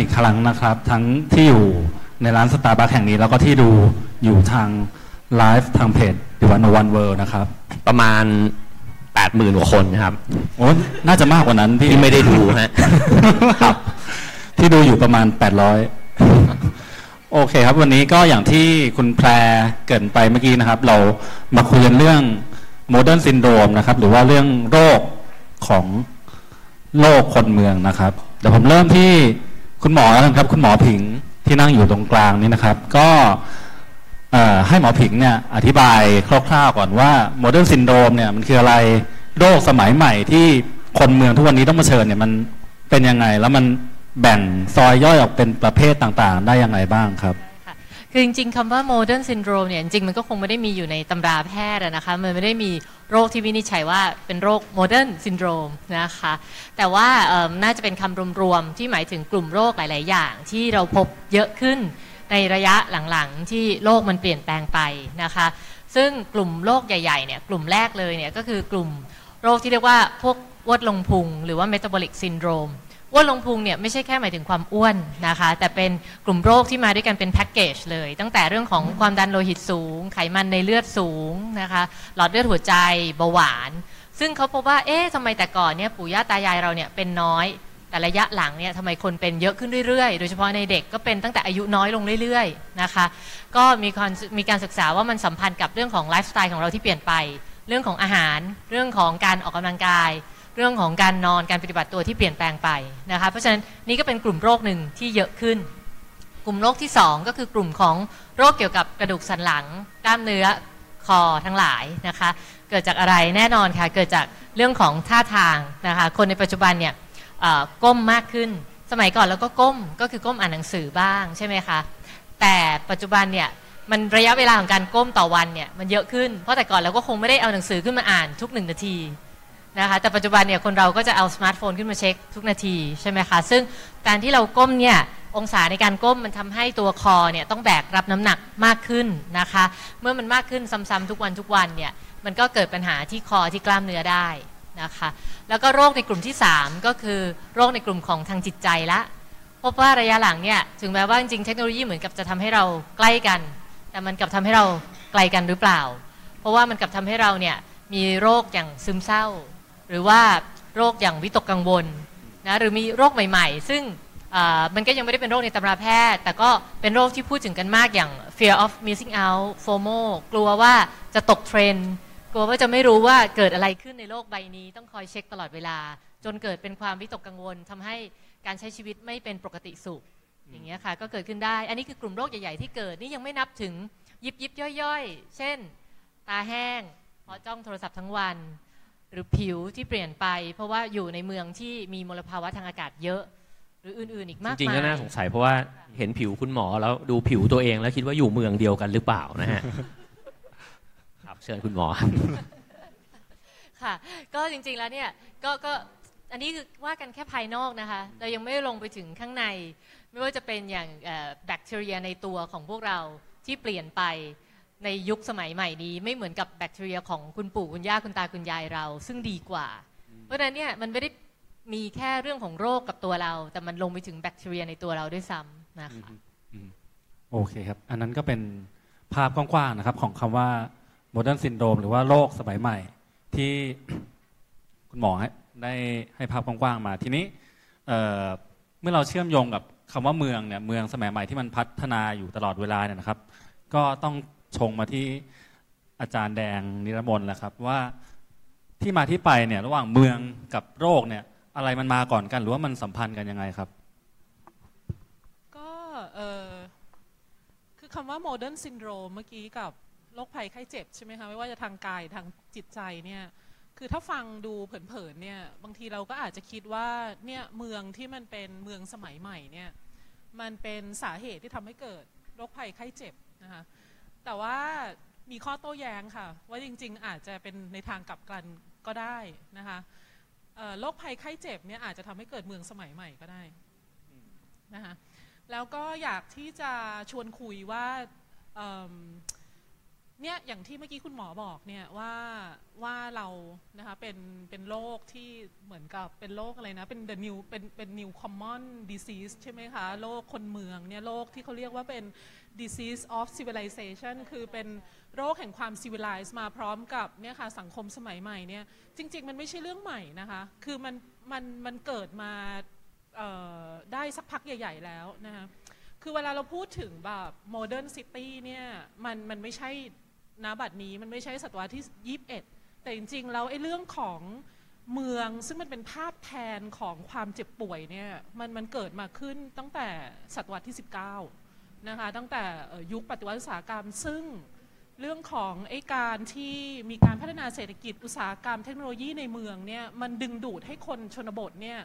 อีกครั้งนะครับ ทั้งที่อยู่ในร้านสตาร์บัคแห่งนี้ แล้วก็ที่ดูอยู่ทางไลฟ์ทางเพจดิวันวันเวิร์นะครับ ประมาณแปดหมื่นกว่าคนนะครับโอ้น่าจะมากกว่านั้นพี่ที่ไม่ได้ดูฮะครับที่ดูอยู่ประมาณ800โอเคครับ วันนี้ก็อย่างที่คุณแพรเกริ่นไปเมื่อกี้นะครับ เรามาคุยกันเรื่อง modern syndrome นะครับ หรือว่าเรื่องโรคของโรคคนเมืองนะครับเดี๋ยวผมเริ่มที่ คุณหมอแล้วกันครับ คุณหมอผิงที่นั่งอยู่ตรงกลางนี้นะครับ ก็ให้หมอผิงเนี่ยอธิบายคร่าวๆก่อนว่า modern syndrome เนี่ยมันคืออะไรโรคสมัยใหม่ที่คนเมืองทุกวันนี้ต้องมาเผชิญเนี่ยมันเป็นยังไง แล้วมันแบ่งซอยย่อยออกเป็นประเภทต่างๆ ได้ยังไงบ้างครับคือจริงๆคำว่า modern syndrome เนี่ยจริงๆมันก็คงไม่ได้มีอยู่ในตำราแพทย์นะคะมันไม่ได้มี โรคที่วินิจฉัยว่าเป็นโรค modern syndrome นะคะ แต่ว่าน่าจะเป็นคำรวมๆ ที่หมายถึงกลุ่มโรคหลาย ๆ อย่าง ที่เราพบเยอะขึ้นในระยะหลังๆ ที่โลกมันเปลี่ยนแปลงไปนะคะ ซึ่งกลุ่มโรคใหญ่ ๆ เนี่ย กลุ่มแรกเลยเนี่ยก็คือกลุ่มโรคที่เรียกว่าพวกอ้วนลงพุง หรือว่า metabolic syndrome อ้วนลงพุงเนี่ยไม่ใช่แค่หมายถึงความอ้วนนะคะ แต่เป็นกลุ่มโรคที่มาด้วยกันเป็นแพ็กเกจเลย ตั้งแต่เรื่องของความดันโลหิตสูง ไขมันในเลือดสูงนะคะหลอดเลือดหัวใจเบาหวาน ซึ่งเขาพบว่าเอ๊ะทำไมแต่ก่อนเนี่ยปู่ย่าตายายเราเนี่ยเป็นน้อย แต่ระยะหลังเนี่ยทำไมคนเป็นเยอะขึ้นเรื่อยๆ โดยเฉพาะในเด็กก็เป็นตั้งแต่อายุน้อยลงเรื่อยๆนะคะ ก็มีการมีการศึกษาว่ามันสัมพันธ์กับเรื่องของไลฟ์สไตล์ของเราที่เปลี่ยนไป เรื่องของอาหาร เรื่องของการออกกำลังกาย เรื่องของการนอนการปฏิบัติตัวที่เปลี่ยนแปลงไปนะคะเพราะฉะนั้นนี่ก็เป็นกลุ่มโรคหนึ่งที่เยอะขึ้น กลุ่มโรคที่ 2 ก็คือกลุ่มของโรคเกี่ยวกับกระดูกสันหลัง กล้ามเนื้อคอทั้งหลายนะคะเกิดจากอะไรแน่นอนค่ะเกิดจากเรื่องของท่าทางนะคะคนในปัจจุบันเนี่ยก้มมากขึ้น สมัยก่อนเราก็ก้มก็คือก้มอ่านหนังสือบ้างใช่ไหมคะแต่ปัจจุบันเนี่ยมันระยะเวลาของการก้มต่อวันเนี่ยมันเยอะขึ้น เพราะแต่ก่อนเราก็คงไม่ได้เอาหนังสือขึ้นมาอ่านทุกหนึ่งนาที นะคะแต่ปัจจุบันเนี่ยคนเราก็จะเอาสมาร์ทโฟนขึ้นมาเช็คทุกนาทีใช่ไหมคะซึ่งการที่เราก้มเนี่ยองศาในการก้มมันทำให้ตัวคอเนี่ยต้องแบกรับน้ำหนักมากขึ้นนะคะ เมื่อมันมากขึ้นซ้ำๆทุกวันทุกวันเนี่ยมันก็เกิดปัญหาที่คอที่กล้ามเนื้อได้นะคะแล้วก็โรคในกลุ่มที่ 3 ก็คือโรคในกลุ่มของทางจิตใจละพบว่าระยะหลังเนี่ยถึงแม้ว่าจริงๆเทคโนโลยีเหมือนกับจะทำให้เราใกล้กัน แต่มันกลับทำให้เราไกลกันหรือเปล่า เพราะว่ามันกลับทำให้เราเนี่ยมีโรคอย่างซึมเศร้า หรือว่าโรคอย่างวิตกกังวลนะหรือมีโรคใหม่ ๆ ซึ่งมันก็ยังไม่ได้เป็นโรคในตำราแพทย์ แต่ก็เป็นโรคที่พูดถึงกันมากอย่าง fear of missing out FOMO กลัวว่าจะตกเทรนด์กลัวว่าจะไม่รู้ว่าเกิดอะไรขึ้นในโลกใบนี้ ต้องคอยเช็คตลอดเวลา จนเกิดเป็นความวิตกกังวลทำให้การใช้ชีวิตไม่เป็นปกติสุข อย่างเงี้ยค่ะ ก็เกิดขึ้นได้ อันนี้คือกลุ่มโรคใหญ่ ๆ ที่เกิดนี่ยังไม่นับถึงยิบยิบย่อยๆ เช่น ตาแห้งเพราะจ้องโทรศัพท์ทั้งวัน หรือผิวที่เปลี่ยนไป เพราะว่าอยู่ในเมืองที่มีมลภาวะทางอากาศเยอะ หรืออื่นๆอีกมากจริงๆมายก็น่าสงสัยเพราะว่าเห็นผิวคุณหมอแล้วดูผิวตัวเองแล้วคิดว่าอยู่เมืองเดียวกันหรือเปล่านะฮะครับเชิญคุณหมอค่ะ ก็จริงๆแล้วเนี่ยก็ก็อันนี้คือว่ากันแค่ภายนอกนะคะ เรายังไม่ลงไปถึงข้างใน ไม่ว่าจะเป็นอย่างเอ่อแบคทีเรียในตัวของพวกเราที่เปลี่ยนไป ในยุคสมัยใหม่นี้ ไม่เหมือนกับแบคทีเรียของคุณปู่คุณย่าคุณตาคุณยายเรา ซึ่งดีกว่า เพราะฉะนั้นเนี่ยมันไม่ได้มีแค่เรื่องของโรคกับตัวเรา แต่มันลงไปถึงแบคทีเรียในตัวเราด้วยซ้ำนะคะโอเคครับ อันนั้นก็เป็นภาพกว้างๆนะครับ ของคำว่า modern syndrome หรือว่าโรคสมัยใหม่ ที่คุณหมอให้ได้ให้ภาพกว้างๆมาทีนี้เอ่อเมื่อเราเชื่อมโยงกับคำว่าเมืองเนี่ยเมืองสมัยใหม่ที่มันพัฒนาอยู่ตลอดเวลาเนี่ยนะครับ ก็ต้อง ชงมาที่อาจารย์แดงนิรมนต์แหละครับว่าที่มาที่ไปเนี่ยระหว่างเมืองกับโรคเนี่ยอะไรมันมาก่อนกัน หรือว่ามันสัมพันธ์กันยังไงครับ ก็เออคือคำว่า modern syndrome เมื่อกี้กับโรคภัยไข้เจ็บใช่ไหมคะไม่ว่าจะทางกายทางจิตใจเนี่ยคือถ้าฟังดูเผินๆเนี่ยบางทีเราก็อาจจะคิดว่าเนี่ยเมืองที่มันเป็นเมืองสมัยใหม่เนี่ยมันเป็นสาเหตุที่ทำให้เกิดโรคภัยไข้เจ็บนะคะ แต่ว่ามีข้อโต้แย้งค่ะ ว่าจริง ๆ อาจจะเป็นในทางกลับกันก็ได้นะคะโรคภัยไข้เจ็บเนี่ยอาจจะทำให้เกิดเมืองสมัยใหม่ก็ได้นะคะแล้วก็อยากที่จะชวนคุยว่าเเนี่ยอย่างที่เมื่อกี้คุณหมอบอกเนี่ยว่าว่าเรานะคะเป็นเป็นโรคที่เหมือนกับเป็นโรคอะไรนะ เป็น the new เป็นเป็น new common disease ใช่ไหมคะโรคคนเมืองเนี่ยโรคที่เขาเรียกว่าเป็น disease of civilization คือเป็นโรคแห่งความ civilized มาพร้อมกับเนี่ยค่ะสังคมสมัยใหม่เนี่ยจริง ๆ มันไม่ใช่เรื่องใหม่นะคะ คือมันมันมันเกิดมาได้สักพักใหญ่ ๆ แล้วนะคะคือเวลาเราพูดถึงแบบ modern city เนี่ยมันมันไม่ใช่ณบัดนี้มันไม่ใช่ศตวรรษที่ 21 แต่จริง ๆ แล้วไอ้เรื่องของเมืองซึ่งมันเป็นภาพแทนของความเจ็บป่วยเนี่ยมันมันเกิดมาขึ้นตั้งแต่ศตวรรษที่ 19 นะคะตั้งแต่ยุคปฏิวัติอุตสาหกรรม ซึ่งเรื่องของไอ้การที่มีการพัฒนาเศรษฐกิจอุตสาหกรรมเทคโนโลยีในเมืองเนี่ยมันดึงดูดให้คนชนบทเนี่ย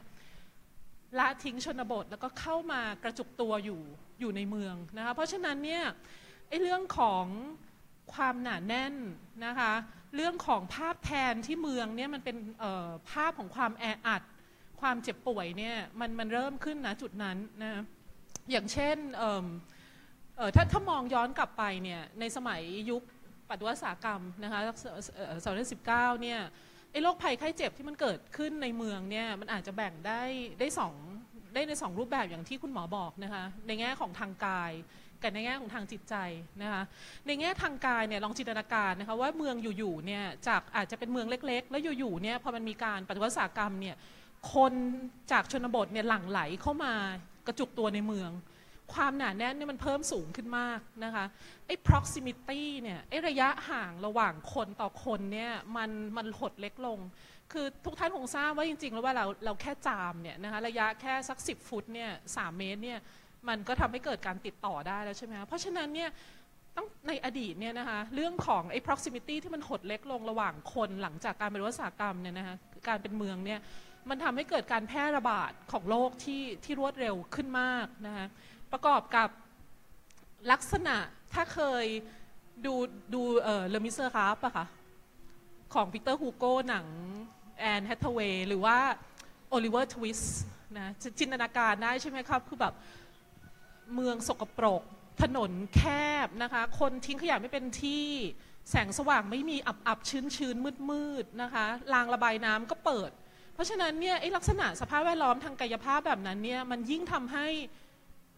ละทิ้งชนบทแล้วก็เข้ามากระจุกตัวอยู่อยู่ในเมืองนะคะเพราะฉะนั้นเนี่ยไอ้เรื่องของความหนาแน่นนะคะเรื่องของภาพแทนที่เมืองเนี่ยมันเป็นภาพของความแออัด ความเจ็บป่วยเนี่ยมันมันเริ่มขึ้นนะจุดนั้นนะอย่างเช่น เออถ้าถ้ามองย้อนกลับไปเนี่ยในสมัยยุคปฏิวัติอุตสากรรมนะคะสองพันสิบเก้าเนี่ยไอ้โรคภัยไข้เจ็บที่มันเกิดขึ้นในเมืองเนี่ยมันอาจจะแบ่งได้ได้สองได้ในสองรูปแบบอย่างที่คุณหมอบอกนะคะในแง่ของทางกายกับในแง่ของทางจิตใจนะคะในแง่ทางกายเนี่ยลองจินตนาการนะคะว่าเมืองอยู่ๆเนี่ยจากอาจจะเป็นเมืองเล็ก ๆ แล้วอยู่ๆเนี่ยพอมันมีการปฏิวัติอุตสากรรมเนี่ยคนจากชนบทเนี่ยหลั่งไหลเข้ามากระจุกตัวในเมือง ความหนาแน่นเนี่ยมันเพิ่มสูงขึ้นมากนะคะไอ้ proximity เนี่ยไอ้ระยะห่างระหว่างคนต่อคนเนี่ยมันมันหดเล็กลง คือทุกท่านคงทราบว่าจริงๆ แล้วว่าเราเราแค่จามเนี่ยนะคะระยะแค่สัก 10 ฟุตเนี่ยสเมตรเนี่ยมันก็ทำให้เกิดการติดต่อได้แล้วใช่ไหมคะเพราะฉะนั้นเนี่ยต้องในอดีตเนี่ยนะคะเรื่องของไอ้ proximity ที่มันหดเล็กลงระหว่างคนหลังจากการเป็นวัฏศาสตร์กรรมเนี่ยนะคะการเป็นเมืองเนี่ยมันทำให้เกิดการแพร่ระบาดของโรคที่ที่รวดเร็วขึ้นมากนะคะ ประกอบกับลักษณะถ้าเคยดูดูเออ Les Misérables ครับอะค่ะของวิกเตอร์ฮูโก้หนังแอนแฮทาเวย์หรือว่า Oliver Twist นะจินตนาการได้ใช่ไหมครับ คือแบบเมืองสกปรก ถนนแคบนะคะ คนทิ้งขยะไม่เป็นที่แสงสว่างไม่มีอับอับชื้นชื้นมืดมืดนะคะรางระบายน้ำก็เปิด เพราะฉะนั้นเนี่ยไอ้ลักษณะสภาพแวดล้อมทางกายภาพแบบนั้นเนี่ยมันยิ่งทำให้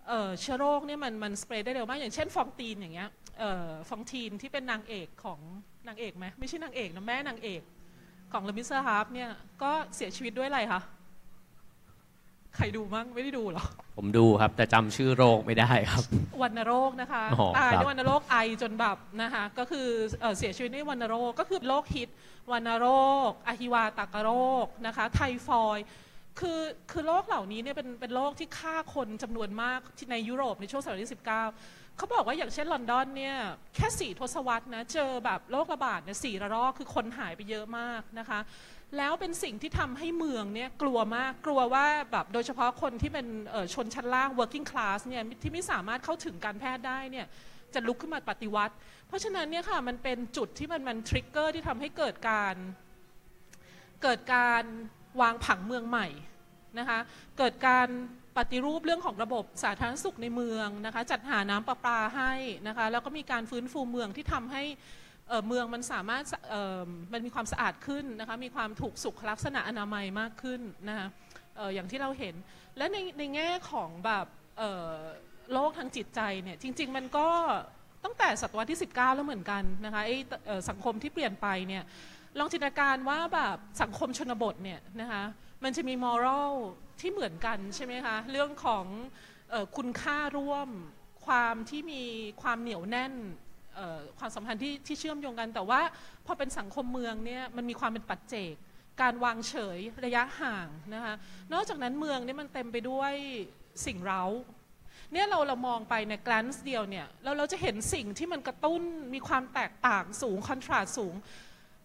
เอ่อเชื้อโรคเนี่ยมันมัน spread ได้เร็วมาก อย่างเช่นฟองตีนอย่างเงี้ยเอ่อฟองทีนที่เป็นนางเอกของนางเอกไหมไม่ใช่นางเอกนะแม่นางเอกของ Les Misérables เนี่ยก็เสียชีวิตด้วยอะไรคะใครดูมั้งไม่ได้ดูเหรอ ผมดูครับ แต่จำชื่อโรคไม่ได้ครับวัณโรคนะคะอ๋อตายครับด้วยวัณโรคไอจนแบบนะคะก็คือเอ่อเสียชีวิตด้วยวัณโรคก็คือโรคฮิตวัณโรคอหิวาตกโรคนะคะไทฟอยด์ คือคือโรคเหล่านี้เนี่ยเป็นเป็นโรคที่ฆ่าคนจำนวนมากที่ในยุโรปในช่วงศตวรรษที่ 19 เขาบอกว่าอย่างเช่นลอนดอนเนี่ยแค่สี่ทศวรรษนะเจอแบบโรคระบาดเนี่ยสี่ระลอกคือคนหายไปเยอะมากนะคะ แล้วเป็นสิ่งที่ทำให้เมืองเนี่ยกลัวมากกลัวว่าแบบโดยเฉพาะคนที่เป็นเอ่อชนชั้นล่าง working class เนี่ยที่ไม่สามารถเข้าถึงการแพทย์ได้เนี่ยจะลุกขึ้นมาปฏิวัติ เพราะฉะนั้นเนี่ยค่ะมันเป็นจุดที่มันมันทริกเกอร์ที่ทำให้เกิดการเกิดการ วางผังเมืองใหม่นะคะเกิดการปฏิรูปเรื่องของระบบสาธารณสุขในเมืองนะคะจัดหาน้ำประปาให้นะคะแล้วก็มีการฟื้นฟูเมืองที่ทำให้เมืองมันสามารถมันมีความสะอาดขึ้นนะคะมีความถูกสุขลักษณะอนามัยมากขึ้นนะคะอออย่างที่เราเห็น และในในแง่ของแบบโรคทางจิตใจเนี่ยจริง ๆ มันก็ตั้งแต่ศตวรรษที่ 19 แล้วเหมือนกันนะคะไอ้เอ่อสังคมที่เปลี่ยนไปเนี่ย ลองจินตนาการว่าแบบสังคมชนบทเนี่ยนะคะมันจะมีมอรัลที่เหมือนกันใช่ไหมคะเรื่องของออคุณค่าร่วม ความที่มีความเหนียวแน่นความสัมพันธ์ที่ที่เชื่อมโยงกัน แต่ว่าพอเป็นสังคมเมืองเนี่ยมันมีความเป็นปัจเจก การวางเฉยระยะห่างนะคะนอกจากนั้นเมืองเนี่ยมันเต็มไปด้วยสิ่งเร้าเนี่ยเราเรามองไปในกลนส์เดียวเนี่ยเราเราจะเห็นสิ่งที่มันกระตุ้นมีความแตกต่างสูงคอนทราสสูง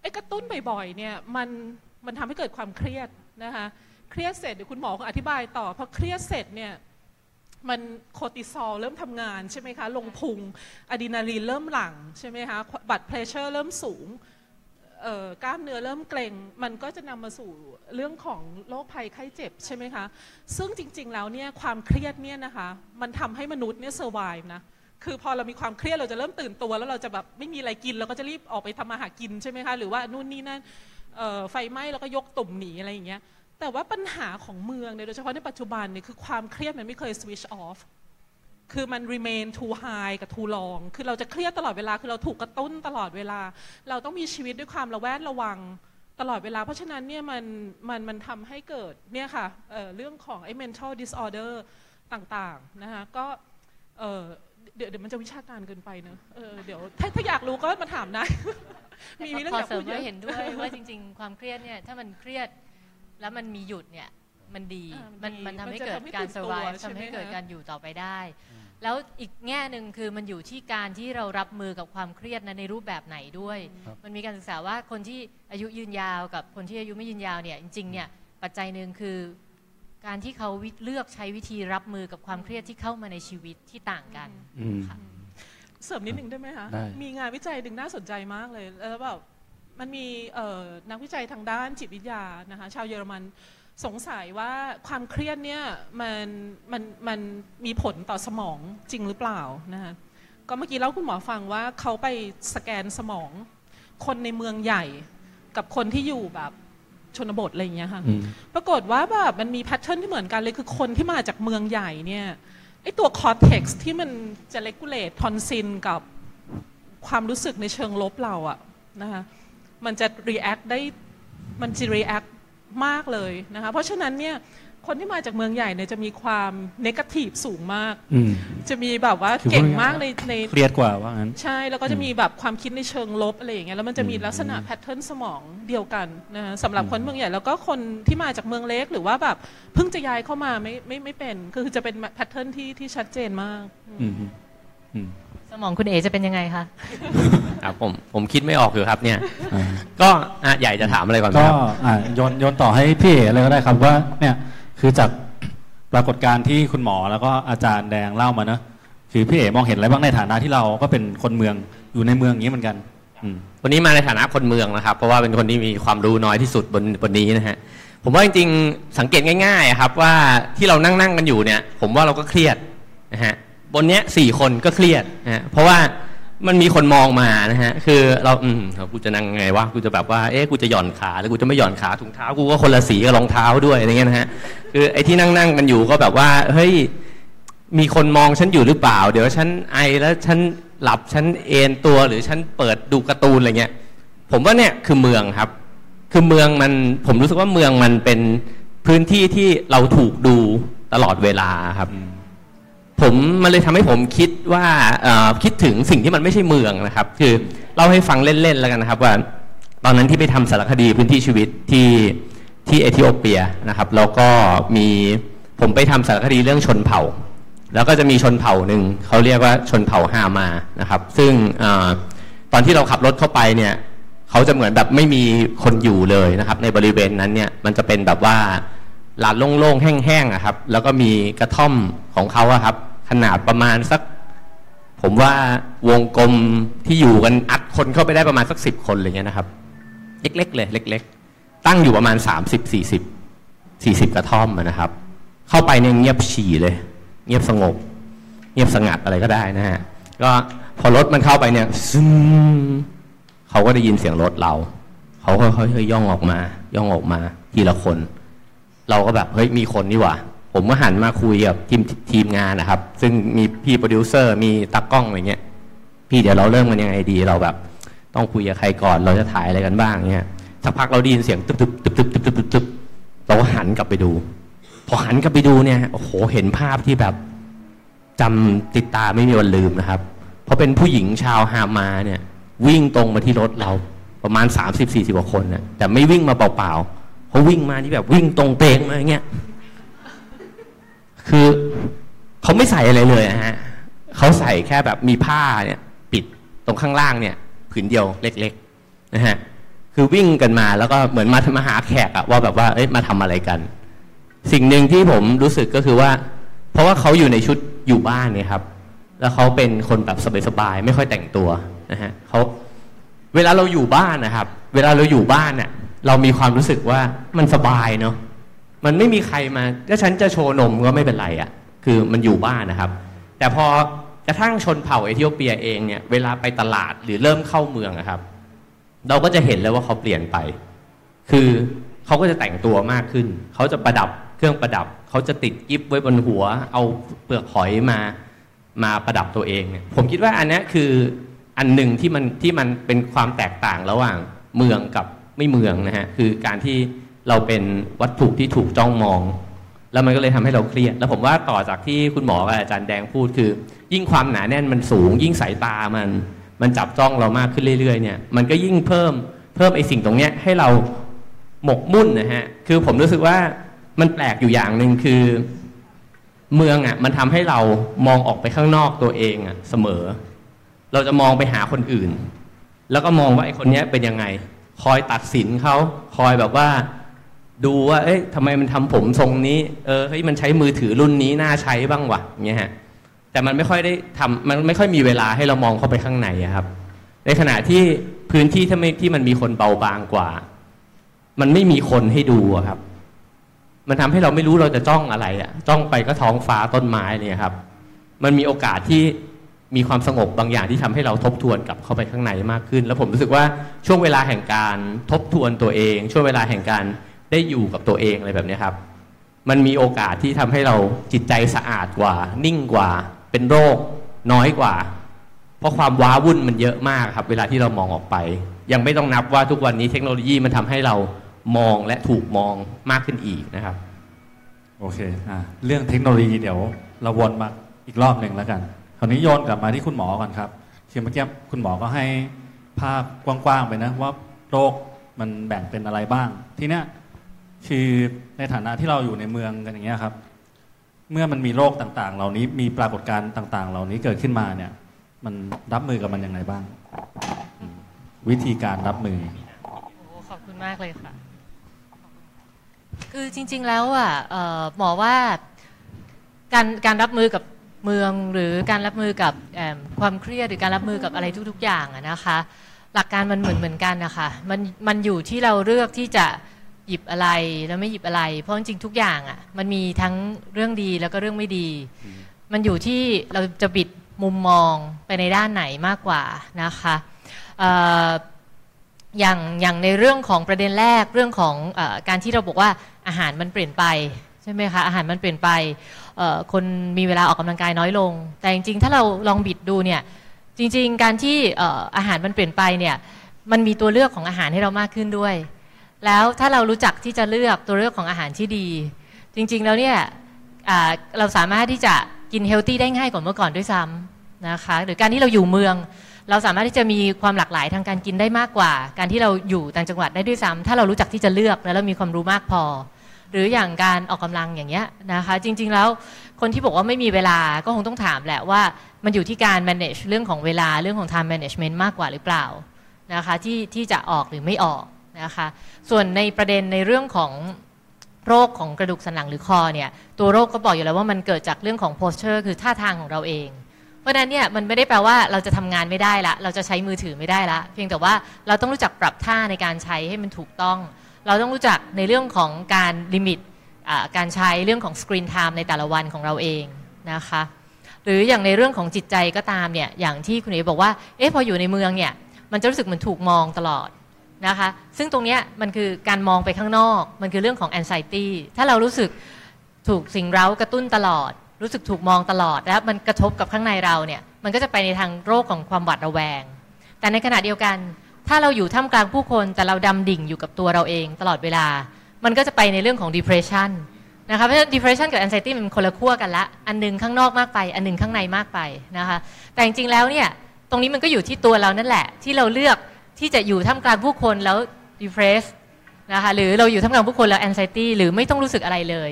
อ้กระตุ้นบ่อยๆเนี่ยมันมันทำให้เกิดความเครียดนะคะเครียดเสร็จเดี๋ยวคุณหมอคงอธิบายต่อพอเครียดเสร็จเนี่ยมันโคติซอลเริ่มทำงานใช่ไหมคะลงพุงอะดรีนาลีนเริ่มหลั่งใช่ไหมคะบัตรเพรสเชอร์เริ่มสูงเอ่อกล้ามเนื้อเริ่มเกร็ง มันก็จะนำมาสู่เรื่องของโรคภัยไข้เจ็บใช่ไหมคะ ซึ่งจริงๆแล้วเนี่ยความเครียดเนี่ยนะคะ มันทำให้มนุษย์เนี่ยเซอร์ไวนะ คือพอเรามีความเครียดเราจะเริ่มตื่นตัว แล้วเราจะแบบไม่มีอะไรกินเราก็จะรีบออกไปทำมาหากินใช่ไหมคะหรือว่านู่นนี่นั่นไฟไหม้แล้วก็ยกตุ่มหนีอะไรอย่างเงี้ยแต่ว่าปัญหาของเมืองเนี่ยโดยเฉพาะในปัจจุบันเนี่ยคือความเครียดมันไม่เคย switch off คือมัน remain too high กับ too long คือเราจะเครียดตลอดเวลา คือเราถูกกระตุ้นตลอดเวลา เราต้องมีชีวิตด้วยความระแวดระวังตลอดเวลา เพราะฉะนั้นเนี่ยมันมันมันทำให้เกิดเนี่ยค่ะเเรื่องของไอ้ mental disorder ต่างๆนะคะก็ เอ่อเดี๋ยวเดี๋ยวมันจะวิชาการเกินไปเนอะเออเดี๋ยวถ้าถ้าอยากรู้ก็มาถามได้ มีมีเรื่องพออยากเสริพูมดเยว่าอะเห็นด้วยว่าจริง ๆ ความเครียดเนี่ยถ้ามันเครียดแล้วมันมีหยุดเนี่ยมันดีอ่ามัมันนดีมันทำให้มันจะเกิดทำให้การตื่นตัว survive ใช่ไหมทำให้เกิดคะการอยู่ต่อไปได้ แล้วอีกแง่หนึ่งคือมันอยู่ที่การที่เรารับมือกับความเครียดนั้นในรูปแบบไหนด้วยครับมันมีการศึกษาว่าคนที่อายุยืนยาวกับคนที่อายุไม่ยืนยาวเนี่ยจริงๆเนี่ยปัจจัยหนึ่งคือ การที่เขาวิเลือกใช้วิธีรับมือกับความเครียดที่เข้ามาในชีวิตที่ต่างกันอืมค่ะเสริมนิดนึงได้ไหมคะได้มีงานวิจัยดึงน่าสนใจมากเลย แล้วแบบมันมีเอ่อนักวิจัยทางด้านจิตวิทยานะคะชาวเยอรมันสงสัยว่าความเครียดเนี่ยมันมันมันมีผลต่อสมองจริงหรือเปล่านะคะก็เมื่อกี้เล่าคุณหมอฟังว่าเขาไปสแกนสมอง คนในเมืองใหญ่ กับคนที่อยู่แบบ ชนบทอะไรอย่างเงี้ยค่ะอืมปรากฏว่าแบบมันมี pattern ที่เหมือนกันเลยคือคนที่มาจากเมืองใหญ่เนี่ยไอตัวคอร์เท็กซ์ที่มันจะเลกูเลตทอนซินกับความรู้สึกในเชิงลบเราอะนะคะมันจะ react ได้มันจะ react มากเลยนะคะเพราะฉะนั้นเนี่ย คนที่มาจากเมืองใหญ่เนี่ยจะมีความ negative สูงมากอืมจะมีแบบว่าคือเก่งพูดง่ายๆมากในในเครียดกว่าว่างั้น ใช่ แล้วก็จะมีแบบความคิดในเชิงลบอะไรอย่างเงี้ย แล้วมันจะมีอืมลักษณะ pattern สมองเดียวกันนะฮะสำหรับคนเมืองใหญ่ แล้วก็คนที่มาจากเมืองเล็ก หรือว่าแบบเพิ่งจะย้ายเข้ามาไม่ไม่ไม่เป็น คือจะเป็น pattern ที่ที่ชัดเจนมากอืมอืมสมองคุณเอ๋จะเป็นยังไงคะครับผมผมคิดไม่ออกอยู่ครับเนี่ยอ่าก็อะใหญ่จะถามอะไรก่อนไหมก็ครับอ่าโยนโยนต่อให้พี่เอ๋เลยก็ได้ครับว่าเนี่ย คือจากปรากฏการณ์ที่คุณหมอแล้วก็อาจารย์แดงเล่ามาเนอะคือพี่เอ๋มองเห็นอะไรบ้างในฐานะที่เราก็เป็นคนเมืองอยู่ในเมืองอย่างนี้เหมือนกันวันนี้มาในฐานะคนเมืองนะครับ เพราะว่าเป็นคนที่มีความรู้น้อยที่สุดบนบนนี้นะฮะผมว่าจริงๆสังเกตง่ายๆครับว่าที่เรานั่งนั่งๆกันอยู่เนี่ย ผมว่าเราก็เครียดนะฮะบนเนี้ยสี่คนก็เครียดนะฮะเพราะว่า มันมีคนมองมานะฮะ คือเราอืมกูจะนั่งไงวะกูจะแบบว่าเอ๊ะกูจะหย่อนขาหรือกูจะไม่หย่อนขาถุงเท้ากูก็คนละสีกับรองเท้าด้วยอะไรเงี้ยนะฮะคือไอ้ที่นั่งนั่งกันอยู่ก็แบบว่าเฮ้ยมีคนมองฉันอยู่หรือเปล่า เดี๋ยวฉันไอแล้วฉันหลับฉันเอนตัวหรือฉันเปิดดูการ์ตูนอะไรเงี้ย ผมว่าเนี่ยคือเมืองครับ คือเมืองมันผมรู้สึกว่าเมืองมันเป็นพื้นที่ที่เราถูกดูตลอดเวลาครับ ผมมันเลยทำให้ผมคิดว่าคิดถึงสิ่งที่มันไม่ใช่เมืองนะครับ คือเล่าให้ฟังเล่นๆแล้วกันนะครับว่า ตอนนั้นที่ไปทำสารคดีพื้นที่ชีวิตที่ที่เอธิโอเปียนะครับแล้วก็มีผมไปทำสารคดีเรื่องชนเผ่า แล้วก็จะมีชนเผ่าหนึ่งเขาเรียกว่าชนเผ่าฮามานะครับ ซึ่งอตอนที่เราขับรถเข้าไปเนี่ยเขาจะเหมือนแบบไม่มีคนอยู่เลยนะครับ ในบริเวณนั้นเนี่ยมันจะเป็นแบบว่าลานโล่งๆแห้งๆอะครับ แล้วก็มีกระท่อมของเขาอะครับ ขนาดประมาณสัก ผมว่าวงกลมที่อยู่กันอัดคนเข้าไปได้ประมาณสักสิบคนอะไรเงี้ยนะครับ เล็กๆเลยเล็ก ๆ ตั้งอยู่ประมาณ30 40 40กระท่อมนะครับ เข้าไปเนี่ยเงียบฉี่เลย เงียบสงบ เงียบสงัดอะไรก็ได้นะฮะก็พอรถมันเข้าไปเนี่ยซึมเขาก็ได้ยินเสียงรถเรา เขาค่อยๆย่องออกมา ย่องออกมาทีละคน เราก็แบบเฮ้ยมีคนนี่หว่า ผมก็หันมาคุยกับทีมทีมงานนะครับ ซึ่งมีพี่โปรดิวเซอร์มีตากล้องอะไรเงี้ย พี่เดี๋ยวเราเริ่มกันยังไงดีเราแบบ ต้องคุยกับใครก่อนเราจะถ่ายอะไรกันบ้างเนี่ยสักพักเราได้ยินเสียงตึ๊บตึ๊บตึ๊บตึ๊บตึ๊บตึ๊บตึ๊บตึ๊บเราก็หันกลับไปดู พอหันกลับไปดูเนี่ยโอ้โหเห็นภาพที่แบบจำติดตาไม่มีวันลืมนะครับ เพราะเป็นผู้หญิงชาวฮามาเนี่ย วิ่งตรงมาที่รถเราประมาณสามสิบสี่สิบกว่าคนนะแต่ไม่วิ่งมาเปล่าๆเขาวิ่งมาที่แบบวิ่งตรงเตงมาอย่างเงี้ย คือเขาไม่ใส่อะไรเลยนะฮะเขาใส่แค่แบบมีผ้าเนี่ยปิดตรงข้างล่างเนี่ยผืนเดียวเล็กๆนะฮะคือวิ่งกันมาแล้วก็เหมือนมามาหาแขกอะว่าแบบว่าเอ้ยมาทำอะไรกัน สิ่งหนึ่งที่ผมรู้สึกก็คือว่า เพราะว่าเขาอยู่ในชุดอยู่บ้านเนี่ยครับ แล้วเขาเป็นคนแบบสบายๆไม่ค่อยแต่งตัวนะฮะเขาเวลาเราอยู่บ้านนะครับ เวลาเราอยู่บ้านเนี่ยเรามีความรู้สึกว่ามันสบายเนาะ มันไม่มีใครมาถ้าฉันจะโชว์นมก็ไม่เป็นไรอะ่ะคือมันอยู่บ้านนะครับ แต่พอกระทั่งชนเผ่าเอธิโอเปียเองเนี่ยเวลาไปตลาดหรือเริ่มเข้าเมืองอะครับ เราก็จะเห็นแล้วว่าเขาเปลี่ยนไป คือเขาก็จะแต่งตัวมากขึ้น เขาจะประดับเครื่องประดับ เขาจะติดกิฟไว้บนหัว เอาเปลือกหอยมามาประดับตัวเองเนี่ยผมคิดว่าอันนี้คืออันหนึ่งที่มันที่มันเป็นความแตกต่างระหว่างเมืองกับไม่เมืองนะฮะคือการที่ เราเป็นวัตถุที่ถูกจ้องมอง แล้วมันก็เลยทำให้เราเครียด แล้วผมว่าต่อจากที่คุณหมอกับอาจารย์แดงพูดคือ ยิ่งความหนาแน่นมันสูง ยิ่งสายตามันมันจับจ้องเรามากขึ้นเรื่อยๆเนี่ยมันก็ยิ่งเพิ่มเพิ่มไอ้สิ่งตรงเนี้ยให้เราหมกมุ่นนะฮะคือผมรู้สึกว่ามันแปลกอยู่อย่างหนึ่งคือ เมืองอะมันทำให้เรามองออกไปข้างนอกตัวเองอะเสมอ เราจะมองไปหาคนอื่น แล้วก็มองว่าไอ้คนเนี้ยเป็นยังไง คอยตัดสินเขาคอยแบบว่า ดูว่าเอ๊ะทำไมมันทำผมทรงนี้เออเฮ้ยมันใช้มือถือรุ่นนี้น่าใช้บ้างวะอย่างเงี้ยฮะแต่มันไม่ค่อยได้ทำมันไม่ค่อยมีเวลาให้เรามองเข้าไปข้างในอะครับ ในขณะที่พื้นที่ที่ไม่ที่มันมีคนเบาบางกว่า มันไม่มีคนให้ดูอะครับ มันทำให้เราไม่รู้เราจะจ้องอะไรอะจ้องไปก็ท้องฟ้าต้นไม้เนี่ยครับ มันมีโอกาสที่มีความสงบบางอย่างที่ทำให้เราทบทวนกลับเข้าไปข้างในมากขึ้น แล้วผมรู้สึกว่าช่วงเวลาแห่งการทบทวนตัวเอง ช่วงเวลาแห่งการ ได้อยู่กับตัวเองอะไรแบบนี้ครับ มันมีโอกาสที่ทำให้เราจิตใจสะอาดกว่า นิ่งกว่า เป็นโรคน้อยกว่า เพราะความว้าวุ่นมันเยอะมากครับ เวลาที่เรามองออกไป ยังไม่ต้องนับว่าทุกวันนี้เทคโนโลยีมันทำให้เรามองและถูกมองมากขึ้นอีกนะครับ โอเคอ่าเรื่องเทคโนโลยีเดี๋ยวเราวนมาอีกรอบหนึ่งแล้วกันคราวนี้โยนกลับมาที่คุณหมอก่อนครับคือเมื่อกี้คุณหมอก็ให้ภาพกว้างๆไปนะว่าโรคมันแบ่งเป็นอะไรบ้าง ทีเนี้ย คือในฐานะที่เราอยู่ในเมืองกันอย่างเงี้ยครับ เมื่อมันมีโรคต่างๆ เหล่านี้มีปรากฏการณ์ต่าง ๆ เหล่านี้เกิดขึ้นมาเนี่ย มันรับมือกับมันยังไงบ้าง วิธีการรับมือโอ้ขอบคุณมากเลยค่ะ คือจริง ๆแล้วอะหมอว่าการการรับมือกับเมืองหรือการรับมือกับความเครียดหรือการรับมือกับอะไรทุก ๆ อย่างนะคะ หลักการมันเหมือนเหมือนกันนะคะมันมันอยู่ที่เราเลือกที่จะ หยิบอะไรแล้วไม่หยิบอะไร เพราะจริงๆทุกอย่างอะมันมีทั้งเรื่องดีแล้วก็เรื่องไม่ดี มันอยู่ที่เราจะบิดมุมมองไปในด้านไหนมากกว่านะคะอย่างอย่างในเรื่องของประเด็นแรกเรื่องของอการที่เราบอกว่าอาหารมันเปลี่ยนไปใช่ไหมคะอาหารมันเปลี่ยนไปคนมีเวลาออกกำลังกายน้อยลง แต่จริงๆ ถ้าเราลองบิดดูเนี่ยจริง ๆ การที่เอ่ออาหารมันเปลี่ยนไปเนี่ยมันมีตัวเลือกของอาหารให้เรามากขึ้นด้วย แล้วถ้าเรารู้จักที่จะเลือกตัวเลือกของอาหารที่ดี จริงๆแล้วเนี่ยเราสามารถที่จะกินเฮลตี้ได้ง่ายกว่าเมื่อก่อนด้วยซ้ำนะคะหรือการที่เราอยู่เมือง เราสามารถที่จะมีความหลากหลายทางการกินได้มากกว่า การที่เราอยู่ต่างจังหวัดได้ด้วยซ้ำถ้าเรารู้จักที่จะเลือกแล้วเรามีความรู้มากพอ หรืออย่างการออกกำลังอย่างเงี้ยนะคะจริง ๆแล้วคนที่บอกว่าไม่มีเวลาก็คงต้องถามแหละว่ามันอยู่ที่การ manage เรื่องของเวลาเรื่องของ time management มากกว่าหรือเปล่านะคะที่ที่จะออกหรือไม่ออก นะคะส่วนในประเด็นในเรื่องของโรคของกระดูกสันหลังหรือคอเนี่ยตัวโรคก็บอกอยู่แล้วว่ามันเกิดจากเรื่องของ posture คือท่าทางของเราเอง เพราะนั้นเนี่ยมันไม่ได้แปลว่าเราจะทำงานไม่ได้ละ เราจะใช้มือถือไม่ได้ละ เพียงแต่ว่าเราต้องรู้จักปรับท่าในการใช้ให้มันถูกต้อง เราต้องรู้จักในเรื่องของการ limit การใช้เรื่องของ screen time ในแต่ละวันของเราเองนะคะหรืออย่างในเรื่องของจิตใจก็ตามเนี่ยอย่างที่คุณเอ๋บอกว่าเอ๊ะพออยู่ในเมืองเนี่ยมันจะรู้สึกเหมือนถูกมองตลอด นะคะซึ่งตรงนี้มันคือการมองไปข้างนอก มันคือเรื่องของ anxiety ถ้าเรารู้สึกถูกสิ่งเร้ากระตุ้นตลอด รู้สึกถูกมองตลอด แล้วมันกระทบกับข้างในเราเนี่ยมันก็จะไปในทางโรคของความหวาดระแวง แต่ในขณะเดียวกัน ถ้าเราอยู่ท่ามกลางผู้คนแต่เราดำดิ่งอยู่กับตัวเราเองตลอดเวลา มันก็จะไปในเรื่องของ depression นะคะเพราะฉะนั้น depression กับ anxiety มันคนละขั้วกันละ อันหนึงข้างนอกมากไป อันหนึงข้างในมากไปนะคะแต่จริงๆแล้วเนี่ยตรงนี้มันก็อยู่ที่ตัวเรานั่นแหละที่เราเลือก ที่จะอยู่ท่ามกลางผู้คนแล้ว depressed นะคะหรือเราอยู่ท่ามกลางผู้คนแล้ว anxiety หรือไม่ต้องรู้สึกอะไรเลย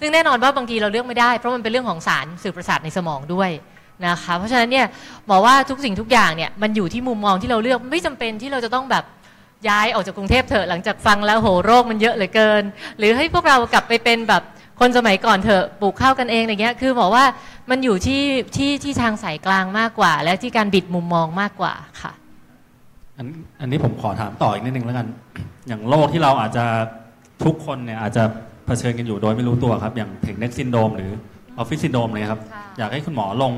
ซึ่งแน่นอนว่าบางทีเราเลือกไม่ได้ เพราะมันเป็นเรื่องของสารสื่อประสาทในสมองด้วยนะคะเพราะฉะนั้นเนี่ยบอกว่าทุกสิ่งทุกอย่างเนี่ยมันอยู่ที่มุมมองที่เราเลือกไม่จำเป็นที่เราจะต้องแบบย้ายออกจากกรุงเทพเถอะหลังจากฟังแล้วโหโรคมันเยอะเหลือเกิน หรือให้พวกเรากลับไปเป็นแบบคนสมัยก่อนเถอะปลูกข้าวกันเองอะไรเงี้ยคือบอกว่ามันอยู่ที่ที่ที่ทางสายกลางมากกว่า และที่การบิดมุมมองมากกว่าค่ะ อันอันนี้ผมขอถามต่ออีกนิดนึงแล้วกัน อย่างโรคที่เราอาจจะทุกคนเนี่ยอาจจะเผชิญกันอยู่โดยไม่รู้ตัวครับ อย่าง text neck syndrome หรือออฟฟิศซินโดรมเลยครับ ค่ะอยากให้คุณหมอลง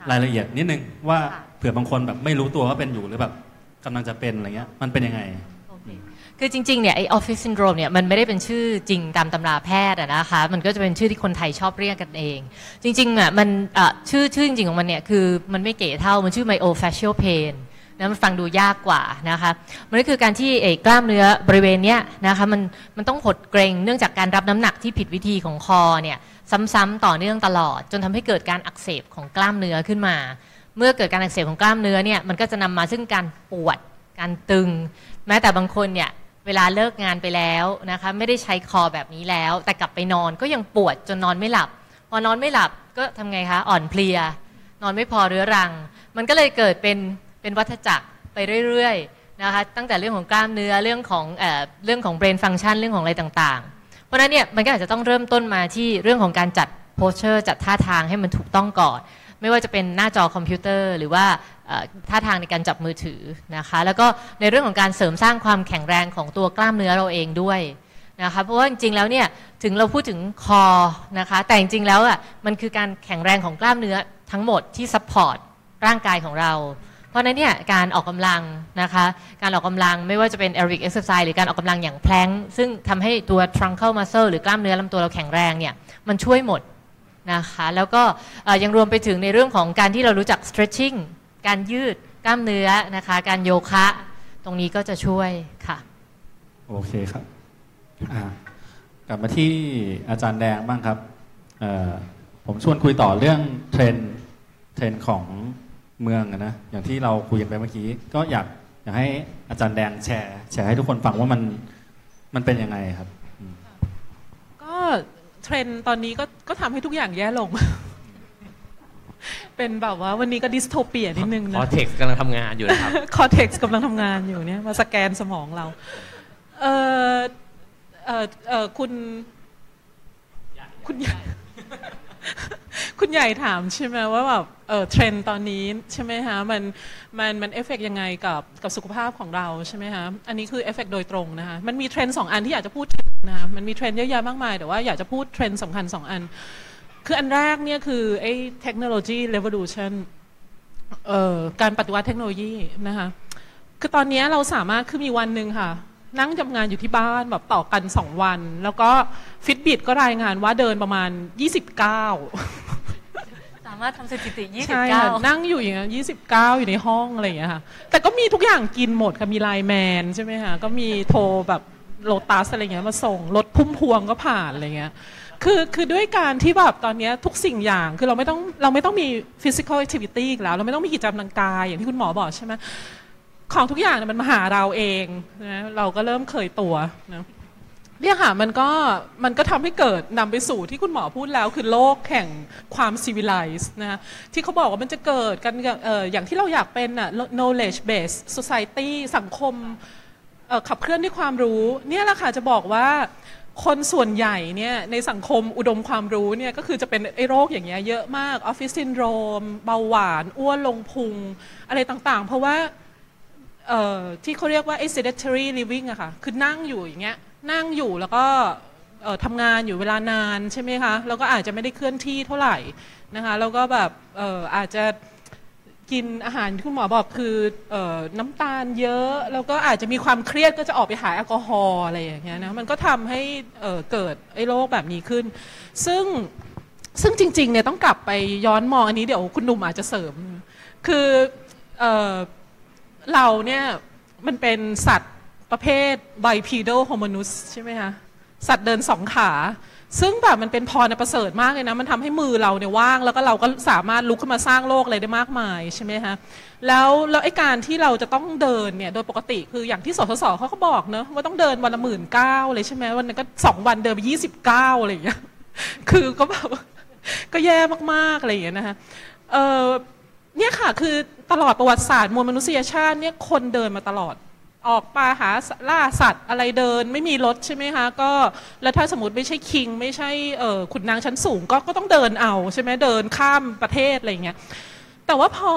ค่ะรายละเอียดนิดนึงว่าค่ะ เผื่อบางคนแบบไม่รู้ตัวว่าเป็นอยู่หรือแบบกำลังจะเป็นอะไรเงี้ย มันเป็นยังไง โอเคคือจริงๆ เนี่ยไอ้ออฟฟิศซินโดรมเนี่ยมันไม่ได้เป็นชื่อจริงตามตำราแพทย์อะนะคะ มันก็จะเป็นชื่อที่คนไทยชอบเรียกกันเอง จริงๆอะมันอะชื่อชื่อจริงๆของมันเนี่ยคือมันไม่เก๋เท่า มันชื่อ myofascial pain นะมันฟังดูยากกว่านะคะมันก็คือการที่ไอ้กล้ามเนื้อบริเวณเนี้ยนะคะมันมันต้องหดเกร็งเนื่องจากการรับน้ำหนักที่ผิดวิธีของคอเนี่ยซ้ำๆต่อเนื่องตลอด จนทำให้เกิดการอักเสบของกล้ามเนื้อขึ้นมา เมื่อเกิดการอักเสบของกล้ามเนื้อเนี่ยมันก็จะนำมาซึ่งการปวดการตึง แม้แต่บางคนเนี่ยเวลาเลิกงานไปแล้วนะคะไม่ได้ใช้คอแบบนี้แล้ว แต่กลับไปนอนก็ยังปวดจนนอนไม่หลับ พอนอนไม่หลับก็ทำไงคะอ่อนเพลีย นอนไม่พอเรื้อรัง มันก็เลยเกิดเป็น เป็นวัฏจักรไปเรื่อยๆนะคะตั้งแต่เรื่องของกล้ามเนื้อเรื่องของเออเรื่องของ brain function เรื่องของอะไรต่างๆ เพราะฉะนั้นเนี่ยมันก็อาจจะต้องเริ่มต้นมาที่เรื่องของการจัดposture จัดท่าทางให้มันถูกต้องก่อน ไม่ว่าจะเป็นหน้าจอคอมพิวเตอร์ หรือว่าท่าทางในการจับมือถือนะคะแล้วก็ในเรื่องของการเสริมสร้างความแข็งแรงของตัวกล้ามเนื้อเราเองด้วยนะคะเพราะว่าจริงๆแล้วเนี่ยถึงเราพูดถึงคอนะคะแต่จริงๆแล้วอะมันคือการแข็งแรงของกล้ามเนื้อทั้งหมดที่ support ร่างกายของเรา เพราะนั้นเนี่ยการออกกำลังนะคะ การออกกำลังไม่ว่าจะเป็น aerobic exercise หรือการออกกำลังอย่าง plankซึ่งทำให้ตัว truncal muscle หรือกล้ามเนื้อลำตัวเราแข็งแรงเนี่ยมันช่วยหมดนะคะแล้วก็ยังรวมไปถึงในเรื่องของการที่เรารู้จัก stretching การยืดกล้ามเนื้อนะคะการโยคะ ตรงนี้ก็จะช่วยค่ะ โอเคครับกลับมาที่อาจารย์แดงบ้างครับผมชวนคุยต่อเรื่องเทรนด์เทรนด์ของ เมืองอะนะอย่างที่เราคุยกันไปเมื่อกี้ ก็อยากอยากให้อาจารย์แดงแชร์ แชร์ให้ทุกคนฟังว่ามันมันเป็นยังไงครับ ก็เทรนด์ตอนนี้ก็ก็ทำให้ทุกอย่างแย่ลง เป็นแบบว่าวันนี้ก็ dystopia นิดนึงคนะ อเท็กซ์กำลังทำงานอยู่นะครับ cortex กำลังทำงานอยู่เนี่ยมาสแกนสมองเราเออเออเออคุณ คุณใหญ่ คุณใหญ่ถามใช่ไหมว่าแบบเออเทรนด์ตอนนี้ใช่ไหมฮะมันมันมันเอฟเฟกยังไงกับกับสุขภาพของเราใช่ไหมฮะอันนี้คือเอฟเฟกโดยตรงนะคะมันมีเทรนด์สองอันที่อยากจะพูดนะคะมันมีเทรนด์เยอะแยะมากมายแต่ว่าอยากจะพูดเทรนด์สำคัญสองอัน คืออันแรกเนี่ยคือไอ้ technology revolution เอ่อการปฏิวัติเทคโนโลยีนะคะคือตอนนี้เราสามารถคือมีวันหนึ่งค่ะ นั่งทำงานอยู่ที่บ้านแบบต่อกัน2วัน แล้วก็ Fitbit ก็รายงานว่าเดินประมาณ 29 สามารถทำสถิติใช่ค่ะ29นั่งอยู่อย่างเงี้ย29 อยู่ในห้องอะไรอย่างเงี้ยค่ะ แต่ก็มีทุกอย่างกินหมดค่ะ มีไลน์แมนใช่ไหมคะก็มีโทรแบบโลตัสอะไรเงี้ยมาส่งรถพุ่มพวงก็ผ่านอะไรเงี้ยคือคือด้วยการที่แบบตอนเนี้ยทุกสิ่งอย่างคือเราไม่ต้องเราไม่ต้องมี physical activity อีกแล้ว เราไม่ต้องมีกิจกรรมทางกายอย่างที่คุณหมอบอกใช่ไหม ของทุกอย่างเนี่ยมันมาหาเราเองนะเราก็เริ่มเคยตัวนะเนี่ยค่ะมันก็มันก็ทำให้เกิดนำไปสู่ที่คุณหมอพูดแล้วคือโลกแห่งความ civilized นะที่เขาบอกว่ามันจะเกิดกันอออย่างที่เราอยากเป็นน่ะ knowledge based society สังคมขับเคลื่อนด้วยความรู้ เนี่ยแหละค่ะจะบอกว่าคนส่วนใหญ่เนี่ยในสังคมอุดมความรู้เนี่ยก็คือจะเป็นไอ้โรคอย่างเงี้ยเยอะมากออฟฟิศซินโดรม เบาหวาน อ้วนลงพุง อะไรต่างๆ เพราะว่า ที่เขาเรียกว่า sedentary living อะค่ะ คือนั่งอยู่อย่างเงี้ย นั่งอยู่แล้วก็ทำงานอยู่เวลานานใช่ไหมคะ แล้วก็อาจจะไม่ได้เคลื่อนที่เท่าไหร่นะคะ แล้วก็แบบอออาจจะกินอาหารที่คุณหมอบอกคือออน้ำตาลเยอะ แล้วก็อาจจะมีความเครียดก็จะออกไปหาแอลกอฮอล์อะไรอย่างเงี้ยนะมันก็ทำให้เเกิดไอ้โรคแบบนี้ขึ้น ซึ่งซึ่งจริงๆเนี่ยต้องกลับไปย้อนมองอันนี้เดี๋ยวคุณหนุ่มอาจจะเสริม คืออ เราเนี่ยมันเป็นสัตว์ประเภท bipedal hominus ใช่ไหมคะสัตว์เดินสองขา ซึ่งแบบมันเป็นพรประเสริฐมากเลยนะ มันทำให้มือเราเนี่ยว่าง แล้วก็เราก็สามารถลุกขึ้นมาสร้างโลกอะไรได้มากมายใช่ไหมคะแล้วแล้วไอ้การที่เราจะต้องเดินเนี่ยโดยปกติคืออย่างที่สสสเขาก็บอกเนอะว่าต้องเดินวันละหมื่นเก้าเลยใช่ไหมวันนึงก็สองวันเดินไปยี่สิบเก้าอะไรอย่างเงี้ยคือก็แบบก็แย่มากๆอะไรอย่างเงี้ยนะคะเออ เนี่ยค่ะคือตลอดประวัติศาสตร์มวลมนุษยชาติเนี่ยคนเดินมาตลอด ออกปลาหาล่าสัตว์อะไรเดินไม่มีรถใช่ไหมคะก็แล้วถ้าสมมติไม่ใช่คิง ไม่ใช่เออขุนนางชั้นสูงก็ก็ต้องเดินเอาใช่ไหมเดินข้ามประเทศอะไรอย่างเงี้ยแต่ว่าพอ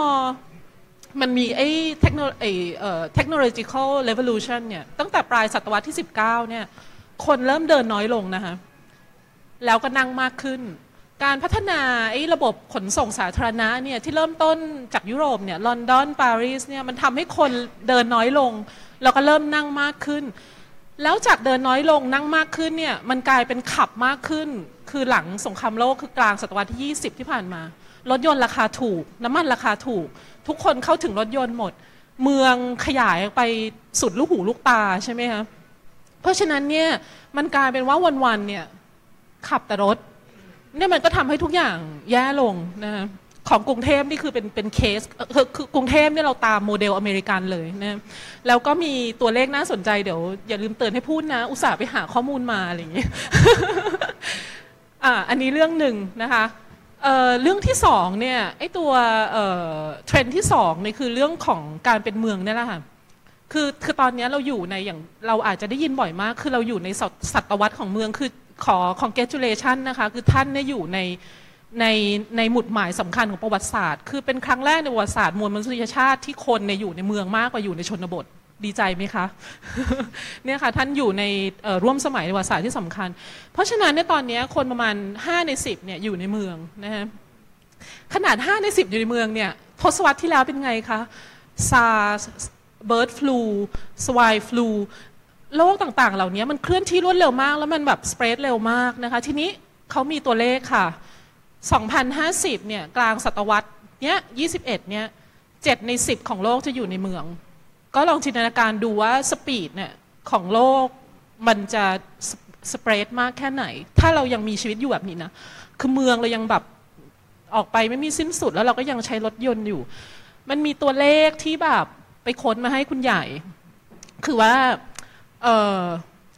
มันมีไอ้เทคโนไอ้เอ่อ technological revolution เนี่ยตั้งแต่ปลายศตวรรษที่ 19เนี่ยคนเริ่มเดินน้อยลงนะคะแล้วก็นั่งมากขึ้น การพัฒนาไอ้ระบบขนส่งสาธารณะเนี่ยที่เริ่มต้นจากยุโรปเนี่ยลอนดอนปารีสเนี่ยมันทำให้คนเดินน้อยลง แล้วก็เริ่มนั่งมากขึ้น แล้วจากเดินน้อยลงนั่งมากขึ้นเนี่ยมันกลายเป็นขับมากขึ้น คือหลังสงครามโลกคือกลางศตวรรษที่ 20 ที่ผ่านมา รถยนต์ราคาถูก น้ำมันราคาถูก ทุกคนเข้าถึงรถยนต์หมด เมืองขยายไปสุดลูกหูลูกตาใช่ไหมคะเพราะฉะนั้นเนี่ยมันกลายเป็นว่าวันๆเนี่ยขับแต่รถ เนี่ยมันก็ทำให้ทุกอย่างแย่ลงนะของกรุงเทพนี่คือเป็นเป็นเคสคือกรุงเทพเนี่ยเราตามโมเดลอเมริกันเลยนะแล้วก็มีตัวเลขน่าสนใจเดี๋ยว อย่าลืมเตือนให้พูดนะ อุตส่าห์ไปหาข้อมูลมาอะไรอย่างงี้อ่าอันนี้เรื่องหนึ่งนะคะเออเรื่องที่สองเนี่ยไอ้ตัวเทรนด์ที่สองเนี่ยคือเรื่องของการเป็นเมืองนี่แหละค่ะคือคือตอนนี้เราอยู่ในอย่างเราอาจจะได้ยินบ่อยมาก คือเราอยู่ในศตวรรษของเมืองคือ ขอ congratulation นะคะ คือท่านเนี่ยอยู่ในในในหมุดหมายสำคัญของประวัติศาสตร์ คือเป็นครั้งแรกในประวัติศาสตร์มวลมนุษยชาติที่คนเนี่ยอยู่ในเมืองมากกว่าอยู่ในชนบทดีใจไหมคะเนี่ยค่ะท่านอยู่ในร่วมสมัยในประวัติศาสตร์ที่สำคัญ เพราะฉะนั้นในยตอนนี้คนประมาณ 5 ใน 10เนี่ยอยู่ในเมืองนะฮะขนาด 5 ใน 10 อยู่ในเมืองเนี่ยทศวรรษที่แล้วเป็นไงคะซาเบิร์ดฟลูสวายฟลู โรคต่างๆ เหล่านี้มันเคลื่อนที่รวดเร็วมาก แล้วมันแบบสเปรดเร็วมากนะคะ ทีนี้เขามีตัวเลขค่ะ 2050 เนี่ย กลางศตวรรษเนี้ย21 เนี่ย 7 ใน 10 ของโลกจะอยู่ในเมือง ก็ลองจินตนาการดูว่าสปีดเนี่ยของโลกมันจะสเปรดมากแค่ไหน ถ้าเรายังมีชีวิตอยู่แบบนี้นะ คือเมืองเรายังแบบออกไปไม่มีสิ้นสุดแล้วเราก็ยังใช้รถยนต์อยู่ มันมีตัวเลขที่แบบไปค้นมาให้คุณใหญ่ คือว่า เออ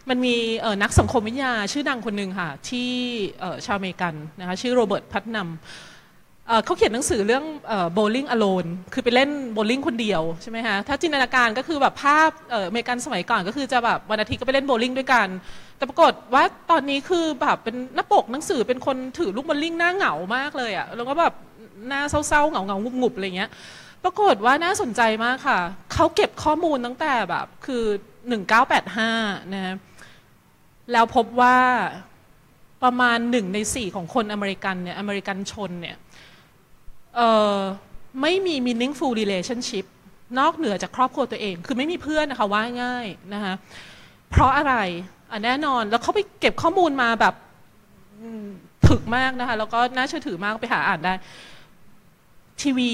มันมีนักสังคมวิทยาชื่อดังคนหนึ่งค่ะ ที่ชาวอเมริกันนะคะชื่อ Robert Putnam เอ่อเขาเขียนหนังสือเรื่อง Bowling Alone คือไปเล่นโบว์ลิ่งคนเดียวใช่ไหมคะถ้าจินตนาการก็คือแบบภาพเอ่ออเมริกันสมัยก่อนก็คือจะแบบวันอาทิตย์ก็ไปเล่นโบว์ลิ่งด้วยกัน แต่ปรากฏว่าตอนนี้คือแบบเป็นหน้าปกหนังสือเป็นคนถือลูกโบลิ่งหน้าเหงามากเลยอะแล้วก็แบบหน้าเศร้าๆเหงาๆงุบๆอะไรเงี้ยปรากฏว่าน่าสนใจมากค่ะ เขาเก็บข้อมูลตั้งแต่แบบ คือ 1985นะฮะแล้วพบว่าประมาณหนึ่งในสี่ของคนอเมริกันเนี่ยอเมริกันชนเนี่ยไม่มี meaningful relationship นอกเหนือจากครอบครัวตัวเอง คือไม่มีเพื่อนนะคะว่าง่ายนะคะเพราะอะไรอะแน่นอนแล้วเขาไปเก็บข้อมูลมาแบบถึกมากนะคะ แล้วก็น่าเชื่อถือมากไปหาอ่านได้ ทีวี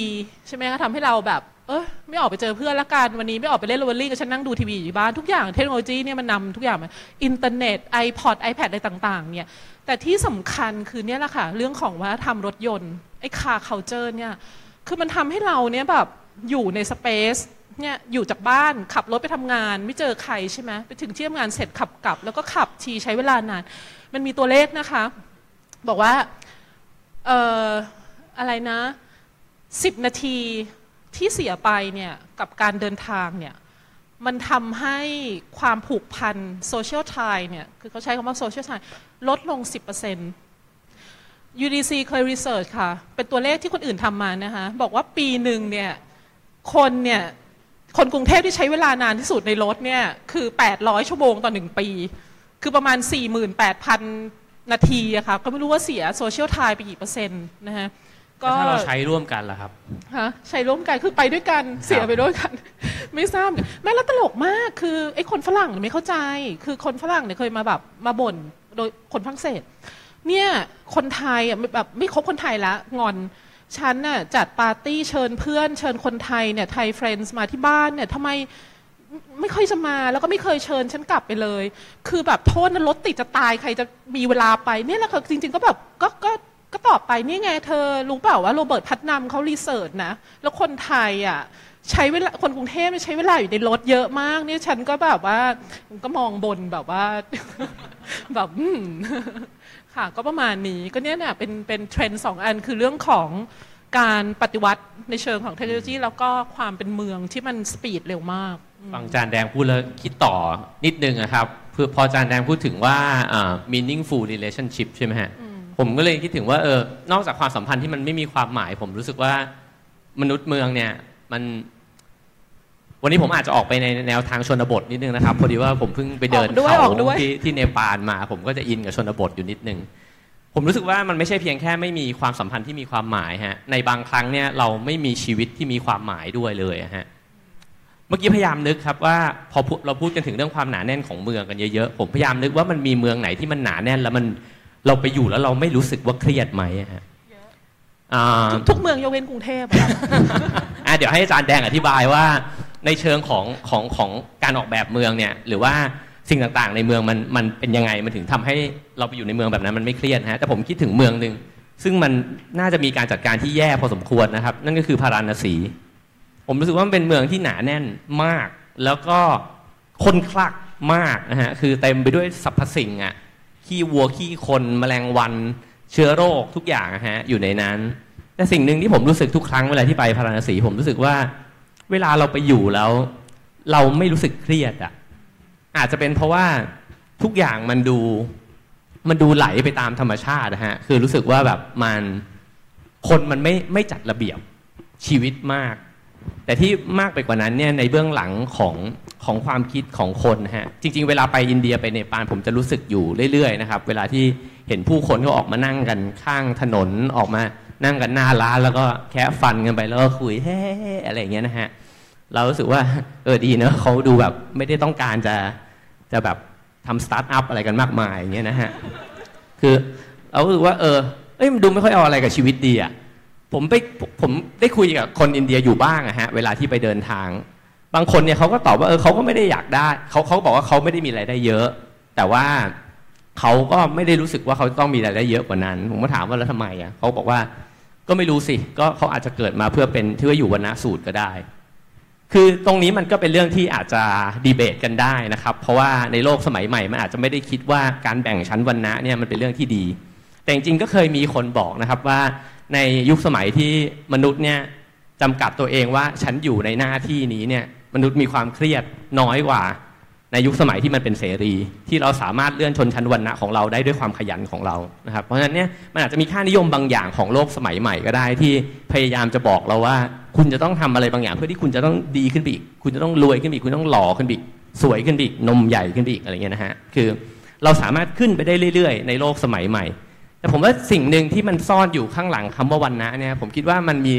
ใช่ไหมคะทำให้เราแบบ เออไม่ออกไปเจอเพื่อนละกันวันนี้ไม่ออกไปเล่นโบว์ลิ่งก็ฉันนั่งดูทีวีอยู่บ้านทุกอย่างเทคโนโลยีเนี่ยมันนำทุกอย่างมาอินเทอร์เน็ต iPod iPad อะไรต่างๆ เนี่ย แต่ที่สำคัญคือเนี่ยแหละค่ะ เรื่องของวัฒนธรรมรถยนต์ไอ้ car culture เนี่ย คือมันทำให้เราเนี่ยแบบอยู่ใน space เนี่ยอยู่จากบ้านขับรถไปทำงาน ไม่เจอใครใช่ไหมไปถึงที่ทำงานเสร็จขับกลับ แล้วก็ขับทีใช้เวลานาน มันมีตัวเลขนะคะ บอกว่าเอ่ออะไรนะสิบนาที ที่เสียไปเนี่ยกับการเดินทางเนี่ยมันทำให้ความผูกพัน social tie เนี่ยคือเขาใช้คำว่า social tie ลดลง 10% UDC เคย research ค่ะ เป็นตัวเลขที่คนอื่นทำมานะคะบอกว่าปีหนึ่งเนี่ยคนเนี่ยคนกรุงเทพที่ใช้เวลานานที่สุดในรถเนี่ยคือ 800 ชั่วโมงต่อหนึ่งปี คือประมาณ 48,000 นาทีอะค่ะก็ไม่รู้ว่าเสียโซเชียลไทไปกี่เปอร์เซ็นต์นะคะ ก็ถ้าเราใช้ร่วมกันล่ะครับฮะใช้ร่วมกันคือไปด้วยกันเสียไปด้วยกัน ไม่ทราบเนี่ยแม่แล้วตลกมากคือไอ้คนฝรั่งเนี่ยไม่เข้าใจ คือคนฝรั่งเนี่ยเคยมาแบบมาบ่นโดยคนฝรั่งเศส เนี่ยคนไทยอะแบบไม่คบคนไทยละงอนฉันน่ะจัดปาร์ตี้เชิญเพื่อน เชิญคนไทยเนี่ยไทยเฟรนด์มาที่บ้านเนี่ยทำไมไม่ค่อยจะมาแล้วก็ไม่เคยเชิญฉันกลับไปเลย คือแบบโทษนะรถติดจะตายใครจะมีเวลาไปเนี่ยแหละค่ะจริง ๆ ก็แบบก็ก็ ก็ตอบไปนี่ไงเธอรู้เปล่าว่าโรเบิร์ตพัฒนำเขารีเสิร์ชนะ แล้วคนไทยอะใช้เวลาคนกรุงเทพใช้เวลาอยู่ในรถเยอะมากเนี่ยฉันก็แบบว่าก็มองบนแบบว่าแบบอืมค่ะก็ประมาณนี้ก็เนี่ยเนี่ยเป็นเป็นเทรนด์สองอันคือเรื่องของการปฏิวัติในเชิงของเทคโนโลยีแล้วก็ความเป็นเมืองที่มันสปีดเร็วมากฟังจานแดงพูดแล้วคิดต่อนิดนึงนะครับเพื่อพอจานแดงพูดถึงว่าอ่า meaningful relationship ใช่ไหมฮะ ผมก็เลยคิดถึงว่าเออนอกจากความสัมพันธ์ที่มันไม่มีความหมาย ผมรู้สึกว่ามนุษย์เมืองเนี่ยมัน วันนี้ผมอาจจะออกไปในแนวทางชนบทนิดนึงนะครับพอดีว่าผมเพิ่งไปเดินออกด้วยเขาออกด้วย ที่ที่เนปาลมา ผมก็จะอินกับชนบทอยู่นิดนึงผมรู้สึกว่ามันไม่ใช่เพียงแค่ไม่มีความสัมพันธ์ที่มีความหมายฮะในบางครั้งเนี่ยเราไม่มีชีวิตที่มีความหมายด้วยเลยอะฮะเมื่อกี้พยายามนึกครับว่าพอพูเราพูดกันถึงเรื่องความหนาแน่นของเมืองกันเยอะๆผมพยายามนึกว่ามันมีเมืองไหนที่มันหนาแน่นแล้วมัน เราไปอยู่แล้วเราไม่รู้สึกว่าเครียดไหมอะฮะอ่าทุกเมืองยกเว้นกรุงเทพอะครับอะเดี๋ยวให้อาจารย์แดงอธิบายว่า ในเชิงของของของการออกแบบเมืองเนี่ย หรือว่าสิ่งต่างๆ ในเมืองมันมันเป็นยังไงมันถึงทำให้เราไปอยู่ในเมืองแบบนั้นมันไม่เครียดนะฮะแต่ผมคิดถึงเมืองหนึ่งซึ่งมันน่าจะมีการจัดการที่แย่พอสมควรนะครับ นั่นก็คือพาราณสี ผมรู้สึกว่ามันเป็นเมืองที่หนาแน่นมาก แล้วก็คนคลักมากนะฮะคือเต็มไปด้วยสรรพสิ่งอะ ขี้วัวขี้คนแมลงวัน เชื้อโรคทุกอย่างอะฮะอยู่ในนั้น แต่สิ่งหนึ่งที่ผมรู้สึกทุกครั้งเวลาที่ไปพาราณสีผมรู้สึกว่า เวลาเราไปอยู่แล้ว เราไม่รู้สึกเครียดอะอาจจะเป็นเพราะว่าทุกอย่างมันดูมันดูไหลไปตามธรรมชาตินะฮะคือรู้สึกว่าแบบมันคนมันไม่ไม่จัดระเบียบชีวิตมาก แต่ที่มากไปกว่านั้นเนี่ยในเบื้องหลังของของความคิดของคนนะฮะจริง ๆ เวลาไปอินเดียไปเนปาลผมจะรู้สึกอยู่เรื่อยๆนะครับเวลาที่เห็นผู้คนก็ออกมานั่งกันข้างถนนออกมานั่งกันหน้าร้านแล้วก็แค่ฟันกันไปแล้วก็คุยเฮ้อะไรอย่างเงี้ยนะฮะเรารู้สึกว่าเออดีเนอะเขาดูแบบไม่ได้ต้องการจะจะแบบทำสตาร์ทอัพอะไรกันมากมายอย่างเงี้ยนะฮะคือเรารู้สึกว่าเออเอ้ยมันดูไม่ค่อยเอาอะไรกับชีวิตดีอะ ผมไปผมได้คุยกับคนอินเดียอยู่บ้างอะฮะเวลาที่ไปเดินทาง บางคนเนี่ยเขาก็ตอบว่าเออเขาก็ไม่ได้อยากได้เขาเขาบอกว่าเขาไม่ได้มีรายได้เยอะ แต่ว่าเขาก็ไม่ได้รู้สึกว่าเขาต้องมีรายได้เยอะกว่านั้น ผมก็ถามว่าแล้วทำไมอะเขาบอกว่าก็ไม่รู้สิก็เขาอาจจะเกิดมาเพื่อเป็นที่ว่าอยู่วรรณสูตรก็ได้ คือตรงนี้มันก็เป็นเรื่องที่อาจจะดีเบตกันได้นะครับ เพราะว่าในโลกสมัยใหม่มันอาจจะไม่ได้คิดว่าการแบ่งชั้นวรรณะเนี่ยมันเป็นเรื่องที่ดี แต่จริงๆก็เคยมีคนบอกนะครับว่า ในยุคสมัยที่มนุษย์เนี่ยจำกัดตัวเองว่าฉันอยู่ในหน้าที่นี้เนี่ยมนุษย์มีความเครียดน้อยกว่า ในยุคสมัยที่มันเป็นเสรี ที่เราสามารถเลื่อนชนชั้นวรรณะของเราได้ด้วยความขยันของเรานะครับเพราะฉะนั้นเนี่ยมันอาจจะมีค่านิยมบางอย่างของโลกสมัยใหม่ก็ได้ที่พยายามจะบอกเราว่า คุณจะต้องทำอะไรบางอย่าง เพื่อที่คุณจะต้องดีขึ้นไปอีก คุณจะต้องรวยขึ้นไปอีกคุณต้องหล่อขึ้นไปอีกสวยขึ้นไปอีกนมใหญ่ขึ้นไปอีกอะไรเงี้ยนะฮะคือเราสามารถขึ้นไปได้เรื่อยๆ ในโลกสมัยใหม่ แต่ผมว่าสิ่งหนึ่งที่มันซ่อนอยู่ข้างหลังคำว่าวันนะเนี่ยผมคิดว่ามันมี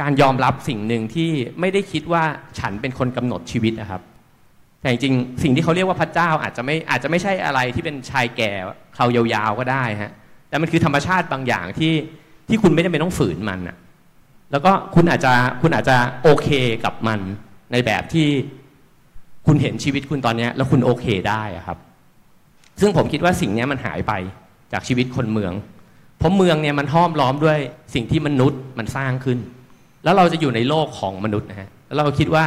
การยอมรับสิ่งหนึ่งที่ไม่ได้คิดว่าฉันเป็นคนกำหนดชีวิตนะครับ แต่จริงๆสิ่งที่เขาเรียกว่าพระเจ้าอาจจะไม่อาจจะไม่ใช่อะไรที่เป็นชายแก่เขายาวๆก็ได้ฮะแต่มันคือธรรมชาติบางอย่างที่ที่คุณไม่จำเป็นต้องฝืนมันอะแล้วก็คุณอาจจะคุณอาจจะโอเคกับมันในแบบที่คุณเห็นชีวิตคุณตอนนี้แล้วคุณโอเคได้ครับ ซึ่งผมคิดว่าสิ่งนี้มันหายไป จากชีวิตคนเมือง เพราะเมืองเนี่ยมันห้อมล้อมด้วยสิ่งที่มนุษย์มันสร้างขึ้น แล้วเราจะอยู่ในโลกของมนุษย์นะฮะแล้วเราคิดว่า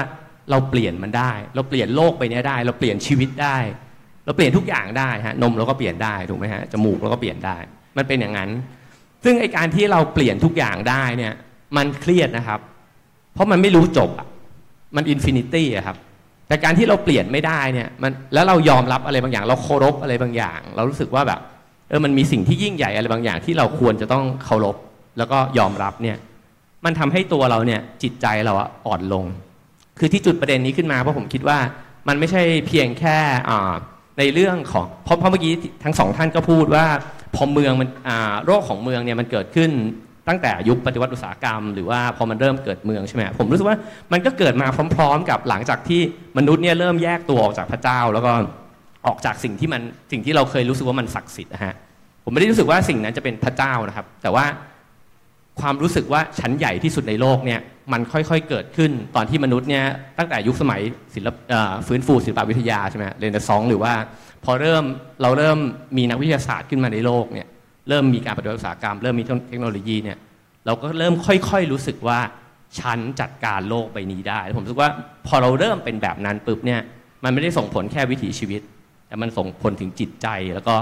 เราเปลี่ยนมันได้ เราเปลี่ยนโลกไปเนี้ยได้ เราเปลี่ยนชีวิตได้ เราเปลี่ยนทุกอย่างได้ฮะนมเราก็เปลี่ยนได้ถูกไหมฮะจมูกเราก็เปลี่ยนได้ มันเป็นอย่างนั้น ซึ่งไอการที่เราเปลี่ยนทุกอย่างได้เนี่ยมันเครียดนะครับ เพราะมันไม่รู้จบอะมัน infinity อะครับแต่การที่เราเปลี่ยนไม่ได้เนี่ยมันแล้วเรายอมรับอะไรบางอย่าง เราเคารพอะไรบางอย่าง เรารู้สึกว่าแบบ เออมันมีสิ่งที่ยิ่งใหญ่อะไรบางอย่างที่เราควรจะต้องเคารพแล้วก็ยอมรับเนี่ย มันทำให้ตัวเราเนี่ยจิตใจเราอ่อนลง คือที่จุดประเด็นนี้ขึ้นมาเพราะผมคิดว่ามันไม่ใช่เพียงแค่ในเรื่องของเพราะเมื่อกี้ทั้งสองท่านก็พูดว่าพอเมืองมันโรคของเมืองเนี่ยมันเกิดขึ้นตั้งแต่ยุคปฏิวัติอุตสาหกรรม หรือว่าพอมันเริ่มเกิดเมืองใช่ไหมผมรู้สึกว่ามันก็เกิดมาพร้อม ๆ กับหลังจากที่มนุษย์เนี่ยเริ่มแยกตัวออกจากพระเจ้าแล้วก็ ออกจากสิ่งที่มันสิ่งที่เราเคยรู้สึกว่ามันศักดิ์สิทธิ์นะฮะผมไม่ได้รู้สึกว่าสิ่งนั้นจะเป็นพระเจ้านะครับ แต่ว่าความรู้สึกว่าชั้นใหญ่ที่สุดในโลกเนี่ยมันค่อยๆเกิดขึ้นตอนที่มนุษย์เนี่ยตั้งแต่ยุคสมัยศิลปเอ่อฟื้นฟูศิลปวิทยาใช่ไหมเรนเนซองหรือว่า พอเริ่มเราเริ่มมีนักวิทยาศาสตร์ขึ้นมาในโลกเนี่ยเริ่มมีการปฏิวัติอุตสาหกรรม เริ่มมีเทคโนโลยีเนี่ยเราก็เริ่มค่อยๆรู้สึกว่าฉันจัดการโลกใบนี้ได้ผมรู้สึกว่าพอเราเริ่มเป็นแบบนั้นปุ๊บเนี่ยมันไม่ได้ส่งผลแค่วิถีชีวิต แต่มันส่งผลถึงจิตใจ แล้วก็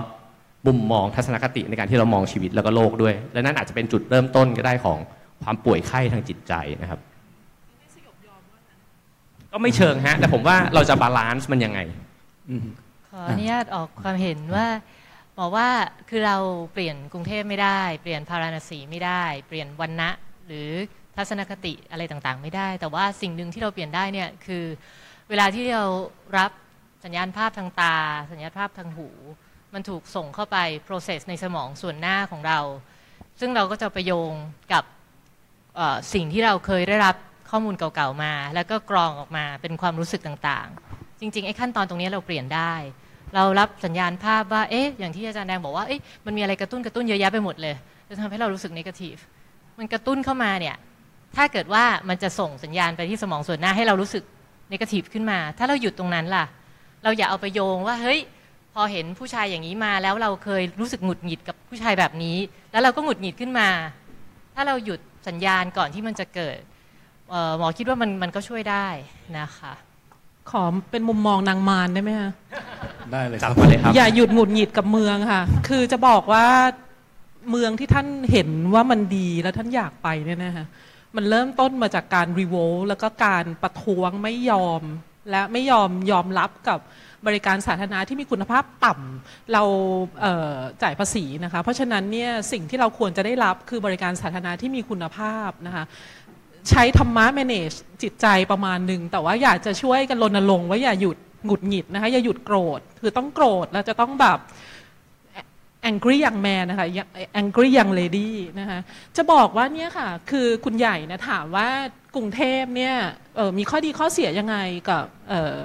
มุมมองทัศนคติในการที่เรามองชีวิตแล้วก็โลกด้วย และนั่นอาจจะเป็นจุดเริ่มต้นก็ได้ของความป่วยไข้ทางจิตใจนะครับก็ไม่เชิงฮะ แต่ผมว่าเราจะบาลานซ์มันยังไงอืมขออนุญาตออกความเห็นว่าบอกว่าคือเราเปลี่ยนกรุงเทพไม่ได้ เปลี่ยนพาราณสีไม่ได้ เปลี่ยนวันนะหรือทัศนคติอะไรต่างๆ ไม่ได้ แต่ว่าสิ่งหนึ่งที่เราเปลี่ยนได้เนี่ยคือ เวลาที่เรารับ สัญญาณภาพทางตา สัญญาณภาพทางหู มันถูกส่งเข้าไป process ในสมองส่วนหน้าของเรา ซึ่งเราก็จะไปโยงกับสิ่งที่เราเคยได้รับข้อมูลเก่าๆมา แล้วก็กรองออกมาเป็นความรู้สึกต่างๆ จริงๆ ไอ้ขั้นตอนตรงนี้เราเปลี่ยนได้ เรารับสัญญาณภาพว่า เอ๊ะ อย่างที่อาจารย์แดงบอกว่า เอ๊ะ มันมีอะไรกระตุ้นกระตุ้นเยอะแยะไปหมดเลย จะทำให้เรารู้สึกนกาทีฟ มันกระตุ้นเข้ามาเนี่ย ถ้าเกิดว่ามันจะส่งสัญญาณไปที่สมองส่วนหน้าให้เรารู้สึกนกาทีฟขึ้นมา ถ้าเราหยุดตรงนั้นล่ะ เราอย่าเอาไปโยงว่าเฮ้ยพอเห็นผู้ชายอย่างนี้มาแล้วเราเคยรู้สึกหงุดหงิดกับผู้ชายแบบนี้ แล้วเราก็หงุดหงิดขึ้นมา ถ้าเราหยุดสัญญาณก่อนที่มันจะเกิดเอ่อหมอคิดว่ามันมันก็ช่วยได้นะคะ ขอเป็นมุมมองนางมารได้ไหมคะได้เลยคจัรับบมาเลยครับ อย่าหยุดหงุดหงิดกับเมืองค่ะ คือจะบอกว่าเมืองที่ท่านเห็นว่ามันดีแล้วท่านอยากไปเนี่ยนะคะมันเริ่มต้นมาจากการรีโวลแล้วก็การประท้วงไม่ยอม และไม่ยอมยอมรับกับบริการสาธารณะที่มีคุณภาพต่ำเราเจ่ายภาษีนะคะเพราะฉะนั้นเนี่ยสิ่งที่เราควรจะได้รับคือบริการสาธารณะที่มีคุณภาพนะคะใช้ธรรมะ manage จิตใจประมาณหนึ่งแต่ว่าอยากจะช่วยกันรณรงค์ว่าอย่าหยุดหงุดหงิดนะคะอย่าหยุดโกรธ คือต้องโกรธแล้วจะต้องแบบ angry young man นะคะ angry young lady นะคะจะบอกว่าเนี่ยค่ะ คือคุณใหญ่นะถามว่ากรุงเทพเนี่ยเอ่อมีข้อดีข้อเสียยังไงกับเอ่อ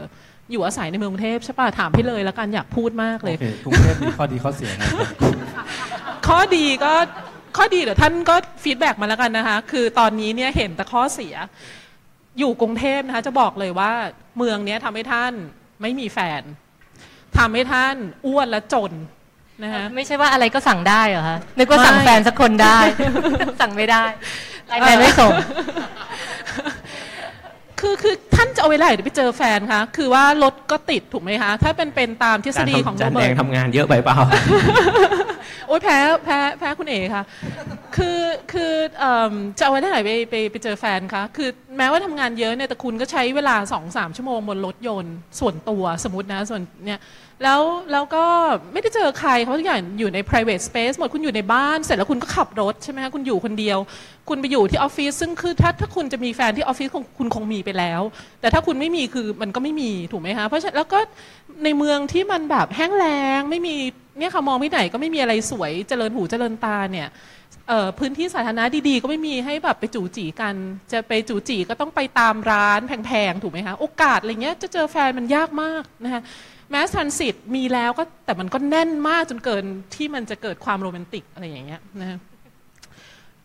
อยู่อาศัยในเมืองกรุงเทพใช่ป่ะถามพี่เลยแล้วกันอยากพูดมากเลโอยเคกรุงเทพมีข้อดีข้อเสียนะครับข้อดีก็ข้อดีเดี๋ยวท่านก็ feedback มาแล้วกันนะคะ คือตอนนี้เนี่ยเห็นแต่ข้อเสีย อยู่กรุงเทพนะคะจะบอกเลยว่าเมืองเนี้ยทำให้ท่านไม่มีแฟนทำให้ท่านอ้วนและจน นะคะไม่ใช่ว่าอะไรก็สั่งได้เหรอคะนึกว่าสั่งไม่แฟนสักคนได้ สั่งไม่ได้ไลน์แมนไม่ส่งคือคือท่านจะเอาเวลาไหนไปเจอแฟนคะคือว่ารถก็ติดถูกไหมคะ ถ้าเป็นเป็นตามทฤษฎีของจาโรนเบิแดร์งตทำงานเยอะไปเปล่าโอ๊ยแพ้แพ้แพ้คุณเอ๋ค่ะ คือคือเอิ่มจะเอาไว้ที่ไหนไปไปไปเจอแฟนคะคือแม้ว่าทำงานเยอะเนี่ยแต่คุณก็ใช้เวลา2อสามชั่วโมงบนรถยนต์ส่วนตัวสมมตินะส่วนเนี่ย แล้วแล้วก็ไม่ได้เจอใครเขาทุกอย่างอยู่ใน private space หมดคุณอยู่ในบ้าน เสร็จแล้วคุณก็ขับรถใช่ไหมคะคุณอยู่คนเดียว คุณไปอยู่ที่ออฟฟิศซึ่งคือถ้าถ้าคุณจะมีแฟนที่ออฟฟิศคงคุณคงมีไปแล้ว แต่ถ้าคุณไม่มีคือมันก็ไม่มีถูกไหมคะเพราะฉะนั้นแล้วก็ในเมืองที่มันแบบแห้งแล้งไม่มีเนี่ยค่ะมองไปไหนก็ไม่มีอะไรสวยเจริญหูเจริญตาเนี่ยพื้นที่สาธารณะดีๆ ก็ไม่มีให้แบบไปจู่จีกัน จะไปจู่จีก็ต้องไปตามร้านแพงๆ ถูกไหมคะ โอกาสอะไรเงี้ยจะเจอแฟนมันยากมากนะคะ แม้ทันสิทธิ์มีแล้วก็แต่มันก็แน่นมากจนเกินที่มันจะเกิดความโรแมนติกอะไรอย่างเงี้ยนะ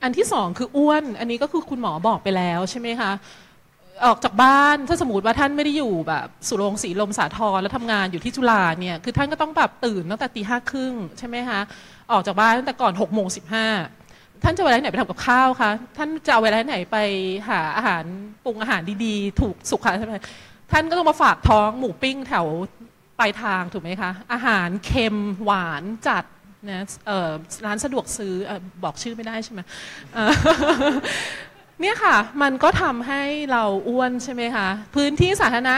อันที่สองคืออ้วน อันนี้ก็คือคุณหมอบอกไปแล้วใช่ไหมคะออกจากบ้านถ้าสมมติว่าท่านไม่ได้อยู่แบบ สุโรงสีลมสาทรแล้วทำงานอยู่ที่จุฬาเนี่ยคือท่านก็ต้องแบบตื่นตั้งแต่ตีห้าครึ่งใช่ไหมคะออกจากบ้านตั้งแต่ก่อนหกโมงสิบห้าท่านจะเอาเวลาไหนไปทำกับข้าวคะท่านจะเอาเวลาไหนไปหาอาหารปรุงอาหารดีๆ ถูกสุขใช่ไหมท่านก็ต้องมาฝากท้องหมูปิ้งแถว ปลายทางถูกไหมคะ อาหารเค็มหวานจัดนะร้านสะดวกซื้ออบอกชื่อไม่ได้ใช่ไหมเนี่ยค่ะ มันก็ทำให้เราอ้วนใช่ไหมคะ พื้นที่สาธารณะ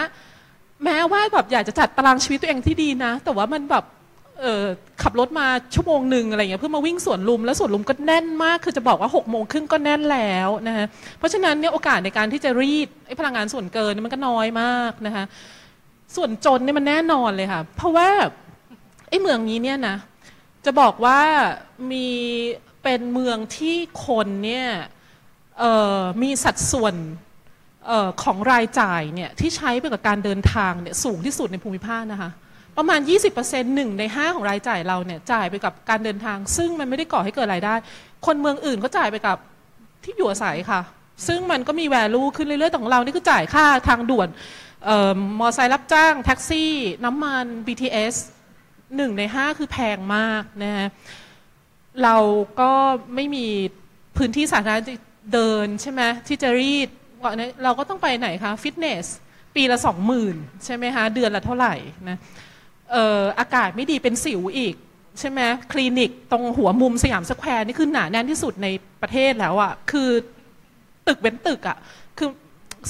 แม้ว่าแบบอยากจะจัดตารางชีวิตตัวเองที่ดีนะ แต่ว่ามันแบบขับรถมาชั่วโมงหนึ่งอะไรเงี้ยเพื่อมาวิ่งสวนลุมแล้วสวนลุมก็แน่นมาก คือจะบอกว่า6กโมงครึ่งก็แน่นแล้วนะคะเพราะฉะนั้นเนี่ยโอกาสในการที่จะรีดพลังงานส่วนเกินมันก็น้อยมากนะคะ ส่วนจนเนี่ยมันแน่นอนเลยค่ะ เพราะว่าไอ้เมืองนี้เนี่ยนะ จะบอกว่ามีเป็นเมืองที่คนเนี่ยมีสัดส่วนออของรายจ่ายเนี่ยที่ใช้ไปกับการเดินทางเนี่ยสูงที่สุดในภูมิภาคนะคะประมาณ 20%หนึ่งใน 5 ของรายจ่ายเราเนี่ยจ่ายไปกับการเดินทาง ซึ่งมันไม่ได้ก่อให้เกิดรายได้ คนเมืองอื่นเขาจ่ายไปกับที่อยู่อาศัยค่ะ ซึ่งมันก็มี value ขึ้นเรื่อยๆของเรานี่คือจ่ายค่าทางด่วน มอไซค์รับจ้าง แท็กซี่ น้ำมัน BTS หนึ่งในห้าคือแพงมากนะฮะเราก็ไม่มีพื้นที่สาธารณะเดินใช่ไหมที่จะรีดเราก็ต้องไปไหนคะ ฟิตเนส ปีละสองหมื่นใช่ไหมคะ เดือนละเท่าไหร่นะเอ่ออากาศไม่ดีเป็นสิวอีก ใช่ไหมคลินิกตรงหัวมุมสยามสแควร์นี่คือหนาแน่นที่สุดในประเทศแล้วอะ่ะ คือตึกเป็นตึกอะ่ะ คือ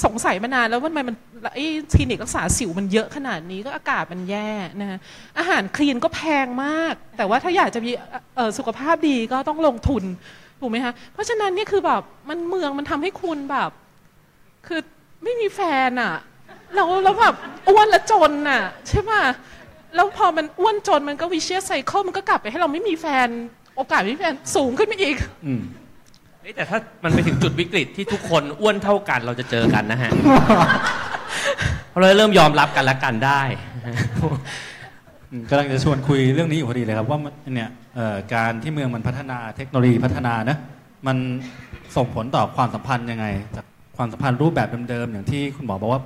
สงสัยมานานแล้วว่าทำไมมัน ไอ้คลินิกรักษาสิวมันเยอะขนาดนี้ก็อากาศมันแย่นะฮะอาหารคลีนก็แพงมาก แต่ว่าถ้าอยากจะมีเอ่อสุขภาพดีก็ต้องลงทุนถูกไหมคะเพราะฉะนั้นนี่คือแบบมันเมืองมันทำให้คุณแบบ คือไม่มีแฟนอะ่ะเราแล้วแบบอ้วนและจนน่ะใช่ป่ะแล้วพอมันอ้วนจนมันก็วิเชียไซเคิลมันก็กลับไปให้เราไม่มีแฟน โอกาสไม่มีแฟนสูงขึ้นไปอีกอืมเฮ้ยแต่ถ้ามันไปถึงจุดวิกฤตที่ทุกคนอ้วนเท่ากันเราจะเจอกันนะฮะ เราเริ่มยอมรับกันและกันได้อืมกำลังจะชวนคุยเรื่องนี้อยู่พอดีเลยครับว่าเนี่ยการที่เมืองมันพัฒนาเทคโนโลยีพัฒนานะมันส่งผลต่อความสัมพันธ์ยังไง จากความสัมพันธ์รูปแบบเดิมๆอย่างที่คุณหมอบอกว่า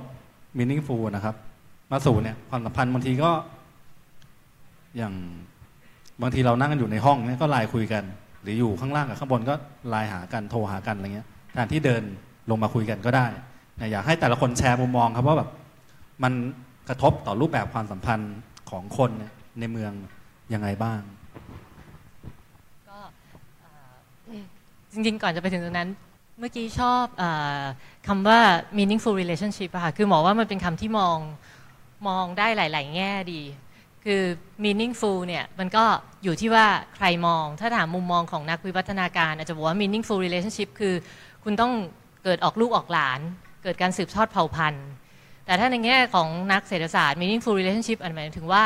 meaningful นะครับ มาสู่เนี่ยความสัมพันธ์บางทีก็ อย่างบางทีเรานั่งกันอยู่ในห้องเนี่ยก็ไลน์คุยกัน หรืออยู่ข้างล่างกับข้างบนก็ไลน์หากันโทรหากันอะไรเงี้ยแทนที่เดินลงมาคุยกันก็ได้อยากให้แต่ละคนแชร์มุมมองครับว่าแบบ มันกระทบต่อรูปแบบความสัมพันธ์ของคนในเมืองยังไงบ้าง ก็จริงๆ ก่อนจะไปถึงตรงนั้น เมื่อกี้ชอบอคำว่า meaningful relationship อะค่ะ คือหมอว่ามันเป็นคำที่มองมองได้หลาย ๆ แง่ดี คือ meaningful เนี่ย มันก็อยู่ที่ว่าใครมอง ถ้าถามมุมมองของนักวิวัฒนาการ อาจจะบอกว่า meaningful relationship คือคุณต้องเกิดออกลูกออกหลาน เกิดการสืบทอดเผ่าพันธุ์ แต่ถ้าในแง่ของนักเศรษฐศาสตร์ meaningful relationship อันหมายถึงว่า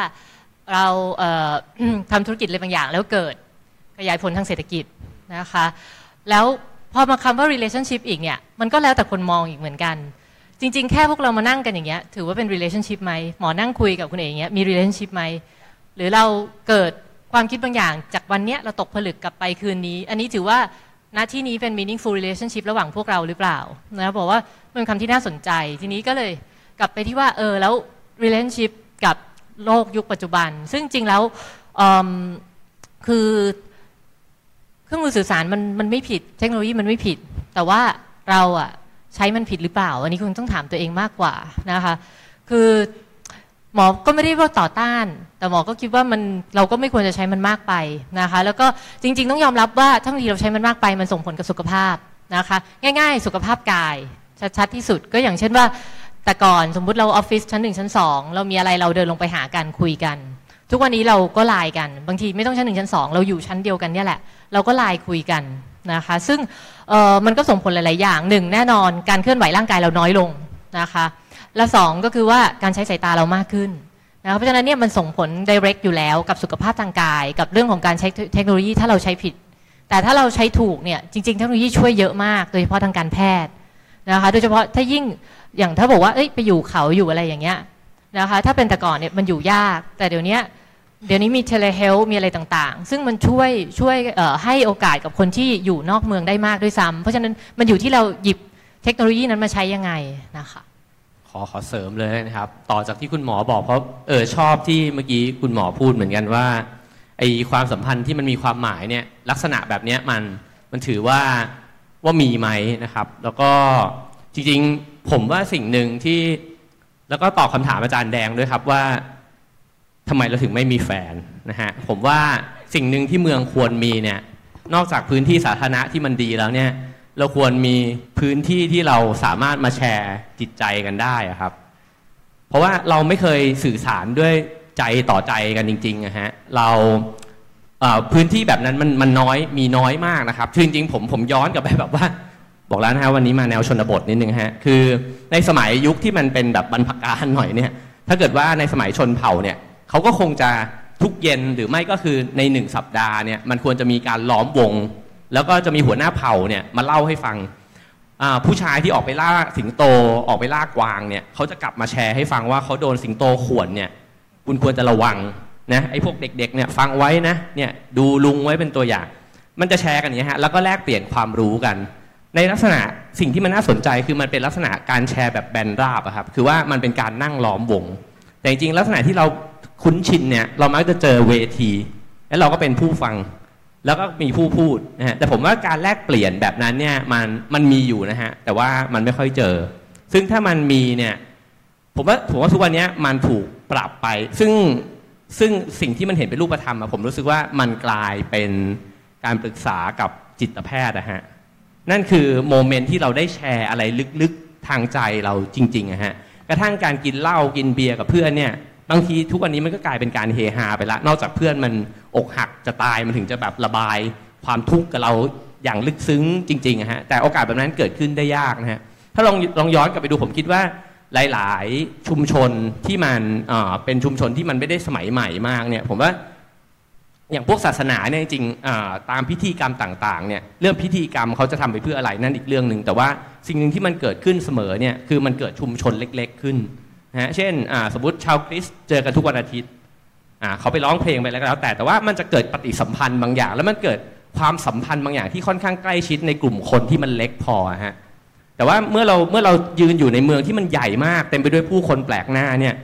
เราเทำธุรกิจอะไรบางอย่าง แล้วเกิดขยายผลทางเศรษฐกิจนะคะ แล้วพอมาคำว่า relationship อีกเนี่ย มันก็แล้วแต่คนมองอีกเหมือนกัน จริง ๆ แค่พวกเรามานั่งกันอย่างเงี้ย ถือว่าเป็น relationship ไหมหมอนั่งคุยกับคุณเอกอย่างเงี้ยมี relationship ไหมหรือเราเกิดความคิดบางอย่าง จากวันเนี้ยเราตกผลึกกลับไปคืนนี้ อันนี้ถือว่าณที่นี้เป็น meaningful relationship ระหว่างพวกเราหรือเปล่านะบอกว่าเป็นคำที่น่าสนใจทีนี้ก็เลย กลับไปที่ว่าเออแล้ว relationship กับโลกยุคปัจจุบัน ซึ่งจริงแล้วคือเครื่องมือสื่อสารมันมันไม่ผิด เทคโนโลยีมันไม่ผิด แต่ว่าเราอะใช้มันผิดหรือเปล่า อันนี้คุณต้องถามตัวเองมากกว่านะคะ คือหมอก็ไม่ได้ว่าต่อต้าน แต่หมอก็คิดว่ามันเราก็ไม่ควรจะใช้มันมากไปนะคะ แล้วก็จริง ๆ ต้องยอมรับว่าถ้าบางทีเราใช้มันมากไป มันส่งผลกับสุขภาพนะคะ ง่าย ๆ สุขภาพกายชัดๆที่สุดก็อย่างเช่นว่า แต่ก่อนสมมุติเราออฟฟิศชั้นหนึ่งชั้นสองเรามีอะไรเราเดินลงไปหากันคุยกัน ทุกวันนี้เราก็ไลน์กัน บางทีไม่ต้องชั้นหนึ่งชั้นสองเราอยู่ชั้นเดียวกันเนี่ยแหละ เราก็ไลน์คุยกันนะคะ ซึ่งมันก็ส่งผลหลาย ๆ อย่างหนึ่งแน่นอนการเคลื่อนไหวร่างกายเราน้อยลงนะคะและสองก็คือว่าการใช้สายตาเรามากขึ้นนะคะเพราะฉะนั้นเนี่ยมันส่งผล direct อยู่แล้วกับสุขภาพทางกาย กับเรื่องของการใช้เทคโนโลยีถ้าเราใช้ผิด แต่ถ้าเราใช้ถูกเนี่ยจริง ๆ เทคโนโลยีช่วยเยอะมาก โดยเฉพาะทางการแพทย์ นะคะโดยเฉพาะถ้ายิ่งอย่างถ้าบอกว่าเอ้ยไปอยู่เขาอยู่อะไรอย่างเงี้ยนะคะถ้าเป็นแต่ก่อนเนี่ยมันอยู่ยาก แต่เดี๋ยวนี้เดี๋ยวนี้มีเทเลเฮลมีอะไรต่างๆ ซึ่งมันช่วยช่วยให้โอกาสกับคนที่อยู่นอกเมืองได้มากด้วยซ้ำเพราะฉะนั้นมันอยู่ที่เราหยิบเทคโนโลยีนั้นมาใช้ยังไงนะคะขอขอเสริมเลยนะครับ ต่อจากที่คุณหมอบอกเพราะเออชอบที่เมื่อกี้คุณหมอพูดเหมือนกันว่าไอความสัมพันธ์ที่มันมีความหมายเนี่ยลักษณะแบบเนี้ยมันมันถือว่า ว่ามีไหมนะครับ แล้วก็จริงๆผมว่าสิ่งหนึ่งที่ แล้วก็ตอบคำถามอาจารย์แดงด้วยครับว่าทำไมเราถึงไม่มีแฟนนะฮะผมว่าสิ่งหนึ่งที่เมืองควรมีเนี่ยนอกจากพื้นที่สาธารณะที่มันดีแล้วเนี่ย เราควรมีพื้นที่ที่เราสามารถมาแชร์จิตใจกันได้ครับ เพราะว่าเราไม่เคยสื่อสารด้วยใจต่อใจกันจริงๆนะฮะเรา พื้นที่แบบนั้นมันมันน้อยมีน้อยมากนะครับคือจริงๆผมผมย้อนกลับไปแบบว่า บอกแล้วนะฮะวันนี้มาแนวชนบทนิดนึงฮะคือในสมัยยุคที่มันเป็นแบบบรรพการหน่อยเนี่ยถ้าเกิดว่าในสมัยชนเผ่าเนี่ยเขาก็คงจะทุกเย็นหรือไม่ก็คือในหนึ่งสัปดาห์เนี่ยมันควรจะมีการล้อมวง แล้วก็จะมีหัวหน้าเผ่าเนี่ยมาเล่าให้ฟังผู้ชายที่ออกไปล่าสิงโตออกไปล่ากวางเนี่ยเขาจะกลับมาแชร์ให้ฟังว่าเขาโดนสิงโตข่วนเนี่ยคุณควรจะระวัง นะไอ้พวกเด็กๆเนี่ยฟังไว้นะเนี่ยดูลุงไว้เป็นตัวอย่าง มันจะแชร์กันอย่างนี้ยฮะแล้วก็แลกเปลี่ยนความรู้กัน ในลักษณะสิ่งที่มันน่าสนใจคือมันเป็นลักษณะการแชร์แบบแบนราบอะครับคือว่ามันเป็นการนั่งล้อมวง แต่จริงๆลักษณะที่เราคุ้นชินเนี่ยเรามักจะเจอเวที แล้วเราก็เป็นผู้ฟัง แล้วก็มีผู้พูดนะฮะแต่ผมว่าการแลกเปลี่ยนแบบนั้นเนี่ยมันมันมีอยู่นะฮะแต่ว่ามันไม่ค่อยเจอ ซึ่งถ้ามันมีเนี่ยผมว่าผมว่าทุกวันนี้มันถูกปรับไป ซึ่ง ซึ่งสิ่งที่มันเห็นเป็นรูปธรรมอะผมรู้สึกว่ามันกลายเป็นการปรึกษากับจิตแพทย์นะฮะนั่นคือโมเมนต์ที่เราได้แชร์อะไรลึกๆทางใจเราจริงๆอะฮะกระทั่งการกินเหล้ากินเบียร์กับเพื่อนเนี่ยบางทีทุกวันนี้มันก็กลายเป็นการเฮฮาไปละ นอกจากเพื่อนมันอกหักจะตายมันถึงจะแบบระบายความทุกข์กับเราอย่างลึกซึ้งจริงๆอะฮะแต่โอกาสแบบนั้นเกิดขึ้นได้ยากนะฮะถ้าลองลองย้อนกลับไปดูผมคิดว่า หลายๆ ชุมชนที่มันเป็นชุมชนที่มันไม่ได้สมัยใหม่มากเนี่ยผมว่าอย่างพวกศาสนาเนี่ยจริงตามพิธีกรรมต่างๆเนี่ยเรื่องพิธีกรรมเขาจะทำไปเพื่ออะไรนั่นอีกเรื่องหนึ่งแต่ว่าสิ่งหนึ่งที่มันเกิดขึ้นเสมอเนี่ยคือมันเกิดชุมชนเล็ก ๆ ขึ้นนะฮะเช่นสมมติชาวคริสต์เจอกันทุกวันอาทิตย์เขาไปร้องเพลงไปแล้วก็แล้ว แต่แต่ว่ามันจะเกิดปฏิสัมพันธ์บางอย่าง แล้วมันเกิดความสัมพันธ์บางอย่างที่ค่อนข้างใกล้ชิดในกลุ่มคนที่มันเล็กพอฮะ แต่ว่าเมื่อเราเมื่อเรายืนอยู่ในเมืองที่มันใหญ่มาก เต็มไปด้วยผู้คนแปลกหน้าเนี่ย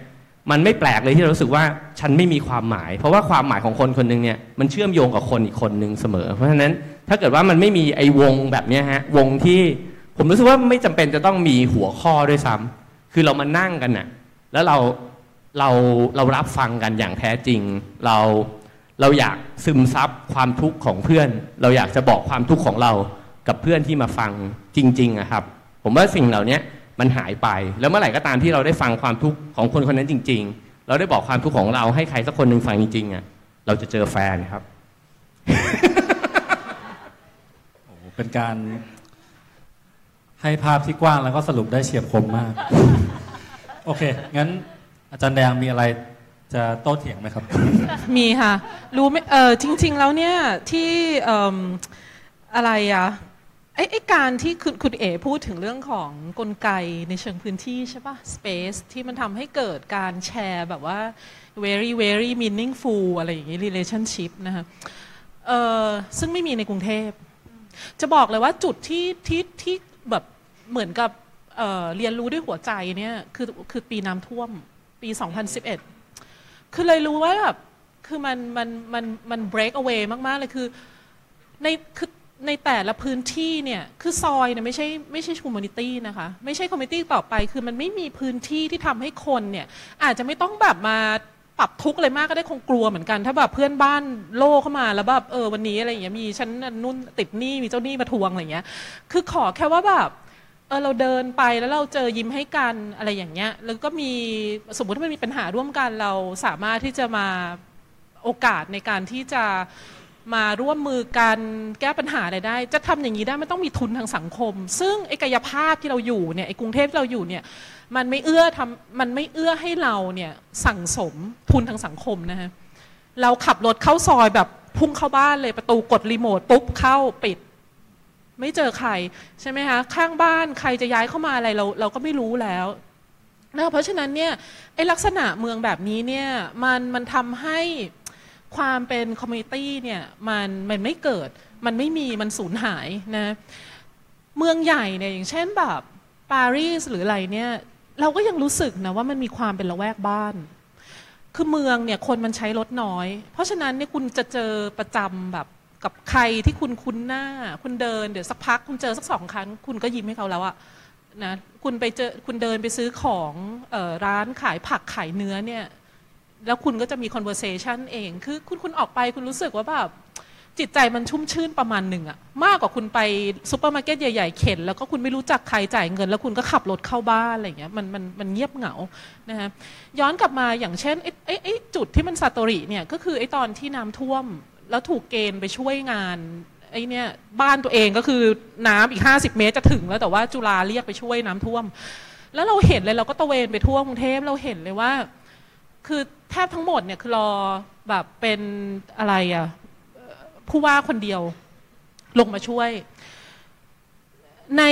มันไม่แปลกเลยที่เรารู้สึกว่าฉันไม่มีความหมาย เพราะว่าความหมายของคนคนหนึ่งเนี่ยมันเชื่อมโยงกับคนอีกคนหนึ่งเสมอ เพราะฉะนั้นถ้าเกิดว่ามันไม่มีไอ้วงแบบนี้ฮะวงที่ผมรู้สึกว่าไม่จำเป็นจะต้องมีหัวข้อด้วยซ้ำคือเรามานั่งกันน่ะแล้วเราเราเรารับฟังกันอย่างแท้จริง เราเราอยากซึมซับความทุกข์ของเพื่อน เราอยากจะบอกความทุกข์ของเรากับเพื่อนที่มาฟังจริงๆอะครับ ผมว่าสิ่งเหล่านี้มันหายไป แล้วเมื่อไหร่ก็ตามที่เราได้ฟังความทุกข์ของคนคนนั้นจริง ๆ เราได้บอกความทุกข์ของเราให้ใครสักคนหนึ่งฟังจริงๆอะเราจะเจอแฟนครับโอ้โหเป็นการ ให้ภาพที่กว้างแล้วก็สรุปได้เฉียบคมมาก โอเค งั้นอาจารย์แดงมีอะไรจะโต้เถียงไหมครับ มีค่ะ รู้ไหมเออจริง ๆ แล้วเนี่ยที่เอิ่มอะไรอะ ไอ้ไอ้การที่คุณคุณเอพูดถึงเรื่องของกลไกในเชิงพื้นที่ใช่ปะ space ที่มันทำให้เกิดการแชร์แบบว่า very very meaningful อะไรอย่างงี้ relationship นะคะเออซึ่งไม่มีในกรุงเทพ จะบอกเลยว่าจุดที่ที่ที่แบบเหมือนกับเเรียนรู้ด้วยหัวใจเนี่ยคือคือปีน้ำท่วมปี 2011 คือเลยรู้ว่าแบบคือมันมันมันมัน break away มาก ๆ เลยคือในคือ ในแต่ละพื้นที่เนี่ยคือซอยเนี่ยไม่ใช่ไม่ใช่ community นะคะไม่ใช่ community ต่อไป คือมันไม่มีพื้นที่ที่ทำให้คนเนี่ยอาจจะไม่ต้องแบบมาปรับทุกข์อะไรมากก็ได้คงกลัวเหมือนกัน ถ้าแบบเพื่อนบ้านโล่เข้ามาแล้วแบบเออวันนี้อะไรอย่างเงี้ยมีฉันนุ่นติดหนี้มีเจ้าหนี้มาทวงอะไรอย่างเงี้ยคือขอแค่ว่าแบบเออเราเดินไปแล้วเราเจอยิ้มให้กันอะไรอย่างเงี้ยแล้วก็มีสมมติถ้ามันมีปัญหาร่วมกันเราสามารถที่จะมาโอกาสในการที่จะ มาร่วมมือกันแก้ปัญหาอะไรได้ จะทำอย่างนี้ได้ไม่ต้องมีทุนทางสังคม ซึ่งไอ้กายภาพที่เราอยู่เนี่ยไอ้กรุงเทพที่เราอยู่เนี่ยมันไม่เอื้อทำมันไม่เอื้อให้เราเนี่ยสั่งสมทุนทางสังคมนะฮะเราขับรถเข้าซอยแบบพุ่งเข้าบ้านเลยประตูกดรีโมทปุ๊บเข้าปิด ไม่เจอใครใช่ไหมคะข้างบ้านใครจะย้ายเข้ามาอะไรเราเราก็ไม่รู้แล้วนะเพราะฉะนั้นเนี่ยไอลักษณะเมืองแบบนี้เนี่ยมันมันทำให้ ความเป็น community เนี่ยมันมันไม่เกิด มันไม่มีมันสูญหายนะ เมืองใหญ่เนี่ยอย่างเช่นแบบปารีสหรืออะไรเนี่ยเราก็ยังรู้สึกนะว่ามันมีความเป็นละแวกบ้าน คือเมืองเนี่ยคนมันใช้รถน้อย เพราะฉะนั้นเนี่ยคุณจะเจอประจำแบบกับใครที่คุณคุ้นหน้า คุณเดินเดี๋ยวสักพัก คุณเจอสักสองครั้ง คุณก็ยิ้มให้เขาแล้วอะนะคุณไปเจอคุณเดินไปซื้อของออร้านขายผักขายเนื้อเนี่ย แล้วคุณก็จะมี conversation เอง คือคุณคุณออกไปคุณรู้สึกว่าแบบจิตใจมันชุ่มชื่นประมาณหนึ่งอะมากกว่าคุณไปซูเปอร์มาร์เก็ตใหญ่ๆเข็น แล้วก็คุณไม่รู้จักใครจ่ายเงิน แล้วคุณก็ขับรถเข้าบ้านอะไรเงี้ยมันมันมันเงียบเหงานะฮะย้อนกลับมาอย่างเช่นไอ้ไอ้ไอ้จุดที่มันซาโตริเนี่ยก็คือไอ้ตอนที่น้ำท่วม แล้วถูกเกณฑ์ไปช่วยงานไอ้เนี่ยบ้านตัวเองก็คือน้ำอีก 50 เมตรจะถึงแล้วแต่ว่าจุฬาเรียกไปช่วยน้ำท่วม แล้วเราเห็นเลยเราก็ตะเวนไปทั่วกรุงเทพเราเห็นเลยว่า คือแทบทั้งหมดเนี่ยคือรอแบบเป็นอะไรอะ่ะผู้ว่าคนเดียวลงมาช่วย ใน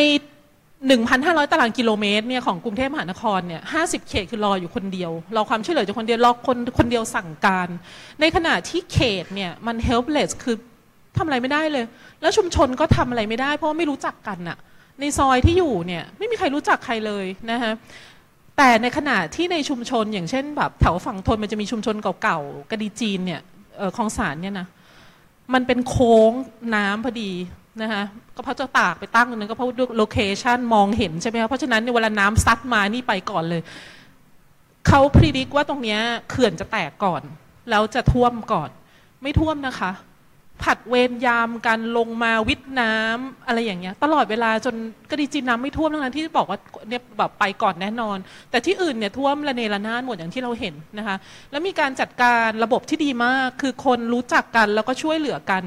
1,500 ตารางกิโลเมตรเนี่ยของกรุงเทพมหานครเนี่ย50 เขตคือรออยู่คนเดียว รอความช่วยเหลือจากคนเดียว รอคนคนเดียวสั่งการ ในขณะที่เขตเนี่ยมัน helpless คือทำอะไรไม่ได้เลย แล้วชุมชนก็ทำอะไรไม่ได้ เพราะไม่รู้จักกันอะในซอยที่อยู่เนี่ยไม่มีใครรู้จักใครเลยนะคะ แต่ในขณะที่ในชุมชนอย่างเช่นแบบแถวฝั่งทนมันจะมีชุมชนเก่าๆกระดีจีนเนี่ยคลองสารเนี่ยนะมันเป็นโค้งน้ำพอดีนะคะก็เพราะเจ้าตากไปตั้งตรงนั้นก็เพราะด้วยโลเคชันมองเห็นใช่ไหมคะเพราะฉะนั้นเวลาน้ำซัดมานี่ไปก่อนเลยเขาพิจิกว่าตรงนี้เขื่อนจะแตกก่อน แล้วจะท่วมก่อน ไม่ท่วมนะคะ ผัดเวรยามกันลงมาวิทน้ำอะไรอย่างเงี้ย ตลอดเวลาจนกะดีจีนน้ำไม่ท่วมทั้งนั้นที่บอกว่าเนี่ยแบบไปก่อนแน่นอน แต่ที่อื่นเนี่ยท่วมระเนระนาดหมดอย่างที่เราเห็นนะคะ แล้วมีการจัดการระบบที่ดีมาก คือคนรู้จักกันแล้วก็ช่วยเหลือกัน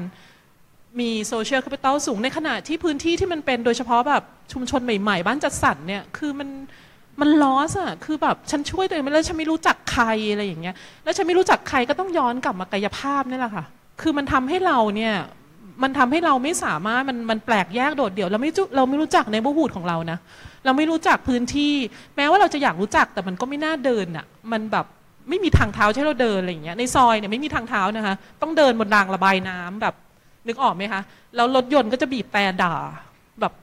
มี social capital สูงในขณะที่พื้นที่ที่มันเป็นโดยเฉพาะแบบชุมชนใหม่ๆ บ้านจัดสรรเนี่ยคือมันมัน lost อะคือแบบฉันช่วยตัวเองไม่ได้แล้วฉันไม่รู้จักใครอะไรอย่างเงี้ย แล้วฉันไม่รู้จักใครก็ต้องย้อนกลับมากายภาพนี่แหละค่ะ คือมันทำให้เราเนี่ยมันทำให้เราไม่สามารถมันมันแปลกแยกโดดเดี่ยวเราไม่รู้เราไม่รู้จักในบูฮูดของเรานะเราไม่รู้จักพื้นที่ แม้ว่าเราจะอยากรู้จักแต่มันก็ไม่น่าเดินอะมันแบบไม่มีทางเท้าให้เราเดินอะไรอย่างเงี้ยในซอยเนี่ยไม่มีทางเท้านะคะต้องเดินบนรางระบายน้ำแบบนึกออกไหมคะแล้วรถยนต์ก็จะบีบแต่ด่าแบบ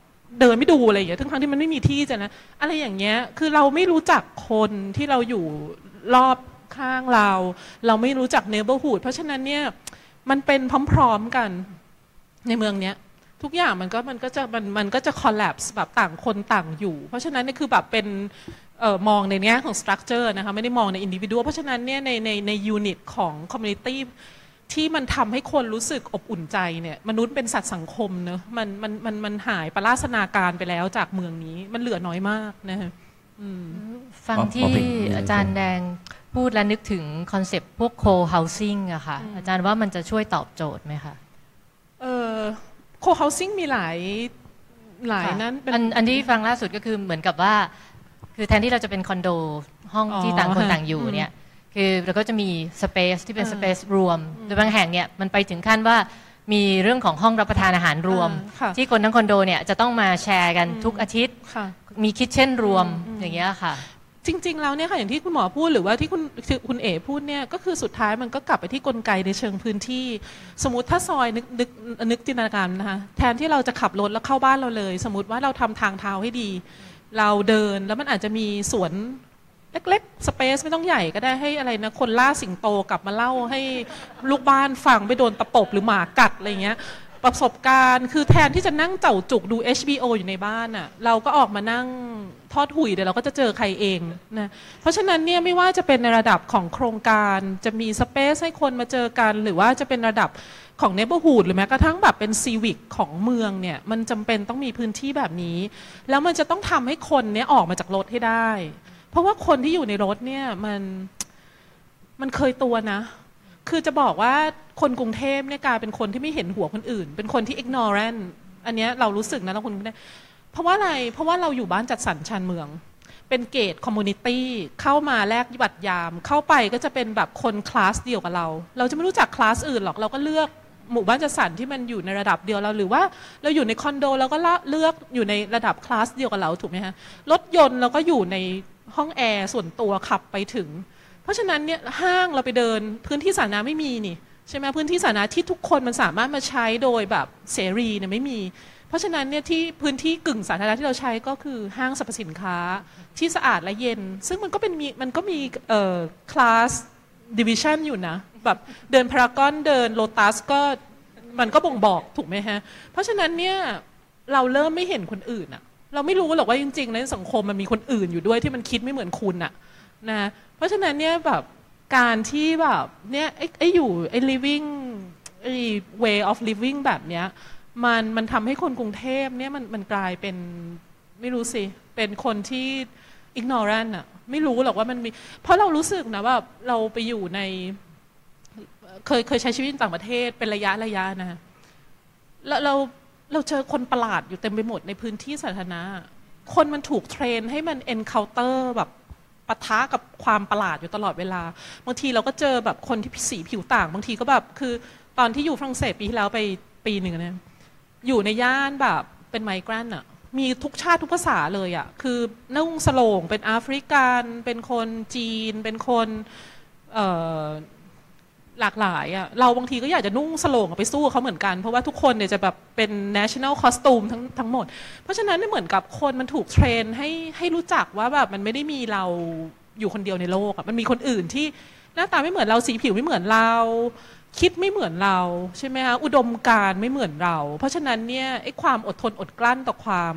เดินไม่ดูอะไรอย่างเงี้ยทั้งทั้งๆที่มันไม่มีที่จะนะอะไรอย่างเงี้ยคือเราไม่รู้จักคนที่เราอยู่รอบข้างเรา เราไม่รู้จักเนเบอร์ฮูดเพราะฉะนั้นเนี่ย มันเป็นพร้อมๆกันในเมืองเนี้ยทุกอย่างมันก็มันก็จะมันมันก็จะ collapse แบบต่างคนต่างอยู่ เพราะฉะนั้นเนี่ยคือแบบเป็นเอ่อมองในแง่ของ structure นะคะไม่ได้มองใน individual เพราะฉะนั้นเนี่ยในในใน unit ของ community ที่มันทำให้คนรู้สึกอบอุ่นใจเนี่ยมนุษย์เป็นสัตว์สังคมเนอะมันมันมันมันหายปราศนาการไปแล้วจากเมืองนี้มันเหลือน้อยมากนะฮะอืมฟังอ๋อที่เป็นอาจารย์แดง พูดแล้วนึกถึงคอนเซปต์พวก co-housing อะค่ะอืมอาจารย์ว่ามันจะช่วยตอบโจทย์ไหมคะเอ่อ co-housing มีหลายหลายค่ะนั้นเป็นอันอันที่ฟังล่าสุดก็คือเหมือนกับว่า คือแทนที่เราจะเป็นคอนโดห้องอ๋อที่ต่างคนฮะต่างอยู่อืมเนี่ยคือเราก็จะมีสเปซที่เป็นเออสเปซรวมโดยบางแห่งเนี่ยมันไปถึงขั้นว่ามีเรื่องของห้องรับประทานอาหารรวมอ่าค่ะที่คนทั้งคอนโดเนี่ยจะต้องมาแชร์กันอืมทุกอาทิตย์ค่ะมีคิทเช่นรวมอืมอย่างเงี้ยค่ะ จริง ๆ แล้วเนี่ยค่ะอย่างที่คุณหมอพูดหรือว่าที่คุณคุณเอ๋พูดเนี่ยก็คือสุดท้ายมันก็กลับไปที่กลไกในเชิงพื้นที่ สมมติถ้าซอยนึกนึกนึกจินตนาการนะคะแทนที่เราจะขับรถแล้วเข้าบ้านเราเลย สมมติว่าเราทำทางเท้าให้ดี เราเดินแล้วมันอาจจะมีสวนเล็กๆสเปซไม่ต้องใหญ่ก็ได้ให้อะไรนะคนล่าสิงโตกลับมาเล่าให้ลูกบ้านฟังไปโดนตะปบหรือหมากัดอะไรเงี้ยประสบการณ์ คือแทนที่จะนั่งเจ้าจุกดู HBO อยู่ในบ้านอะ่ะเราก็ออกมานั่ง ทอดหุยเดี๋ยวเราก็จะเจอใครเองนะเพราะฉะนั้นเนี่ยไม่ว่าจะเป็นในระดับของโครงการจะมีสเปซให้คนมาเจอกัน หรือว่าจะเป็นระดับของเนเบอร์ฮูดหรือแม้กระทั่งแบบเป็นซีวิกของเมืองเนี่ยมันจำเป็นต้องมีพื้นที่แบบนี้ แล้วมันจะต้องทำให้คนเนี่ยออกมาจากรถให้ได้ เพราะว่าคนที่อยู่ในรถเนี่ยมันมันเคยตัวนะ คือจะบอกว่าคนกรุงเทพเนี่ยกลายเป็นคนที่ไม่เห็นหัวคนอื่น เป็นคนที่ ignorant อันนี้เรารู้สึกนะเราคนกรุงเทพ เพราะว่าอะไร เพราะว่าเราอยู่บ้านจัดสรรชานเมือง เป็น gated community เข้ามาแลกบัตรยาม เข้าไปก็จะเป็นแบบคนคลาสเดียวกับเรา เราจะไม่รู้จักคลาสอื่นหรอกเราก็เลือกหมู่บ้านจัดสรรที่มันอยู่ในระดับเดียวเราหรือว่าเราอยู่ในคอนโดเราก็เลือกอยู่ในระดับคลาสเดียวกับเราถูกไหมฮะรถยนต์เราก็อยู่ในห้องแอร์ส่วนตัวขับไปถึง เพราะฉะนั้นเนี่ยห้างเราไปเดินพื้นที่สาธารณะไม่มีนี่ใช่ไหมพื้นที่สาธารณะที่ทุกคนมันสามารถมาใช้โดยแบบเสรีเนี่ยไม่มี เพราะฉะนั้นเนี่ยที่พื้นที่กึ่งสาธารณะที่เราใช้ก็คือห้างสรรพสินค้าที่สะอาดและเย็น ซึ่งมันก็เป็นมีมันก็มีเอ่อ class division อยู่นะแบบเดินพารากอนเดินโลตัสก็มันก็บ่งบอกถูกไหมฮะ เพราะฉะนั้นเนี่ยเราเริ่มไม่เห็นคนอื่นอะเราไม่รู้หรอกว่าจริงๆในสังคมมันมีคนอื่นอยู่ด้วยที่มันคิดไม่เหมือนคุณอะนะเพราะฉะนั้นเนี่ยแบบการที่แบบเนี่ยไอ้ไอ้อยู่ไอ้ living ไอ้ way of living แบบเนี้ย มันมันทำให้คนกรุงเทพเนี่ยมันมันกลายเป็นไม่รู้สิ เป็นคนที่ ignorant อะไม่รู้หรอกว่ามันมี เพราะเรารู้สึกนะว่าเราไปอยู่ใน เคยเคยใช้ชีวิตต่างประเทศเป็นระยะระยะนะแล้วเราเราเจอคนประหลาดอยู่เต็มไปหมดในพื้นที่สาธารณะคนมันถูกเทรนให้มัน encounter แบบปะทะกับความประหลาดอยู่ตลอดเวลา บางทีเราก็เจอแบบคนที่สีผิวต่าง บางทีก็แบบคือตอนที่อยู่ฝรั่งเศสปีที่แล้วไปปีหนึ่งเนี่ย อยู่ในย่านแบบเป็นไมเกรนอะมีทุกชาติทุกภาษาเลยอะคือนุ่งสโลงเป็นแอฟริกัน เป็นคนจีน เป็นคนหลากหลายอะเราบางทีก็อยากจะนุ่งสโลงไปสู้เขาเหมือนกัน เพราะว่าทุกคนเนี่ยจะแบบเป็น national costume ทั้งทั้งหมด เพราะฉะนั้นเหมือนกับคนมันถูกเทรนให้ให้รู้จักว่าแบบมันไม่ได้มีเราอยู่คนเดียวในโลกอะมันมีคนอื่นที่หน้าตาไม่เหมือนเราสีผิวไม่เหมือนเรา คิดไม่เหมือนเราใช่ไหมคะอุดมการณ์ไม่เหมือนเรา เพราะฉะนั้นเนี่ยไอ้ความอดทนอดกลั้นต่อความ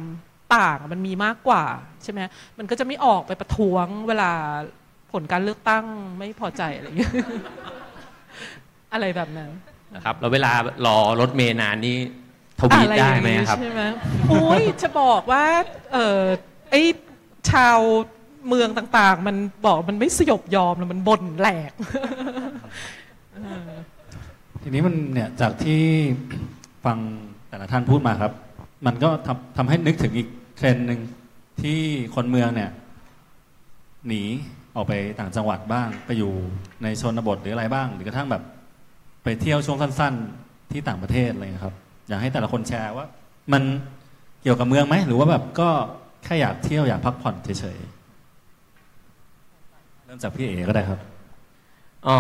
ต่างมันมีมากกว่าใช่ไหมมันก็จะไม่ออกไปประท้วงเวลาผลการเลือกตั้งไม่พอใจอะไรอย่างเงี้ยอะไรแบบนั้นนะครับแล้วเวลารอรถเมล์นานนี่ทวีตอะไรอได้ย่างไหมนี้ครับใช่ไหมโอ้ยจะบอกว่าเออไอชาวเมืองต่างๆ มันบอกมันไม่สยบยอมแล้วมันบ่นแหลก ทีนี้มันเนี่ยจากที่ฟังแต่ละท่านพูดมาครับ มันก็ทำทำให้นึกถึงอีกเทรนด์หนึ่งที่คนเมืองเนี่ยหนีออกไปต่างจังหวัดบ้าง ไปอยู่ในชนบทหรืออะไรบ้าง หรือกระทั่งแบบ ไปเที่ยวช่วงสั้น ๆ ที่ต่างประเทศอะไรครับ อยากให้แต่ละคนแชร์ว่า มันเกี่ยวกับเมืองไหมหรือว่าแบบก็แค่อยากเที่ยวอยากพักผ่อนเฉยๆเริ่มจากพี่เอก็ได้ครับ อ๋อ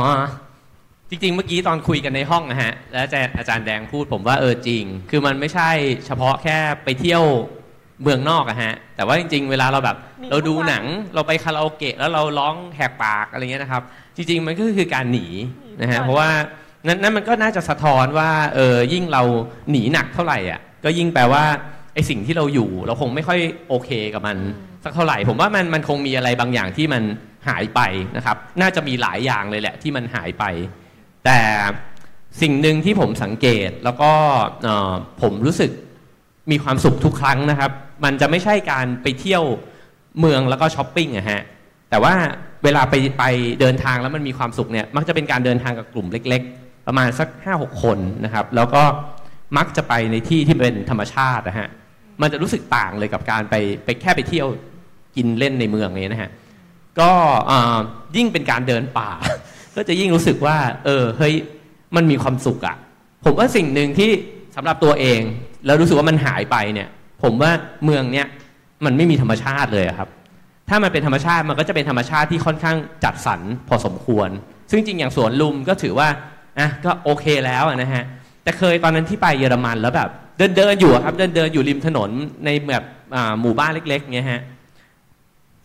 จริงๆ เมื่อกี้ตอนคุยกันในห้องนะฮะ แล้วอาจารย์อาจารย์แดงพูดผมว่าเออจริง คือมันไม่ใช่เฉพาะแค่ไปเที่ยวเมืองนอกอะฮะ แต่ว่าจริง ๆ เวลาเราแบบเราดูหนังเราไปคาราโอเกะแล้วเราร้องแหกปากอะไรเงี้ยนะครับ จริง ๆ มันก็คือการหนีนะฮะ เพราะว่านั่นนั่นมันก็น่าจะสะท้อนว่าเออยิ่งเราหนีหนักเท่าไหร่อะก็ยิ่งแปลว่าไอสิ่งที่เราอยู่ เราคงไม่ค่อยโอเคกับมันสักเท่าไหร่ ผมว่ามันมันคงมีอะไรบางอย่างที่มันหายไปนะครับ น่าจะมีหลายอย่างเลยแหละที่มันหายไป แต่สิ่งหนึ่งที่ผมสังเกตแล้วก็ผมรู้สึกมีความสุขทุกครั้งนะครับ มันจะไม่ใช่การไปเที่ยวเมืองแล้วก็ช้อปปิ้งอะฮะแต่ว่าเวลาไปไปเดินทางแล้วมันมีความสุขเนี่ยมักจะเป็นการเดินทางกับกลุ่มเล็ก ๆ ประมาณสักห้าหกคนนะครับ แล้วก็มักจะไปในที่ที่เป็นธรรมชาตินะฮะมันจะรู้สึกต่างเลยกับการไปไปแค่ไปเที่ยวกินเล่นในเมืองนี้นะฮะก็ยิ่งเป็นการเดินป่า ก็จะยิ่งรู้สึกว่า เออเฮ้ยมันมีความสุขอะผมว่าสิ่งหนึ่งที่สำหรับตัวเอง แล้วรู้สึกว่ามันหายไปเนี่ย ผมว่าเมืองเนี้ยมันไม่มีธรรมชาติเลยครับ ถ้ามันเป็นธรรมชาติมันก็จะเป็นธรรมชาติที่ค่อนข้างจัดสรรพอสมควร ซึ่งจริงอย่างสวนลุมก็ถือว่าอะก็โอเคแล้วนะฮะแต่เคยตอนนั้นที่ไปเยอรมันแล้วแบบ เดินเดินอยู่ครับเดินเดินอยู่ริมถนนในแบบหมู่บ้านเล็กๆเงี้ยฮะ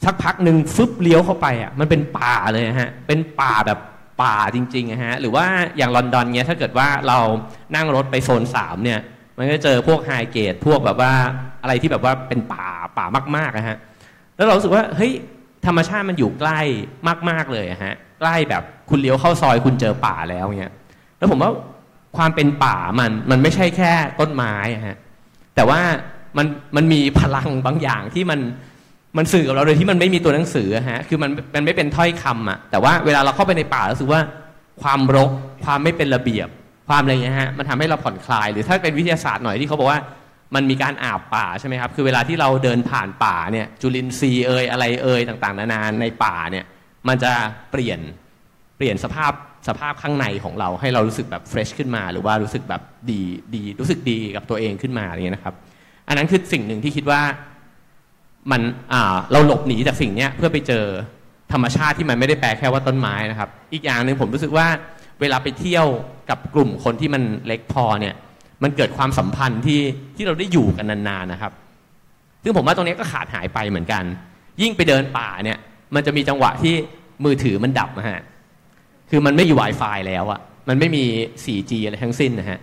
สักพักหนึ่งฟึบเลี้ยวเข้าไปอะมันเป็นป่าเลยฮะเป็นป่าแบบ ป่าจริงๆอะฮะหรือว่าอย่างลอนดอนเนี้ยถ้าเกิดว่าเรานั่งรถไปโซนสามเนี่ยมันก็เจอพวกไฮเกตพวกแบบว่าอะไรที่แบบว่าเป็นป่าป่ามากๆนะฮะแล้วเราสึกว่าเฮ้ยธรรมชาติมันอยู่ใกล้มาก ๆเลยะฮะใกล้แบบคุณเลี้ยวเข้าซอยคุณเจอป่าแล้วเงี้ยแล้วผมว่าความเป็นป่ามันมันไม่ใช่แค่ต้นไม้อะฮะแต่ว่ามันมันมีพลังบางอย่างที่มัน มันสื่อกับเราโดยที่มันไม่มีตัวหนังสือฮะคือมันมันไม่เป็นถ้อยคำอะแต่ว่าเวลาเราเข้าไปในป่ารู้สึกว่า ความรก ความไม่เป็นระเบียบ ความอะไรเงี้ยฮะมันทำให้เราผ่อนคลาย หรือถ้าเป็นวิทยาศาสตร์หน่อยที่เขาบอกว่ามันมีการอาบป่าใช่ไหมครับ คือเวลาที่เราเดินผ่านป่าเนี่ยจุลินทรีย์เอ่ยอะไรเอ่ยต่างๆ นานาในป่าเนี่ยมันจะเปลี่ยนเปลี่ยนสภาพสภาพข้างในของเราให้เรารู้สึกแบบเฟรชขึ้นมา หรือว่ารู้สึกแบบดีดีรู้สึกดีกับตัวเองขึ้นมาอย่างเงี้ยนะครับ อันนั้นคือสิ่งหนึ่งที่คิดว่า มันเราหลบหนีจากสิ่งนี้เพื่อไปเจอธรรมชาติที่มันไม่ได้แปลแค่ว่าต้นไม้นะครับ อีกอย่างหนึ่งผมรู้สึกว่าเวลาไปเที่ยวกับกลุ่มคนที่มันเล็กพอเนี่ยมันเกิดความสัมพันธ์ที่ที่เราได้อยู่กันนานๆนะครับ ซึ่งผมว่าตรงนี้ก็ขาดหายไปเหมือนกัน ยิ่งไปเดินป่าเนี่ย มันจะมีจังหวะที่มือถือมันดับนะฮะคือมันไม่มี Wi-Fi แล้วอะมันไม่มี 4G อะไรทั้งสิ้นนะฮะ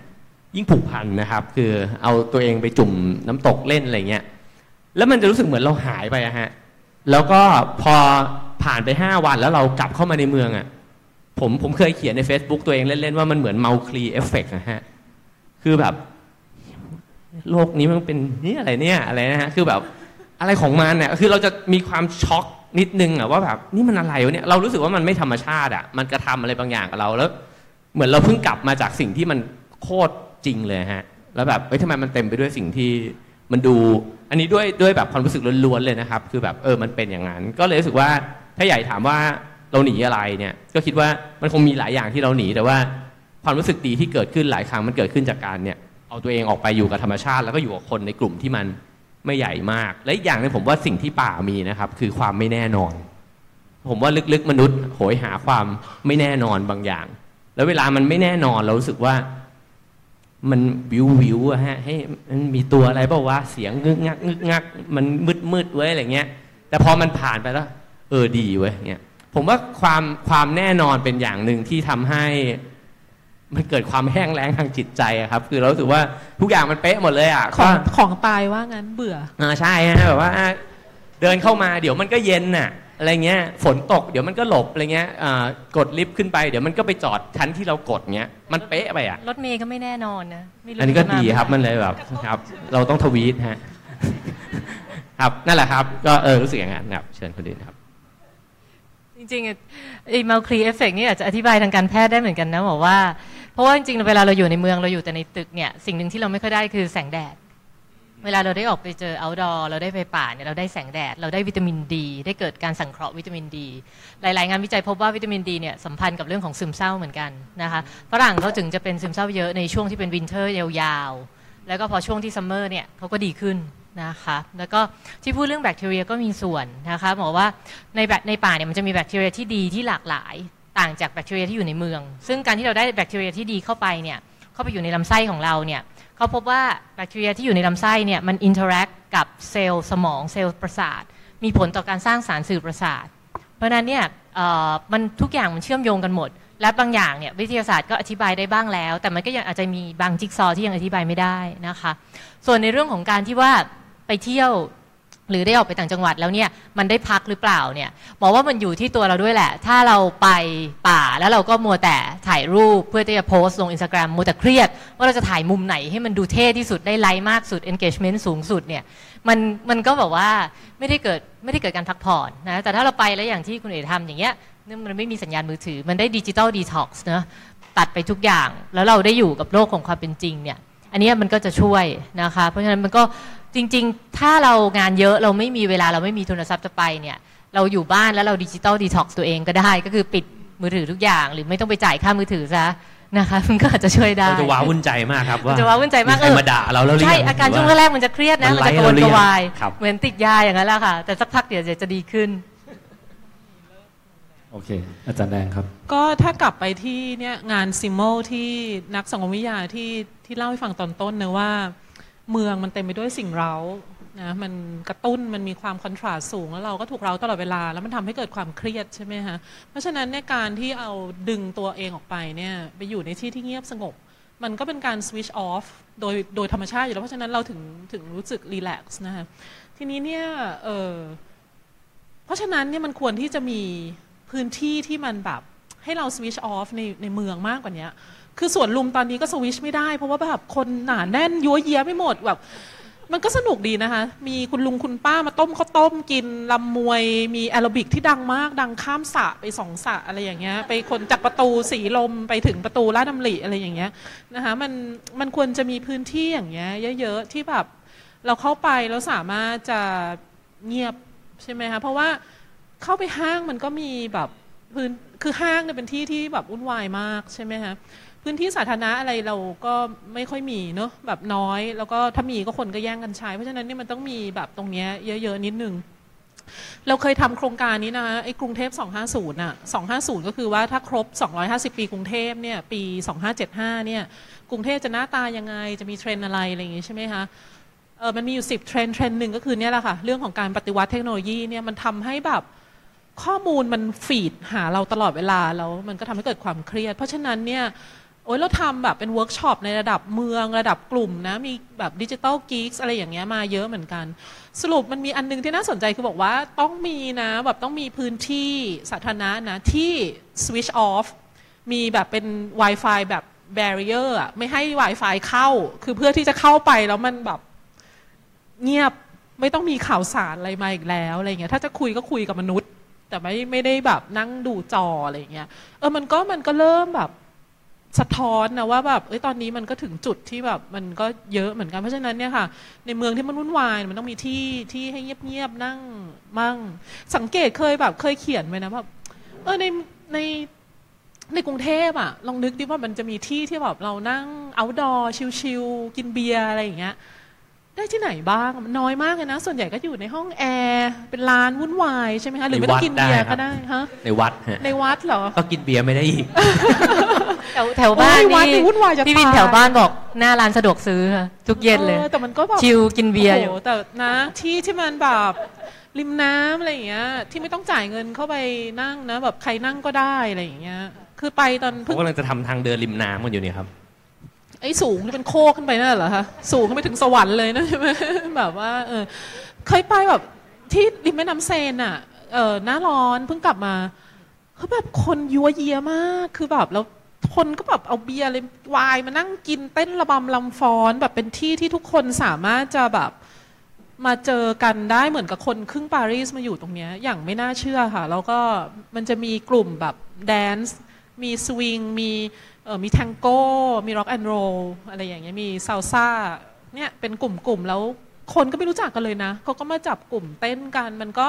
ยิ่งผูกพันนะครับ คือเอาตัวเองไปจุ่มน้ำตกเล่นอะไรเงี้ย แล้วมันจะรู้สึกเหมือนเราหายไปอะฮะ แล้วก็พอผ่านไป5วันแล้วเรากลับเข้ามาในเมืองอะผมผมเคยเขียนใน Facebook ตัวเองเล่น ๆ ว่ามันเหมือนเมาคลีเอฟเฟกนะฮะ คือแบบ โลกนี้มันเป็นนี่อะไรเนี่ยอะไรนะฮะ คือแบบอะไรของมันเนี่ยคือเราจะมีความช็อกนิดนึงอะว่าแบบนี่มันอะไรวะเนี่ยเรารู้สึกว่ามันไม่ธรรมชาติอะมันกระทำอะไรบางอย่างกับเราแล้ว เหมือนเราเพิ่งกลับมาจากสิ่งที่มันโคตรจริงเลยฮะ แล้วแบบเอ้ยทำไมมันเต็มไปด้วยสิ่งที่ มันดูอันนี้ด้วยด้วยแบบความรู้สึกล้วนๆเลยนะครับ คือแบบเออมันเป็นอย่างนั้น ก็เลยรู้สึกว่าถ้าใหญ่ถามว่าเราหนีอะไรเนี่ยก็คิดว่ามันคงมีหลายอย่างที่เราหนีแต่ว่าความรู้สึกดีที่เกิดขึ้นหลายครั้งมันเกิดขึ้นจากการเนี่ยเอาตัวเองออกไปอยู่กับธรรมชาติ แล้วก็อยู่กับคนในกลุ่มที่มันไม่ใหญ่มาก และอีกอย่างนึงผมว่าสิ่งที่ป่ามีนะครับ คือความไม่แน่นอน ผมว่าลึกๆมนุษย์โหยหาความไม่แน่นอนบางอย่าง แล้วเวลามันไม่แน่นอนเรารู้สึกว่า มันวิววิวอะฮะให้มันมีตัวอะไรเปล่าวะเสียงงึกงักงึกงัก มันมืดมืดๆเว้ยอะไรเงี้ย แต่พอมันผ่านไปแล้ว เออดีเว้ยเงี้ยผมว่าความความแน่นอนเป็นอย่างหนึ่งที่ทำให้ มันเกิดความแห้งแล้งทางจิตใจอะครับ คือเรารู้สึกว่าทุกอย่างมันเป๊ะหมดเลยอะของว่าของตายว่างั้นเบื่ออ่าใช่ฮะแบบว่าเดินเข้ามาเดี๋ยวมันก็เย็นน่ะ อะไรเงี้ยฝนตกเดี๋ยวมันก็หลบอะไรเงี้ยอ่ากดลิฟต์ขึ้นไปเดี๋ยวมันก็ไปจอดชั้นที่เรากดเงี้ยมันเป๊ะไปอะรถเมย์ก็ไม่แน่นอนนะไม่รู้อันนี้ก็จะมาดีครับเมื่อไหมันเลยแบบครับ เราต้องทวีตฮะครับนั่นแหละครับ ก็เออรู้สึกอย่างนั้นครับ เชิญคนอื่นครับ จริงๆอะไอ้มัลคลีเอฟเฟกนี่อาจจะอธิบายทางการแพทย์ได้เหมือนกันนะบอกว่า เพราะว่าจริงๆ เวลาเราอยู่ในเมืองเราอยู่แต่ในตึกเนี่ย สิ่งหนึ่งที่เราไม่ค่อยได้คือแสงแดด เวลาเราได้ออกไปเจอ outdoor เราได้ไปป่าเนี่ยเราได้แสงแดด เราได้วิตามินดี ได้เกิดการสังเคราะห์วิตามินดี หลาย ๆ งานวิจัยพบว่าวิตามินดีเนี่ยสัมพันธ์กับเรื่องของซึมเศร้าเหมือนกันนะคะฝรั่งเขาถึงจะเป็นซึมเศร้าเยอะในช่วงที่เป็น winterาวๆ แล้วก็พอช่วงที่ summer เนี่ยเขาก็ดีขึ้นนะคะแล้วก็ที่พูดเรื่องแบคทีเรียก็มีส่วนนะคะบอกว่าในแบในป่าเนี่ยมันจะมีแบคทีเรียที่ดีที่หลากหลาย ต่างจากแบคทีเรียที่อยู่ในเมือง ซึ่งการที่เราได้แบคทีเรียที่ดีเข้าไปเนี่ยเข้าไปอยู่ในลำไส้ของเราเนี่ย เขาพบว่าแบคทีเรียที่อยู่ในลำไส้เนี่ยมัน interact กับเซลล์สมองเซลล์ประสาท มีผลต่อการสร้างสารสื่อประสาท เพราะนั้นเนี่ยเอ่อมันทุกอย่างมันเชื่อมโยงกันหมด และบางอย่างเนี่ยวิทยาศาสตร์ก็อธิบายได้บ้างแล้ว แต่มันก็ยังอาจจะมีบางจิ๊กซอว์ที่ยังอธิบายไม่ได้นะคะ ส่วนในเรื่องของการที่ว่าไปเที่ยว หรือได้ออกไปต่างจังหวัดแล้วเนี่ยมันได้พักหรือเปล่าเนี่ยบอกว่ามันอยู่ที่ตัวเราด้วยแหละ ถ้าเราไปป่าแล้วเราก็มัวแต่ถ่ายรูปเพื่อที่จะโพสต์ลงอินสตาแกรมมัวแต่เครียด ว่าเราจะถ่ายมุมไหนให้มันดูเท่ที่สุดได้ไลค์มากสุด engagement สูงสุดเนี่ยมันมันก็แบบว่าไม่ได้เกิดไม่ได้เกิดการพักผ่อนนะแต่ถ้าเราไปแล้วอย่างที่คุณเอ๋ทำอย่างเงี้ยเนี่ยมันไม่มีสัญญาณมือถือ มันได้ digital detox นะตัดไปทุกอย่างแล้วเราได้อยู่กับโลกของความเป็นจริงเนี่ยอันนี้มันก็จะช่วยนะคะ เพราะฉะนั้นมันก็ จริงๆ ถ้าเรางานเยอะเราไม่มีเวลาเราไม่มีทุนทรัพย์จะไปเนี่ย เราอยู่บ้านแล้วเรา digital detox ตัวเองก็ได้ ก็คือปิดมือถือทุกอย่าง หรือไม่ต้องไปจ่ายค่ามือถือซะนะคะมันก็อาจจะช่วยได้เราจะว้าวุ่นใจมากครับว่าจะว้าวุ่นใจมากใครมาด่าเราแล้วหรือใช่ยังอาการหช่วงว่าแรกๆมันจะเครียดนะมัมันนจะกระวนไล่เราหรืกอระวายครับเหมือนติดยาอย่างนั้นแหละค่ะ แต่สักพักเดี๋ยวจะดีขึ้นโอเค อาจารย์แดงครับ ก็ถ้ากลับไปที่เนี่ยงานซิมโมที่นักสังคมวิทยาที่ที่เล่าให้ฟังตอนต้นนะว่า เมืองมันเต็มไปด้วยสิ่งเร้านะมันกระตุ้นมันมีความคอนทราสต์สูง แล้วเราก็ถูกเร้าตลอดเวลา แล้วมันทำให้เกิดความเครียดใช่ไหมฮะเพราะฉะนั้นเนี่ยการที่เอาดึงตัวเองออกไปเนี่ยไปอยู่ในที่ที่เงียบสงบ มันก็เป็นการสวิชออฟโดยโดยธรรมชาติอยู่แล้ว เพราะฉะนั้นเราถึงถึงรู้สึก relax นะฮะทีนี้เนี่ยเออเพราะฉะนั้นเนี่ยมันควรที่จะมีพื้นที่ที่มันแบบให้เรา switch off ในในเมืองมากกว่านี้ คือสวนลุมตอนนี้ก็สวิชไม่ได้ เพราะว่าแบบคนหนาแน่นยั้วเยี้ยไปหมดแบบ มันก็สนุกดีนะคะ มีคุณลุงคุณป้ามาต้มข้าวต้มกินรำมวย มีแอโรบิกที่ดังมาก ดังข้ามสระไปสองสระอะไรอย่างเงี้ย ไปคนจากประตูสีลมไปถึงประตูราชดำริอะไรอย่างเงี้ยนะคะมันมันควรจะมีพื้นที่อย่างเงี้ยเยอะๆที่แบบเราเข้าไปแล้วสามารถจะเงียบใช่ไหมคะเพราะว่าเข้าไปห้างมันก็มีแบบพื้นคือห้างเนี่ยเป็นที่ที่แบบวุ่นวายมากใช่ไหมคะ พื้นที่สาธารณะอะไรเราก็ไม่ค่อยมีเนอะแบบน้อย แล้วก็ถ้ามีก็คนก็แย่งกันใช้ เพราะฉะนั้นนี่มันต้องมีแบบตรงเนี้ยเยอะ ๆ นิดนึง เราเคยทำโครงการนี้นะไอ้กรุงเทพ 250น่ะ250 ก็คือว่าถ้าครบ 250 ปีกรุงเทพเนี่ยปี 2575เนี่ยกรุงเทพจะหน้าตายังไงจะมีเทรนอะไรอะไรอย่างงี้ใช่ไหมคะเออมันมีอยู่ 10 trend trend หนึ่งก็คือเนี่ยแหละค่ะเรื่องของการปฏิวัติเทคโนโลยีเนี่ยมันทำให้แบบข้อมูลมัน feed หาเราตลอดเวลาแล้วมันก็ทำให้เกิดความเครียด เพราะฉะนั้นเนี่ย ยเราทำแบบเป็นเวิร์กช็อปในระดับเมืองระดับกลุ่มนะ มีแบบ digital geek อะไรอย่างเงี้ยมาเยอะเหมือนกัน สรุปมันมีอันนึงที่น่าสนใจคือบอกว่าต้องมีนะแบบต้องมีพื้นที่สาธารณะนะ ที่ switch off มีแบบเป็น Wi-Fi แบบ barrier อะไม่ให้ Wi-Fi เข้า คือเพื่อที่จะเข้าไปแล้วมันแบบเงียบไม่ต้องมีข่าวสารอะไรมาอีกแล้วอะไรเงี้ยถ้าจะคุยก็คุยกับมนุษย์ แต่ไม่ไม่ได้แบบนั่งดูจออะไรเงี้ยเออมันก็มันก็เริ่มแบบ สะท้อนนะว่าแบบเอ้ยตอนนี้มันก็ถึงจุดที่แบบมันก็เยอะเหมือนกันเพราะฉะนั้นเนี่ยค่ะ ในเมืองที่มันวุ่นวายมันต้องมีที่ที่ให้เงียบๆนั่งมั่ง สังเกตเคยแบบเคยเขียนไว้นะแบบเออในในในกรุงเทพอะลองนึกดิว่ามันจะมีที่ที่แบบเรานั่งเอาดอชิลๆกินเบียร์อะไรอย่างเงี้ย ได้ที่ไหนบ้างมันน้อยมากเลยนะ ส่วนใหญ่ก็อยู่ในห้องแอร์เป็นร้านวุ่นวายใช่ไหมคะหรือไม่ต้องกินเบียร์ก็ได้ฮะในวัดฮะในวัดเหรอก็กินเบียร์ไม่ได้อีกแถวแถวบ้านโอ้ยวัดนี่นี่วุ่นวายจะพี่วินตายแถวบ้านบอกหน้าร้านสะดวกซื้อค่ะทุกเย็นเลยออแต่มันก็แบบชิลกินเบียร์อยู่โโหแต่นะที่ที่มันแบบริมน้ำอะไรอย่างเงี้ย ที่ไม่ต้องจ่ายเงินเข้าไปนั่งนะ แบบใครนั่งก็ได้อะไรอย่างเงี้ย คือไปตอนเขาเพิ่งกำลังจะทำทางเดินริมน้ำกันอยู่เนี่ยครับ ไอ้สูงที่เป็นโคกขึ้นไปนั่นเหรอคะสูงขึ้นไปถึงสวรรค์เลยนะใช่ไหมแบบว่าเออเคยไปแบบที่ริมแม่น้ำเซนอะเออหน้าร้อนเพิ่งกลับมาเขาแบบคนยัวเยียมากคือแบบแล้วคนก็แบบเอาเบียร์เอยไวน์มานั่งกินเต้นระบำรำฟ้อนแบบเป็นที่ที่ทุกคนสามารถจะแบบมาเจอกันได้เหมือนกับคนครึ่งปารีสมาอยู่ตรงเนี้ยอย่างไม่น่าเชื่อค่ะ แล้วก็มันจะมีกลุ่มแบบ dance มีสวิงมี มีแทงโก้ มี rock and roll อะไรอย่างเงี้ยมีซาลซ่าเนี่ยเป็นกลุ่มๆแล้วคนก็ไม่รู้จักกันเลยนะเขาก็มาจับกลุ่มเต้นกันมันก็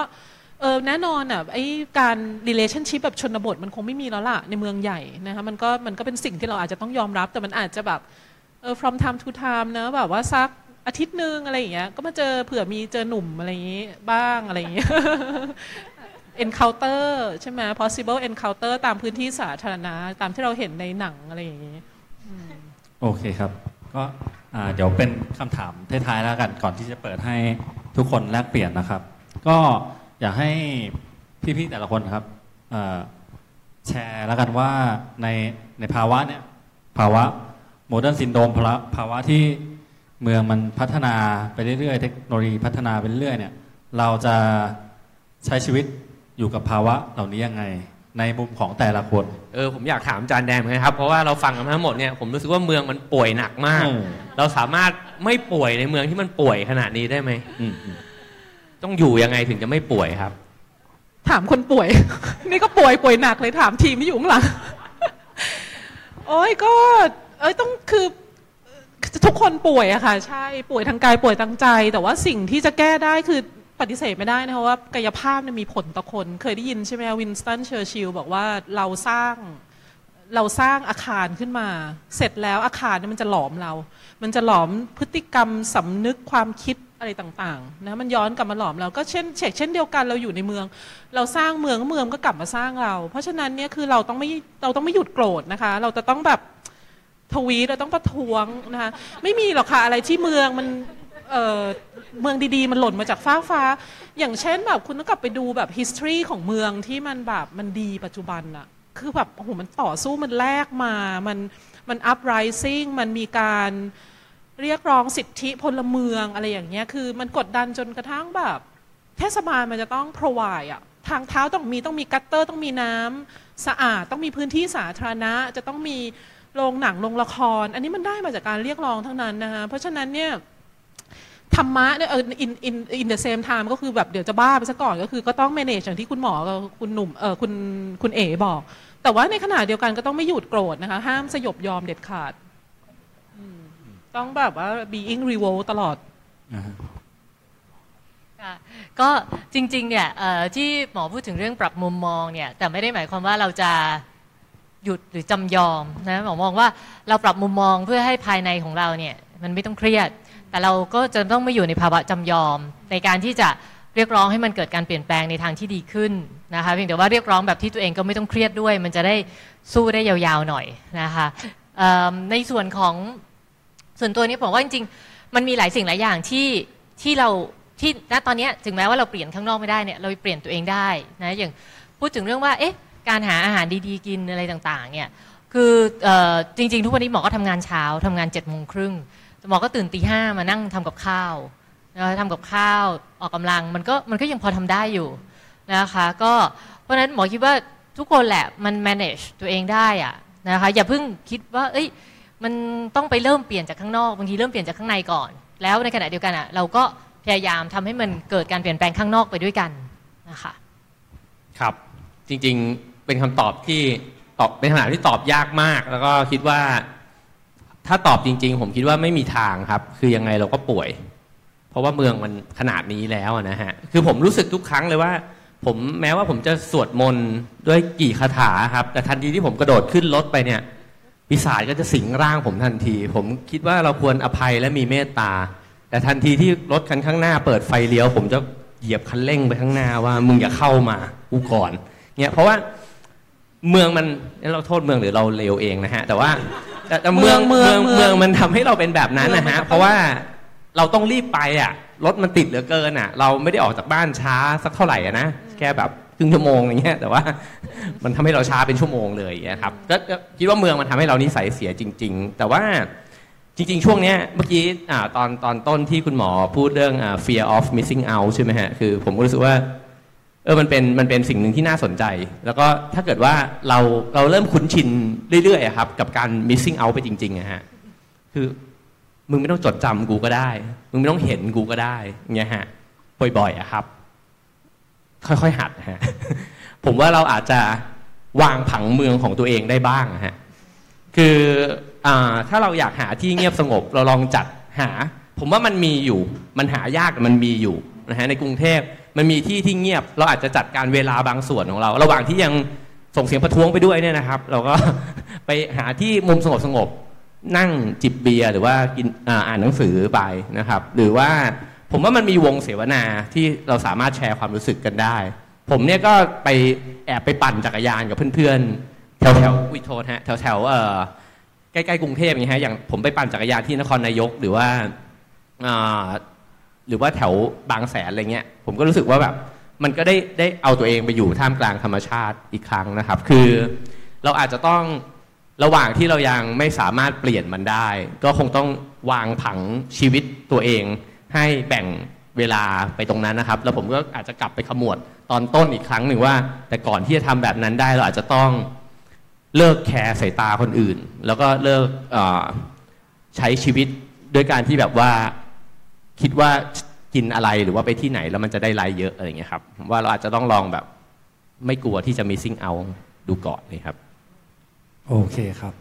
เออแน่นอนอะไอ้การ relationship แบบชนบทมันคงไม่มีแล้วล่ะ ในเมืองใหญ่นะคะมันก็มันก็เป็นสิ่งที่เราอาจจะต้องยอมรับ แต่มันอาจจะแบบเออ from time to time นะแบบว่าสักอาทิตย์หนึ่งอะไรอย่างเงี้ยก็มาเจอเผื่อมีเจอหนุ่มอะไรอย่างงี้บ้างอะไรอย่างเงี้ย encounter ใช่ไหม possible encounter ตามพื้นที่สาธารณะ ตามที่เราเห็นในหนังอะไรอย่างงี้โอเคครับ ก็เดี๋ยวเป็นคำถามท้ายๆแล้วกันก่อนที่จะเปิดให้ทุกคนแลกเปลี่ยนนะครับ ก็อยากให้พี่ๆแต่ละคนครับแชร์แล้วกันว่าในในภาวะเนี่ยภาวะ modern syndrome ภาวะที่เมืองมันพัฒนาไปเรื่อยๆ เทคโนโลยีพัฒนาไปเรื่อยๆเนี่ยเราจะใช้ชีวิต อยู่กับภาวะเหล่านี้ยังไง ในมุมของแต่ละคน เออผมอยากถามอาจารย์แดงเหมือนกันครับ เพราะว่าเราฟังกันมาทั้งหมดเนี่ยผมรู้สึกว่าเมืองมันป่วยหนักมาก อืม เราสามารถไม่ป่วยในเมืองที่มันป่วยขนาดนี้ได้ไหม อืมอืมต้องอยู่ยังไงถึงจะไม่ป่วยครับ ถามคนป่วย นี่ก็ป่วยป่วยหนักเลยถามทีมที่อยู่ข้างหลัง โอ้ยก็ เอ้ยต้องคือทุกคนป่วยอะค่ะ ใช่ป่วยทางกายป่วยทางใจ แต่ว่าสิ่งที่จะแก้ได้คือ ปฏิเสธไม่ได้นะคะว่ากายภาพเนี่ยมีผลต่อคน เคยได้ยินใช่ไหม Winston Churchill บอกว่าเราสร้างเราสร้างอาคารขึ้นมา เสร็จแล้วอาคารเนี่ยมันจะหลอมเรา มันจะหลอมพฤติกรรมสำนึกความคิดอะไรต่างๆนะมันย้อนกลับมาหลอมเราก็เช่นเชกเช่นเดียวกันเราอยู่ในเมือง เราสร้างเมืองเมืองก็กลับมาสร้างเรา เพราะฉะนั้นเนี่ยคือเราต้องไม่เราต้องไม่หยุดโกรธนะคะ เราจะต้องแบบทวีตเราต้องประท้วงนะคะไม่มีหรอกค่ะอะไรที่เมืองมัน เมืองดีๆ มันหล่นมาจากฟ้าฟ้า อย่างเช่นแบบคุณต้องกลับไปดูแบบ history ของเมืองที่มันแบบมันดีปัจจุบันอะคือแบบโอ้โหมันต่อสู้มันแลกมา มันมัน uprising มันมีการเรียกร้องสิทธิพลเมืองอะไรอย่างเงี้ย คือมันกดดันจนกระทั่งแบบ เทศบาลมันจะต้อง provide อะทางเท้าต้องมีต้องมีกัตเตอร์ต้องมีน้ำสะอาดต้องมีพื้นที่สาธารณะ จะต้องมีโรงหนังโรงละคร อันนี้มันได้มาจากการเรียกร้องทั้งนั้นนะคะเพราะฉะนั้นเนี่ย ธรรมะเนี่ยเออ in in in the same time ก็คือแบบเดี๋ยวจะบ้าไปซะก่อนก็คือก็ต้อง manage อย่างที่คุณหมอกับคุณหนุ่มเออคุณคุณเอ๋บอก แต่ว่าในขณะเดียวกันก็ต้องไม่หยุดโกรธนะคะ ห้ามสยบยอมเด็ดขาดต้องแบบว่า being revolt ตลอดก็จริงๆเนี่ยที่หมอพูดถึงเรื่องปรับมุมมองเนี่ยแต่ไม่ได้หมายความว่าเราจะหยุดหรือจำยอมนะหมอมองว่าเราปรับมุมมองเพื่อให้ภายในของเราเนี่ยมันไม่ต้องเครียด แต่เราก็จะต้องไม่อยู่ในภาวะจำยอม ในการที่จะเรียกร้องให้มันเกิดการเปลี่ยนแปลงในทางที่ดีขึ้นนะคะเพียงแต่ว่าเรียกร้องแบบที่ตัวเองก็ไม่ต้องเครียดด้วย มันจะได้สู้ได้ยาวๆหน่อยนะคะในส่วนของส่วนตัวนี้ผมว่าจริงๆมันมีหลายสิ่งหลายอย่างที่ที่เราที่ณตอนนี้ถึงแม้ว่าเราเปลี่ยนข้างนอกไม่ได้เนี่ยเราเปลี่ยนตัวเองได้นะอย่างพูดถึงเรื่องว่าเอ๊ะการหาอาหารดีๆ กินอะไรต่างๆเนี่ยคือออจริง ๆ ทุกวันนี้หมอก็ทำงานเช้าทำงาน7จ็ดโมงครึ่ง หมอก็ตื่นตีห้ามานั่งทำกับข้าวนะทำกับข้าวออกกำลังมันก็มันก็ยังพอทำได้อยู่นะคะก็เพราะฉะนั้นหมอคิดว่าทุกคนแหละมัน manage ตัวเองได้อะนะคะอย่าเพิ่งคิดว่าเอ้ยมันต้องไปเริ่มเปลี่ยนจากข้างนอกบางทีเริ่มเปลี่ยนจากข้างในก่อน แล้วในขณะเดียวกันอะเราก็พยายามทำให้มันเกิดการเปลี่ยนแปลงข้างนอกไปด้วยกันนะคะครับจริงๆเป็นคำตอบที่ตอบเป็นคำถามที่ตอบยากมาก แล้วก็คิดว่า ถ้าตอบจริง ๆ ผมคิดว่าไม่มีทางครับ คือยังไงเราก็ป่วย เพราะว่าเมืองมันขนาดนี้แล้วนะฮะ คือผมรู้สึกทุกครั้งเลยว่า ผมแม้ว่าผมจะสวดมนต์ด้วยกี่คาถาครับ แต่ทันทีที่ผมกระโดดขึ้นรถไปเนี่ยปีศาจก็จะสิงร่างผมทันที ผมคิดว่าเราควรอภัยและมีเมตตา แต่ทันทีที่รถคันข้างหน้าเปิดไฟเลี้ยว ผมจะเหยียบคันเร่งไปข้างหน้าว่ามึงอย่าเข้ามากูก่อนเนี่ยเพราะว่าเมืองมันเราโทษเมืองหรือเราเลวเองนะฮะ แต่ว่า แต่แต่เมืองเมืเมือองงเมืองเมืองมันทำให้เราเป็นแบบนั้นนะเมืองมันฮะก็ต้องเพราะว่าเราต้องรีบไปอะรถมันติดเหลือเกินอะ เราไม่ได้ออกจากบ้านช้าสักเท่าไหร่อะนะแค่แบบครึ่งชั่วโมงอย่างเงี้ยแต่ว่ามันทำให้เราช้าเป็นชั่วโมงเลยอย่างเงี้ยครับก็ก็คิดว่าเมืองมันทำให้เรานิสัยเสียจริง ๆ แต่ว่าจริง ๆ ช่วงเนี้ยเมื่อกี้อ่าตอนตอนต้นที่คุณหมอพูดเรื่องอ่า fear of missing out ใช่ไหมฮะคือผมก็รู้สึกว่า เออมันเป็นมันเป็นสิ่งหนึ่งที่น่าสนใจ แล้วก็ถ้าเกิดว่าเราเราเริ่มคุ้นชินเรื่อยๆครับ กับการ missing out ไปจริงๆอะฮะคือมึงไม่ต้องจดจำกูก็ได้ มึงไม่ต้องเห็นกูก็ได้เงี้ยฮะบ่อยๆอะครับ ค่อยๆหัดฮะผมว่าเราอาจจะวางผังเมืองของตัวเองได้บ้างนะฮะคืออาถ้าเราอยากหาที่เงียบสงบ เราลองจัดหา ผมว่ามันมีอยู่ มันหายากแต่มันมีอยู่นะฮะในกรุงเทพ มันมีที่ที่เงียบ เราอาจจะจัดการเวลาบางส่วนของเรา ระหว่างที่ยังส่งเสียงประท้วงไปด้วยเนี่ยนะครับ เราก็ไปหาที่มุมสงบสงบๆนั่งจิบเบียร์หรือว่ากินอ่านหนังสือไปนะครับ หรือว่าผมว่ามันมีวงเสวนาที่เราสามารถแชร์ความรู้สึกกันได้ ผมเนี่ยก็ไปแอบไปปั่นจักรยานกับเพื่อนๆแถวแถวๆวิโทษฮะแถวแถวๆเออใกล้ๆกรุงเทพอย่ฮะอย่างผมไปปั่นจักรยานที่นครนายก หรือว่าอ่า หรือว่าแถวบางแสนอะไรเงี้ยผมก็รู้สึกว่าแบบมันก็ได้ได้เอาตัวเองไปอยู่ท่ามกลางธรรมชาติอีกครั้งนะครับ คือเราอาจจะต้องระหว่างที่เรายังไม่สามารถเปลี่ยนมันได้ ก็คงต้องวางผังชีวิตตัวเอง ให้แบ่งเวลาไปตรงนั้นนะครับ แล้วผมก็อาจจะกลับไปขมวดตอนต้นอีกครั้งหนึ่งว่า แต่ก่อนที่จะทำแบบนั้นได้เราอาจจะต้องเลิก care สายตาคนอื่น แล้วก็เลิกใช้ชีวิตด้วยการที่แบบว่า คิดว่ากินอะไรหรือว่าไปที่ไหนแล้วมันจะได้ไลค์เยอะอะไรอย่างเงี้ยครับผมว่าเราอาจจะต้องลองแบบ ไม่กลัวที่จะ missing out ดูก่อนนะครับ โอเคครับ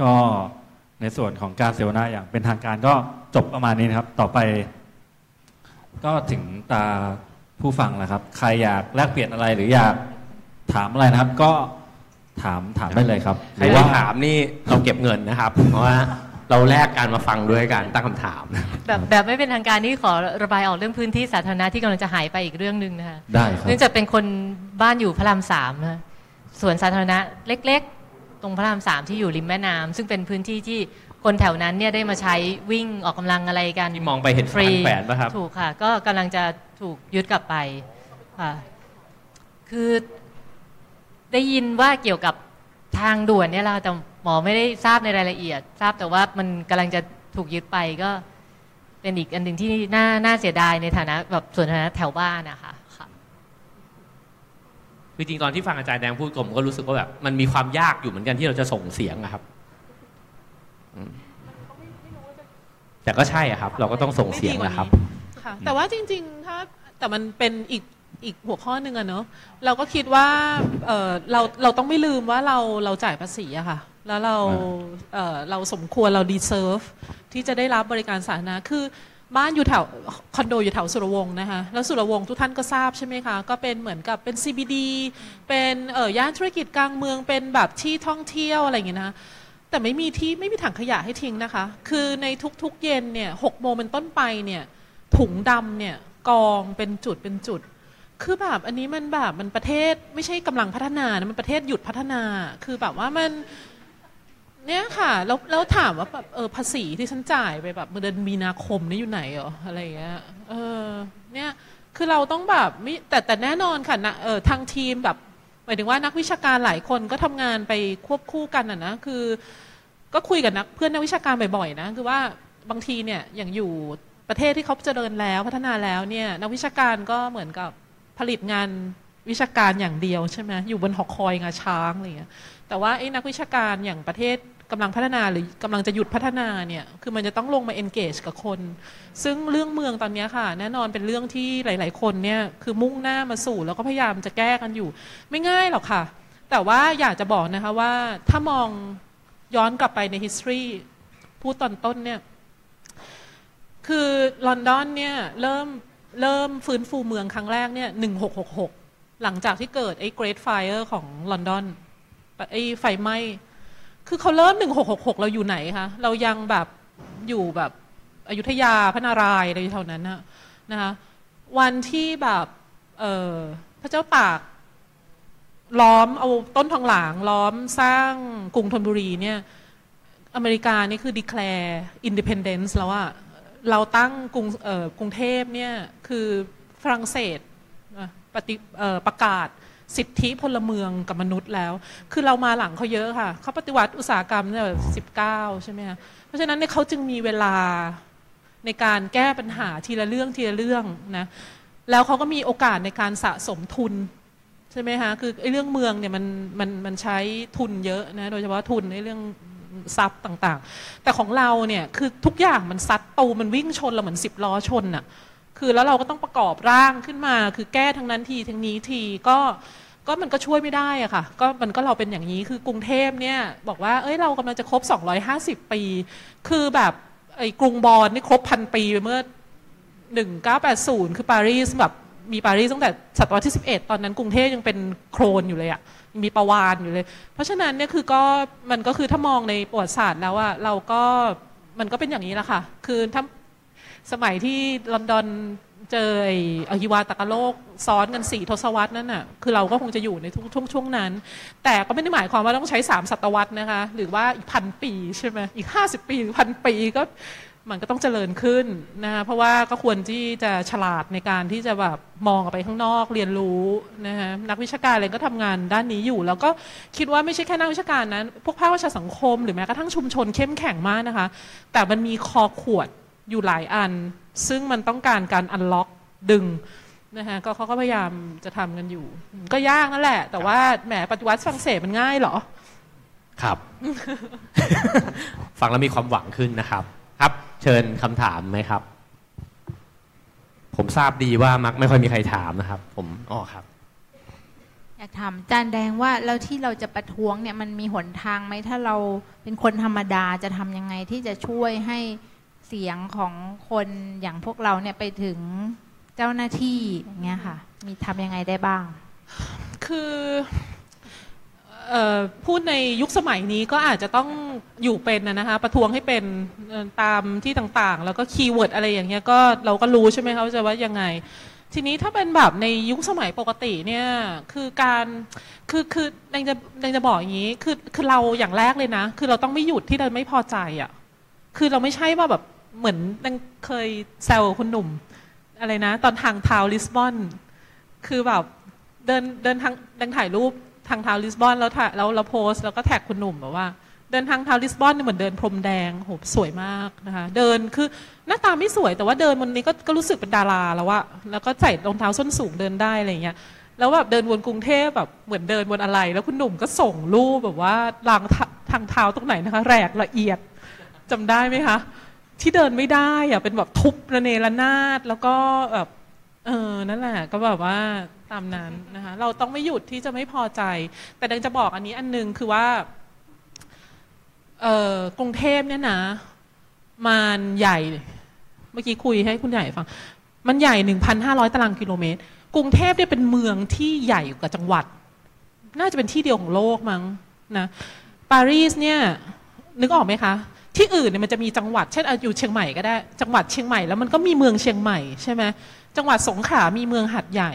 ก็ในส่วนของการเสวนาอย่างเป็นทางการก็จบประมาณนี้นะครับ ต่อไป ก็ถึงตาผู้ฟังแล้วครับ ใครอยากแลกเปลี่ยนอะไรหรืออยากถามอะไรนะครับ ก็ถามถามได้เลยครับ ใครว่าถามนี่เราเก็บเงินนะครับ เพราะว่า เราแลกการมาฟังด้วยการตั้งคำถาม แบบแบบไม่เป็นทางการนี่ขอระบายออกเรื่องพื้นที่สาธารณะที่กำลังจะหายไปอีกเรื่องหนึ่งนะคะได้ครับเนื่องจากเป็นคนบ้านอยู่พระรามสามนะสวนสาธารณะเล็ก ๆ ตรงพระรามสามที่อยู่ริมแม่น้ำซึ่งเป็นพื้นที่ที่คนแถวนั้นเนี่ยได้มาใช้วิ่งออกกำลังอะไรกันที่มองไปเห็นฟรีฟานแขวนป่ะครับถูกค่ะ ก็กำลังจะถูกยึดกลับไปค่ะคือได้ยินว่าเกี่ยวกับทางด่วนเนี่ยแหละแต่ หมอไม่ได้ทราบในรายละเอียด ทราบแต่ว่ามันกำลังจะถูกยึดไปก็เป็นอีกอันหนึ่งที่น่าน่าเสียดายในฐานะแบบส่วนฐานะแถวบ้านนะคะค่ะคือจริงๆตอนที่ฟังอาจารย์แดงพูดผมก็รู้สึกว่าแบบมันมีความยากอยู่เหมือนกันที่เราจะส่งเสียงอะครับอืมแต่ก็ใช่อะครับ เราก็ต้องส่งเสียงนะครับค่ะแต่ว่าจริง ๆ ถ้าแต่มันเป็นอีกอีกหัวข้อหนึ่งอะเนอะเราก็คิดว่าเออเราเราต้องไม่ลืมว่าเราเราจ่ายภาษีอะค่ะ แล้วเราเออเราสมควรเรา deserve ที่จะได้รับบริการสาธารณะคือบ้านอยู่แถวคอนโดอยู่แถวสุรวงศ์นะคะแล้วสุรวงศ์ทุกท่านก็ทราบใช่ไหมคะก็เป็นเหมือนกับเป็น CBD เป็นเออย่านธุรกิจกลางเมืองเป็นแบบที่ท่องเที่ยวอะไรอย่างเงี้ยนะคะแต่ไม่มีที่ไม่มีถังขยะให้ทิ้งนะคะ คือในทุกๆเย็นเนี่ยหกโมงเป็นต้นไปเนี่ยถุงดำเนี่ยกองเป็นจุดเป็นจุด คือแบบอันนี้มันแบบมันประเทศไม่ใช่กำลังพัฒนานะมันประเทศหยุดพัฒนา คือแบบว่ามัน เนี่ยค่ะแล้วแล้วถามว่าแบบเออภาษีที่ฉันจ่ายไปแบบเดือนมีนาคมนี่อยู่ไหนเหรออะไรเงี้ยเออเนี่ยคือเราต้องแบบไม่แต่แต่แน่นอนค่ะนะเออทางทีมแบบหมายถึงว่านักวิชาการหลายคนก็ทำงานไปควบคู่กันอะนะคือก็คุยกับนักเพื่อนนักวิชาการบ่อยๆนะคือว่าบางทีเนี่ยอย่างอยู่ประเทศที่เขาเจริญแล้วพัฒนาแล้วเนี่ยนักวิชาการก็เหมือนกับผลิตงานวิชาการอย่างเดียวใช่ไหมอยู่บนหอคอยงาช้างอะไรเงี้ย แต่ว่าไอ้นักวิชาการอย่างประเทศกำลังพัฒนาหรือกำลังจะหยุดพัฒนาเนี่ยคือมันจะต้องลงมา engage กับคน ซึ่งเรื่องเมืองตอนนี้ค่ะ แน่นอนเป็นเรื่องที่หลาย ๆ คนเนี่ยคือมุ่งหน้ามาสู่แล้วก็พยายามจะแก้กันอยู่ ไม่ง่ายหรอกค่ะ แต่ว่าอยากจะบอกนะคะว่าถ้ามองย้อนกลับไปใน history พูดตอนต้นเนี่ย คือลอนดอนเนี่ยเริ่มเริ่มฟื้นฟูเมืองครั้งแรกเนี่ยหนึ่งหกหกหกหลังจากที่เกิดไอ้ Great Fire ของลอนดอน ไอ้ไฟไหม้คือเขาเริ่มหนึ่งหกหกหกเราอยู่ไหนคะเรายังแบบอยู่แบบอยุธยาพระนารายณ์อะไรแถวนั้นนะนะคะวันที่แบบเออพระเจ้าตากล้อมเอาต้นทองหลางล้อมสร้างกรุงธนบุรีเนี่ยอเมริกานี่คือ declare independence แล้วอะเราตั้งกรุงเออกรุงเทพเนี่ยคือฝรั่งเศสปฏิประกาศ สิทธิพลเมืองกับมนุษย์แล้ว คือเรามาหลังเขาเยอะค่ะ เขาปฏิวัติอุตสาหกรรมเนี่ยสิบเก้าใช่ไหมคะเพราะฉะนั้นเนี่ยเขาจึงมีเวลาในการแก้ปัญหาทีละเรื่องทีละเรื่องนะแล้วเขาก็มีโอกาสในการสะสมทุนใช่ไหมคะคือไอ้เรื่องเมืองเนี่ยมันมันมันใช้ทุนเยอะนะโดยเฉพาะทุนในเรื่องทรัพย์ต่างๆ แต่ของเราเนี่ยคือทุกอย่างมันซัดตูมันวิ่งชนเราเหมือนสิบล้อชนอะ่ะ คือแล้วเราก็ต้องประกอบร่างขึ้นมา คือแก้ทั้งนั้นทีทั้งนี้ทีก็ก็มันก็ช่วยไม่ได้อะค่ะ ก็มันก็เราเป็นอย่างนี้คือกรุงเทพเนี่ยบอกว่าเอ้ยเรากำลังจะครบ 250 ปี คือแบบไอ้กรุงบอนนี่ครบพันปีไปเมื่อ 1980 คือปารีสแบบมีปารีสตั้งแต่ศตวรรษที่ 11 ตอนนั้นกรุงเทพยังเป็นโครนอยู่เลยอะมีประวานอยู่เลย เพราะฉะนั้นเนี่ยคือก็มันก็คือถ้ามองในประวัติศาสตร์แล้วอะเราก็มันก็เป็นอย่างนี้แหละค่ะ คือถ้า สมัยที่ลอนดอนเจอไอ้อหิวาตกโลกซ้อนกันสี่ทศวรรษนั่นน่ะคือเราก็คงจะอยู่ในทุกช่วงช่วงนั้น แต่ก็ไม่ได้หมายความว่าต้องใช้สามศตวรรษนะคะ หรือว่าอีกพันปีใช่ไหมอีกห้าสิบปีหรือพันปีก็มันก็ต้องเจริญขึ้นนะคะเพราะว่าก็ควรที่จะฉลาดในการที่จะแบบมองออกไปข้างนอกเรียนรู้นะคะนักวิชาการอะไรก็ทำงานด้านนี้อยู่ แล้วก็คิดว่าไม่ใช่แค่นักวิชาการนั้นพวกภาควิชาสังคม หรือแม้กระทั่งชุมชนเข้มแข็งมากนะคะ แต่มันมีคอขวด อยู่หลายอัน ซึ่งมันต้องการการอันล็อกดึงนะคะก็เขาก็พยายามจะทำกันอยู่ ก็ยากนั่นแหละ แต่ว่าแหมปฏิวัติฝรั่งเศสมันง่ายเหรอ ครับ ฟังแล้วมีความหวังขึ้นนะครับ ครับ เชิญคำถามไหมครับ ผมทราบดีว่ามักไม่ค่อยมีใครถามนะครับ ผมอ๋อครับอยากถามอาจารย์แดงว่าแล้วที่เราจะประท้วงเนี่ยมันมีหนทางไหมถ้าเราเป็นคนธรรมดาจะทำยังไงที่จะช่วยให้ เสียงของคนอย่างพวกเราเนี่ยไปถึงเจ้าหน้าที่อย่างเงี้ยค่ะ มีทำยังไงได้บ้าง คือเอ่อพูดในยุคสมัยนี้ก็อาจจะต้องอยู่เป็นนะคะประท้วงให้เป็นตามที่ต่างๆ แล้วก็ keyword อะไรอย่างเงี้ยก็เราก็รู้ใช่ไหมคะว่าจะว่ายังไง ทีนี้ถ้าเป็นแบบในยุคสมัยปกติเนี่ยคือการคือคือแดงจะแดงจะบอกอย่างนี้คือคือเราอย่างแรกเลยนะ คือเราต้องไม่หยุดที่เราไม่พอใจอะคือเราไม่ใช่ว่าแบบ เหมือนแดงเคยแซวคุณหนุ่ม อะไรนะ ตอนทางเท้าลิสบอน คือแบบเดินเดินทางดินถ่ายรูปทางเท้าลิสบอน แล้วถ่ายแล้วเราโพสแล้วก็แท็กคุณหนุ่มแบบว่าเดินทางเท้าลิสบอนเนี่ยเหมือนเดินพรมแดงโหสวยมากนะคะเดินคือหน้าตาไม่สวยแต่ว่าเดินบนนี้ก็ก็รู้สึกเป็นดาราแล้วอะแล้วก็ใส่รองเท้าส้นสูงเดินได้อะไรอย่างเงี้ยแล้วแบบเดินวนกรุงเทพแบบเหมือนเดินบนอะไร แล้วคุณหนุ่มก็ส่งรูปแบบว่าลางทางเท้าตรงไหนนะคะ แรกละเอียดจำได้ไหมคะ ที่เดินไม่ได้อะเป็นแบบทุบระเนระนาดแล้วก็แบบเออนั่นแหละก็แบบว่าตามนั้นนะคะเราต้องไม่หยุดที่จะไม่พอใจ แต่ดังจะบอกอันนี้อันหนึงคือว่าเออกรุงเทพเนี่ยนะมันใหญ่ เมื่อกี้คุยให้คุณใหญ่ฟัง มันใหญ่1,500ตารางกิโลเมตร กรุงเทพเนี่ยเป็นเมืองที่ใหญ่กว่าจังหวัด น่าจะเป็นที่เดียวของโลกมั้งนะปารีสเนี่ยนึกออกไหมคะ ที่อื่นเนี่ยมันจะมีจังหวัดเช่นอยู่เชียงใหม่ก็ได้ จังหวัดเชียงใหม่แล้วมันก็มีเมืองเชียงใหม่ใช่ไหมจังหวัดสงขลามีเมืองหัดใหญ่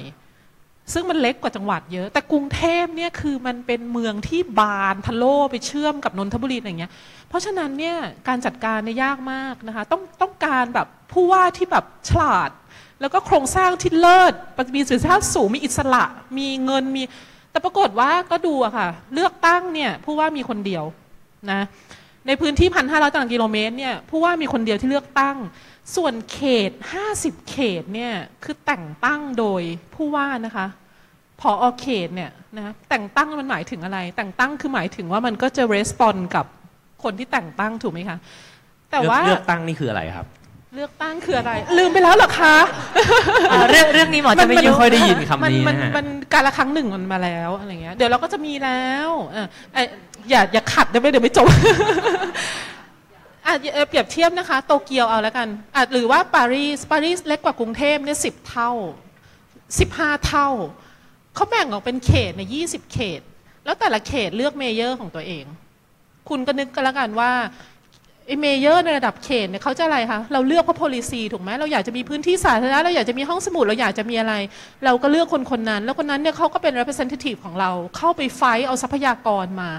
ซึ่งมันเล็กกว่าจังหวัดเยอะ แต่กรุงเทพเนี่ยคือมันเป็นเมืองที่บานทะโลไปเชื่อมกับนนทบุรีอย่างเงี้ย เพราะฉะนั้นเนี่ยการจัดการเนี่ยยากมากนะคะ ต้องต้องการแบบผู้ว่าที่แบบฉลาด แล้วก็โครงสร้างที่เลิศมีสิทธิภาพสูงมีอิสระ มีเงินมี แต่ปรากฏว่าก็ดูอะค่ะ เลือกตั้งเนี่ยผู้ว่ามีคนเดียวนะ ในพื้นที่พันห้าร้อยตารางกิโลเมตรเนี่ยผู้ว่ามีคนเดียวที่เลือกตั้ง ส่วนเขต 50 เขตเนี่ยคือแต่งตั้งโดยผู้ว่านะคะพออเขตเนี่ยนะแต่งตั้งมันหมายถึงอะไร แต่งตั้งคือหมายถึงว่ามันก็จะ respond กับคนที่แต่งตั้งถูกไหมคะแต่ว่าเลือกตั้งนี่คืออะไรครับเลือกตั้งคืออะไร ลืมไปแล้วเหรอคะอ่าเรื่องเรื่องนี้หมอจะไม่ไม่ยุ่งค่อยได้ยินคำมันนี้มันนะฮะมันกาละครั้งหนึ่งมันมาแล้วอะไรเงี้ยเดี๋ยวเราก็จะมีแล้วเอย่าอย่าขัดได้ไหมเดี๋ยวไม่จบอะเอ่อเปรียบเทียบนะคะ โตเกียวเอาแล้วกันอะหรือว่าปารีสปารีสเล็กกว่ากรุงเทพเนี่ยสิบเท่าสิบห้าเท่า เขาแบ่งออกเป็นเขตในยี่สิบเขต แล้วแต่ละเขตเลือก mayor ของตัวเอง คุณก็นึกกันแล้วกันว่าไอเมเยอร์ในระดับเขตเนี่ยเขาจะอะไรคะเราเลือกเพราะ policy ถูกไหมเราอยากจะมีพื้นที่สาธารณะเราอยากจะมีห้องสมุดเราอยากจะมีอะไร เราก็เลือกคนคนนั้น แล้วคนนั้นเนี่ยเขาก็เป็น representative ของเราเข้าไปไฟท์เอาทรัพยากรมา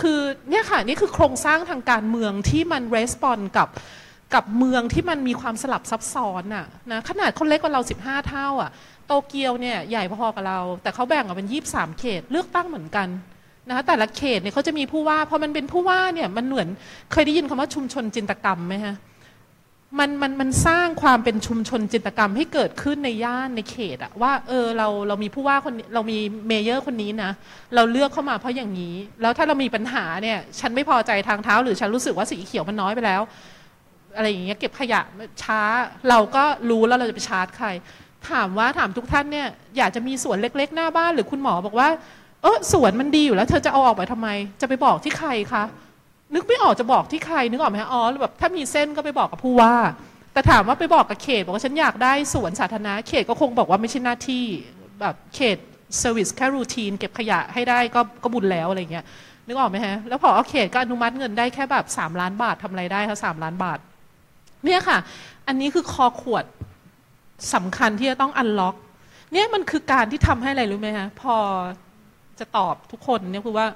คือเนี่ยค่ะนี่คือโครงสร้างทางการเมืองที่มันรีสปอนกับกับเมืองที่มันมีความสลับซับซ้อนน่ะนะขนาดเขาเล็กกว่าเรา 15 เท่าอะโตเกียวเนี่ยใหญ่พอๆกับเรา แต่เขาแบ่งออกเป็น 23 เขตเลือกตั้งเหมือนกันนะคะแต่ละเขตเนี่ยเขาจะมีผู้ว่าพอมันเป็นผู้ว่าเนี่ยมันเหมือนเคยได้ยินคำว่าชุมชนจินตกรรมไหมฮะ มันมันมันสร้างความเป็นชุมชนจินตกรรมให้เกิดขึ้นในย่านในเขตอะว่าเออเราเรามีผู้ว่าคนเรามีเมเยอร์คนนี้นะ เราเลือกเข้ามาเพราะอย่างนี้ แล้วถ้าเรามีปัญหาเนี่ยฉันไม่พอใจทางเท้า หรือฉันรู้สึกว่าสีเขียวมันน้อยไปแล้ว อะไรอย่างเงี้ยเก็บขยะช้าเราก็รู้แล้วเราจะไปชาร์จใคร ถามว่าถามทุกท่านเนี่ยอยากจะมีสวนเล็ก ๆ หน้าบ้านหรือคุณหมอบอกว่าเออสวนมันดีอยู่แล้ว เธอจะเอาออกไปทำไม จะไปบอกที่ใครคะ นึกไม่ออกจะบอกที่ใครนึกออกไหมฮะอ๋อแบบถ้ามีเส้นก็ไปบอกกับผู้ว่า แต่ถามว่าไปบอกกับเขต บอกว่าฉันอยากได้สวนสาธารณะเขตก็คงบอกว่าไม่ใช่หน้าที่แบบเขตเซอร์วิสแค่รูทีนเก็บขยะให้ได้ก็ก็บุญแล้วอะไรเงี้ยนึกออกไหมฮะ แล้วพอเอาเขตก็อนุมัติเงินได้แค่แบบสามล้านบาททำอะไรได้คะสามล้านบาท เนี่ยค่ะ อันนี้คือคอขวดสำคัญที่จะต้องอันล็อก เนี่ยมันคือการที่ทำให้อะไรรู้ไหมฮะ พอจะตอบทุกคนเนี่ยคือว่า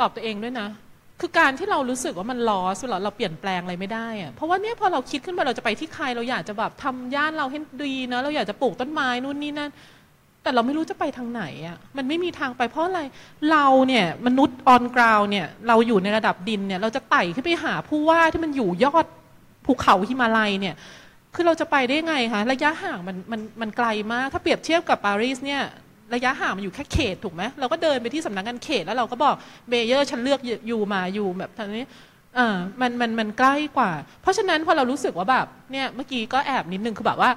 ตอบตัวเองด้วยนะ คือการที่เรารู้สึกว่ามันลอสเราเราเปลี่ยนแปลงอะไรไม่ได้อะเพราะว่าเนี่ยพอเราคิดขึ้นมาเราจะไปที่ใครเราอยากจะแบบทำย่านเราให้ดีนะเราอยากจะปลูกต้นไม้นู่นนี่นั่นแต่เราไม่รู้จะไปทางไหนอะมันไม่มีทางไปเพราะอะไรเราเนี่ยมนุษย์ออนกราวเนี่ยเราอยู่ในระดับดินเนี่ยเราจะไต่ขึ้นไปหาผู้ว่าที่มันอยู่ยอดภูเขาหิมาลัยเนี่ยคือเราจะไปได้ไงคะระยะห่างมันมันมันไกลมาก ถ้าเปรียบเทียบกับปารีสเนี่ย ระยะห่างมันอยู่แค่เขตถูกไหมเราก็เดินไปที่สำนักงานเขตแล้วเราก็บอกเบเยอร์ฉันเลือกอยู่มาอยู่แบบทางนี้เออมันมันมันใกล้กว่า เพราะฉะนั้นพอเรารู้สึกว่าแบบเนี่ยเมื่อกี้ก็แอบนิดนึงคือแบบว่า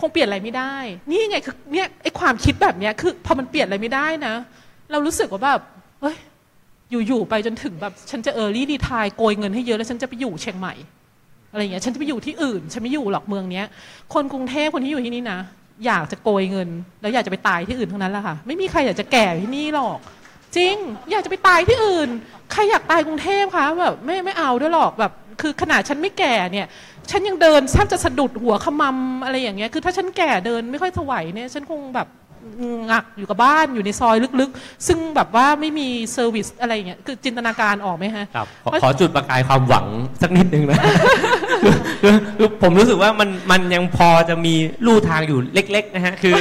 คงเปลี่ยนอะไรไม่ได้ นี่ไงคือเนี่ยไอความคิดแบบเนี้ยคือพอมันเปลี่ยนอะไรไม่ได้นะ เรารู้สึกว่าแบบเฮ้ยอยู่ๆไปจนถึงแบบ ฉันจะเออร์ลี่ดีทายโกยเงินให้เยอะแล้วฉันจะไปอยู่เชียงใหม่อะไรอย่างเงี้ยฉันจะไปอยู่ที่อื่น ฉันไม่อยู่หรอกเมืองเนี้ย คนกรุงเทพคนที่อยู่ที่นี่นะ อยากจะโกยเงิน แล้วอยากจะไปตายที่อื่นทั้งนั้นแหละค่ะ ไม่มีใครอยากจะแก่ที่นี่หรอก จริง อยากจะไปตายที่อื่น ใครอยากตายกรุงเทพคะแบบไม่ไม่เอาด้วยหรอกแบบ คือขนาดฉันไม่แก่เนี่ย ฉันยังเดินแทบจะสะดุดหัวขมำอะไรอย่างเงี้ยคือถ้าฉันแก่เดินไม่ค่อยถวายเนี่ย ฉันคงแบบ งักอยู่กับบ้านอยู่ในซอยลึกๆ ซึ่งแบบว่าไม่มีเซอร์วิสอะไรอย่างเงี้ยคือจินตนาการออกไหมฮะครับขอขอจุดประกายความหวังสักนิดนึงนะคือคือผมรู้สึกว่ามันมันยังพอจะมีลู่ทางอยู่เล็ก ๆ นะฮะ คือ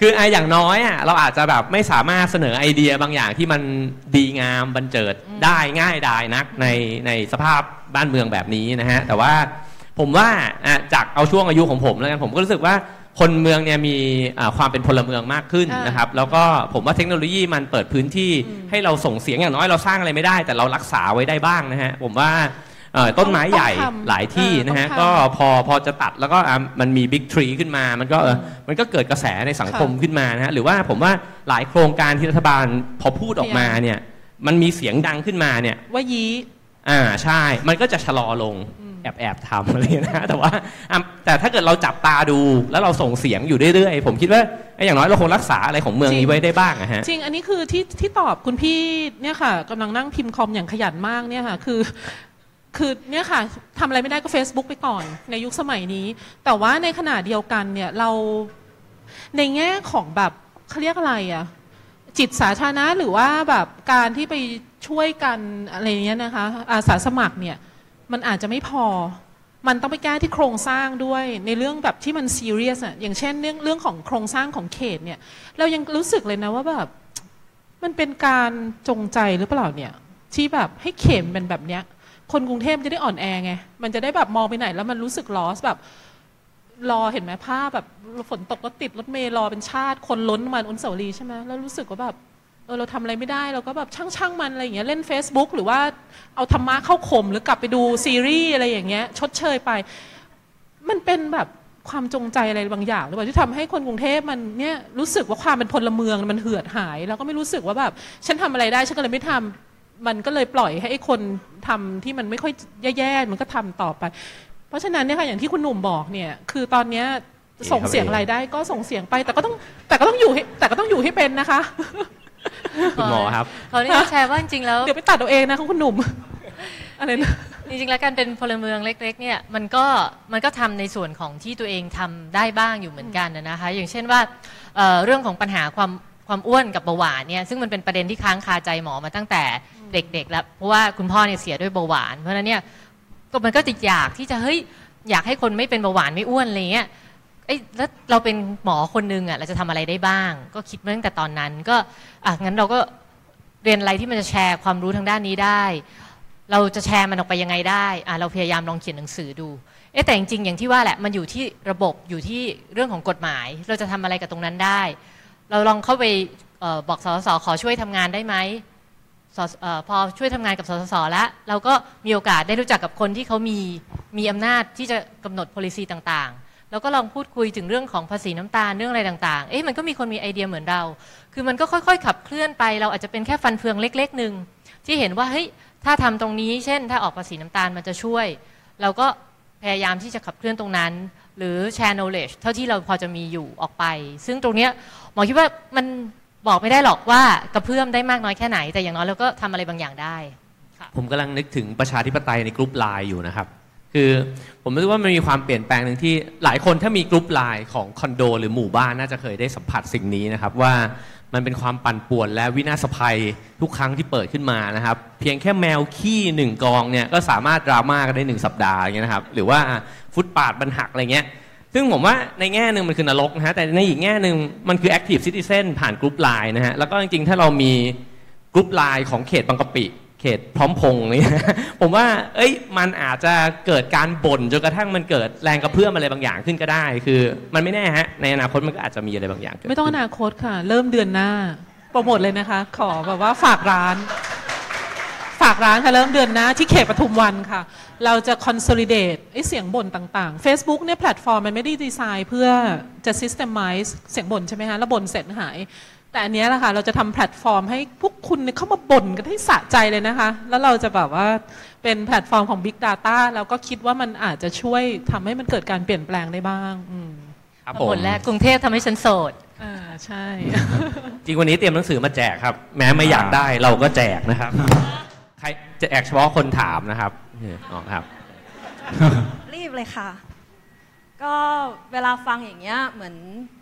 คือไอะอย่างน้อยอะเราอาจจะแบบไม่สามารถเสนอไอเดียบางอย่างที่มันดีงามบันเจิดได้ง่ายดายนักในในสภาพบ้านเมืองแบบนี้นะฮะ แต่ว่าผมว่าอะจากเอาช่วงอายุของผมแล้วกันผมก็รู้สึกว่า คนเมืองเนี่ยมีอ่าความเป็นพลเมืองมากขึ้นอ่านนะครับ แล้วก็ผมว่าเทคโนโลยีมันเปิดพื้นที่ให้เราส่งเสียงอย่างน้อยเราสร้างอะไรไม่ได้ แต่เรารักษาไว้ได้บ้างนะฮะผมว่าเอ่อต้นไม้ใหญ่ต้องทำหลายที่นะฮะเออต้องทำก็พอพอจะตัดแล้วก็อะมันมีบิ๊กทรีขึ้นมา มันก็เออมันก็เกิดกระแสในสังคมขึ้นมานะฮะหรือว่าผมว่าหลายโครงการที่รัฐบาลพอพูดออกมาเนี่ยมันมีเสียงดังขึ้นมาเนี่ยว่ายี้อ่าใช่ มันก็จะชะลอลง แอบแอบทำอะไรอย่างเงี้ยนะแต่ว่าอะแต่ถ้าเกิดเราจับตาดูแล้วเราส่งเสียงอยู่เรื่อยๆ ผมคิดว่าไอ้อย่างน้อยเราคงรักษาอะไรของเมืองนี้ไว้ได้บ้างอะฮะจริงอันนี้คือที่ที่ตอบคุณพี่เนี่ยค่ะกำลังนั่งพิมพ์คอมอย่างขยันมากเนี่ยค่ะคือคือเนี่ยค่ะทำอะไรไม่ได้ก็ Facebook ไปก่อน ในยุคสมัยนี้ แต่ว่าในขณะเดียวกันเนี่ยเราในแง่ของแบบเขาเรียกอะไรอะจิตสาธารณะหรือว่าแบบการที่ไปช่วยกันอะไรเนี้ยนะคะอาสาสมัครเนี่ย มันอาจจะไม่พอ มันต้องไปแก้ที่โครงสร้างด้วยในเรื่องแบบที่มันซีเรียสอะอย่างเช่นเรื่องเรื่องของโครงสร้างของเขตเนี่ย เรายังรู้สึกเลยนะว่าแบบมันเป็นการจงใจหรือเปล่าเนี่ยที่แบบให้เข็มเป็นแบบเนี้ย คนกรุงเทพจะได้อ่อนแอไง มันจะได้แบบมองไปไหน แล้วมันรู้สึกลอสแบบรอเห็นไหมภาพแบบฝนตกรถติดรถเมล์รอเป็นชาติ คนล้นมาอุนุสาวรีใช่ไหมแล้วรู้สึกว่าแบบ เออเราทำอะไรไม่ได้เราก็แบบช่างช่างๆมันอะไรอย่างเงี้ยเล่น Facebook หรือว่าเอาธรรมะเข้าข่มหรือกลับไปดูซีรีส์อะไรอย่างเงี้ยชดเชยไป มันเป็นแบบความจงใจอะไรบางอย่างหรือเปล่าที่ทำให้คนกรุงเทพมันเนี่ยรู้สึกว่าความเป็นพลเมืองมันเหือดหาย แล้วก็ไม่รู้สึกว่าแบบฉันทำอะไรได้ฉันก็เลยไม่ทำมันก็เลยปล่อยให้ไอ้คนทำที่มันไม่ค่อยแย่ๆมันก็ทำต่อไป เพราะฉะนั้นเนี่ยค่ะอย่างที่คุณหนุ่มบอกเนี่ยคือตอนเนี้ยส่งเสียงรายได้ก็ส่งเสียงไป แต่ก็ต้องแต่ก็ต้องอยู่ให้แต่ก็ต้องอยู่ให้เป็นนะคะ คุณหมอครับขออนุญาตแชร์ว่าจริงๆแล้วเดี๋ยวไปตัดเอาเองนะคุณหนุ่มอะไรนะจริงๆแล้วการเป็นพลเมืองเล็ก ๆ เนี่ยมันก็มันก็ทำในส่วนของที่ตัวเองทำได้บ้างอยู่เหมือนกันนะนะคะ อย่างเช่นว่าเอ่อเรื่องของปัญหาความความอ้วนกับเบาหวานเนี่ยซึ่งมันเป็นประเด็นที่ค้างคาใจหมอมาตั้งแต่เด็ก ๆ แล้ว เพราะว่าคุณพ่อเนี่ยเสียด้วยเบาหวาน เพราะฉะนั้นเนี่ยก็มันก็จะอยากที่จะเฮ้ยอยากให้คนไม่เป็นเบาหวานไม่อ้วนอะไรเงี้ย เอ้ยแล้วเราเป็นหมอคนนึงอะเราจะทำอะไรได้บ้าง ก็คิดมาตั้งแต่ตอนนั้นก็อะงั้นเราก็เรียนอะไรที่มันจะแชร์ความรู้ทางด้านนี้ได้ เราจะแชร์มันออกไปยังไงได้อะเราพยายามลองเขียนหนังสือดูเอ๊แต่จริงๆอย่างที่ว่าแหละมันอยู่ที่ระบบอยู่ที่เรื่องของกฎหมาย เราจะทำอะไรกับตรงนั้นได้ เราลองเข้าไปออบอกสสขอช่วยทำงานได้ไหมออพอช่วยทำงานกับสสแล้วเราก็มีโอกาสได้รู้จักกับคนที่เขามีมีอำนาจที่จะกำหนด policy ต่างๆ แล้วก็ลองพูดคุยถึงเรื่องของภาษีน้ำตาลเรื่องอะไรต่างๆ เอ๊ะมันก็มีคนมีไอเดียเหมือนเรา คือมันก็ค่อยๆ ขับเคลื่อนไป เราอาจจะเป็นแค่ฟันเฟืองเล็กๆหนึ่งที่เห็นว่าเฮ้ยถ้าทำตรงนี้เช่น ถ้าออกภาษีน้ำตาลมันจะช่วย เราก็พยายามที่จะขับเคลื่อนตรงนั้น หรือแชร์ knowledge เท่าที่เราพอจะมีอยู่ออกไป ซึ่งตรงเนี้ยหมอคิดว่ามันบอกไม่ได้หรอกว่ากระเพื่อมได้มากน้อยแค่ไหน แต่อย่างน้อยเราก็ทำอะไรบางอย่างได้ผมกำลังนึกถึงประชาธิปไตยในกลุ่มไลน์อยู่นะครับ คือผมรู้สึกว่ามันมีความเปลี่ยนแปลงหนึ่งที่หลายคนถ้ามีกลุ่มไลน์ของคอนโด หรือหมู่บ้านน่าจะเคยได้สัมผัสสิ่งนี้นะครับว่ามันเป็นความปั่นป่วนและวินาศภัยทุกครั้งที่เปิดขึ้นมานะครับ เพียงแค่แมวขี้หนึ่งกองเนี่ยก็สามารถดราม่ากันได้หนึ่งสัปดาห์อย่างเงี้ยนะครับหรือว่าฟุตปาดบันหักอะไรเงี้ยซึ่งผมว่าในแง่หนึ่งมันคือนรกนะฮะแต่ในอีกแง่หนึ่งมันคือ Active Citizen ผ่านกลุ่มไลน์นะฮะแล้วก็จริงๆ ถ้าเรามีกลุ่มไลน์ของเขตบางกะปิ เขตพร้อมพงษ์นี่ผมว่า เอ้ย มันอาจจะเกิดการบ่นจนกระทั่งมันเกิดแรงกระเพื่อมอะไรบางอย่างขึ้นก็ได้ คือ มันไม่แน่ฮะ ในอนาคตมันก็อาจจะมีอะไรบางอย่างเกิดไม่ต้องอขึ้นนาคตค่ะ เริ่มเดือนหน้าโปรโมทเลยนะคะ ขอแบบว่าฝากร้าน ฝากร้านค่ะเริ่มเดือนหน้าที่เขตปทุมวันค่ะ เราจะ consolidate ไอ้เสียงบ่นต่างๆ Facebook เนี่ยแพลตฟอร์มมันไม่ได้ดีไซน์เพื่อจะ systemize เสียงบ่นใช่ไหมคะแล้วบ่นเสร็จหาย แต่อันเนี้ยแหละค่ะ เราจะทำแพลตฟอร์มให้พวกคุณเนี่ยเข้ามาบ่นกันให้สะใจเลยนะคะ แล้วเราจะแบบว่าเป็นแพลตฟอร์มของ Big Data แล้วก็คิดว่ามันอาจจะช่วยทำให้มันเกิดการเปลี่ยนแปลงได้บ้างอืมครับผมผลแรกกรุงเทพทำให้ฉันโสดอ่าใช่ จริงวันนี้เตรียมหนังสือมาแจกครับ แม้ไม่อยากได้เราก็แจกนะครับใครจะแจกเฉพาะคนถามนะครับเนี่ยอ๋อครับ รีบเลยค่ะ ก็เวลาฟังอย่างเงี้ยเหมือนเห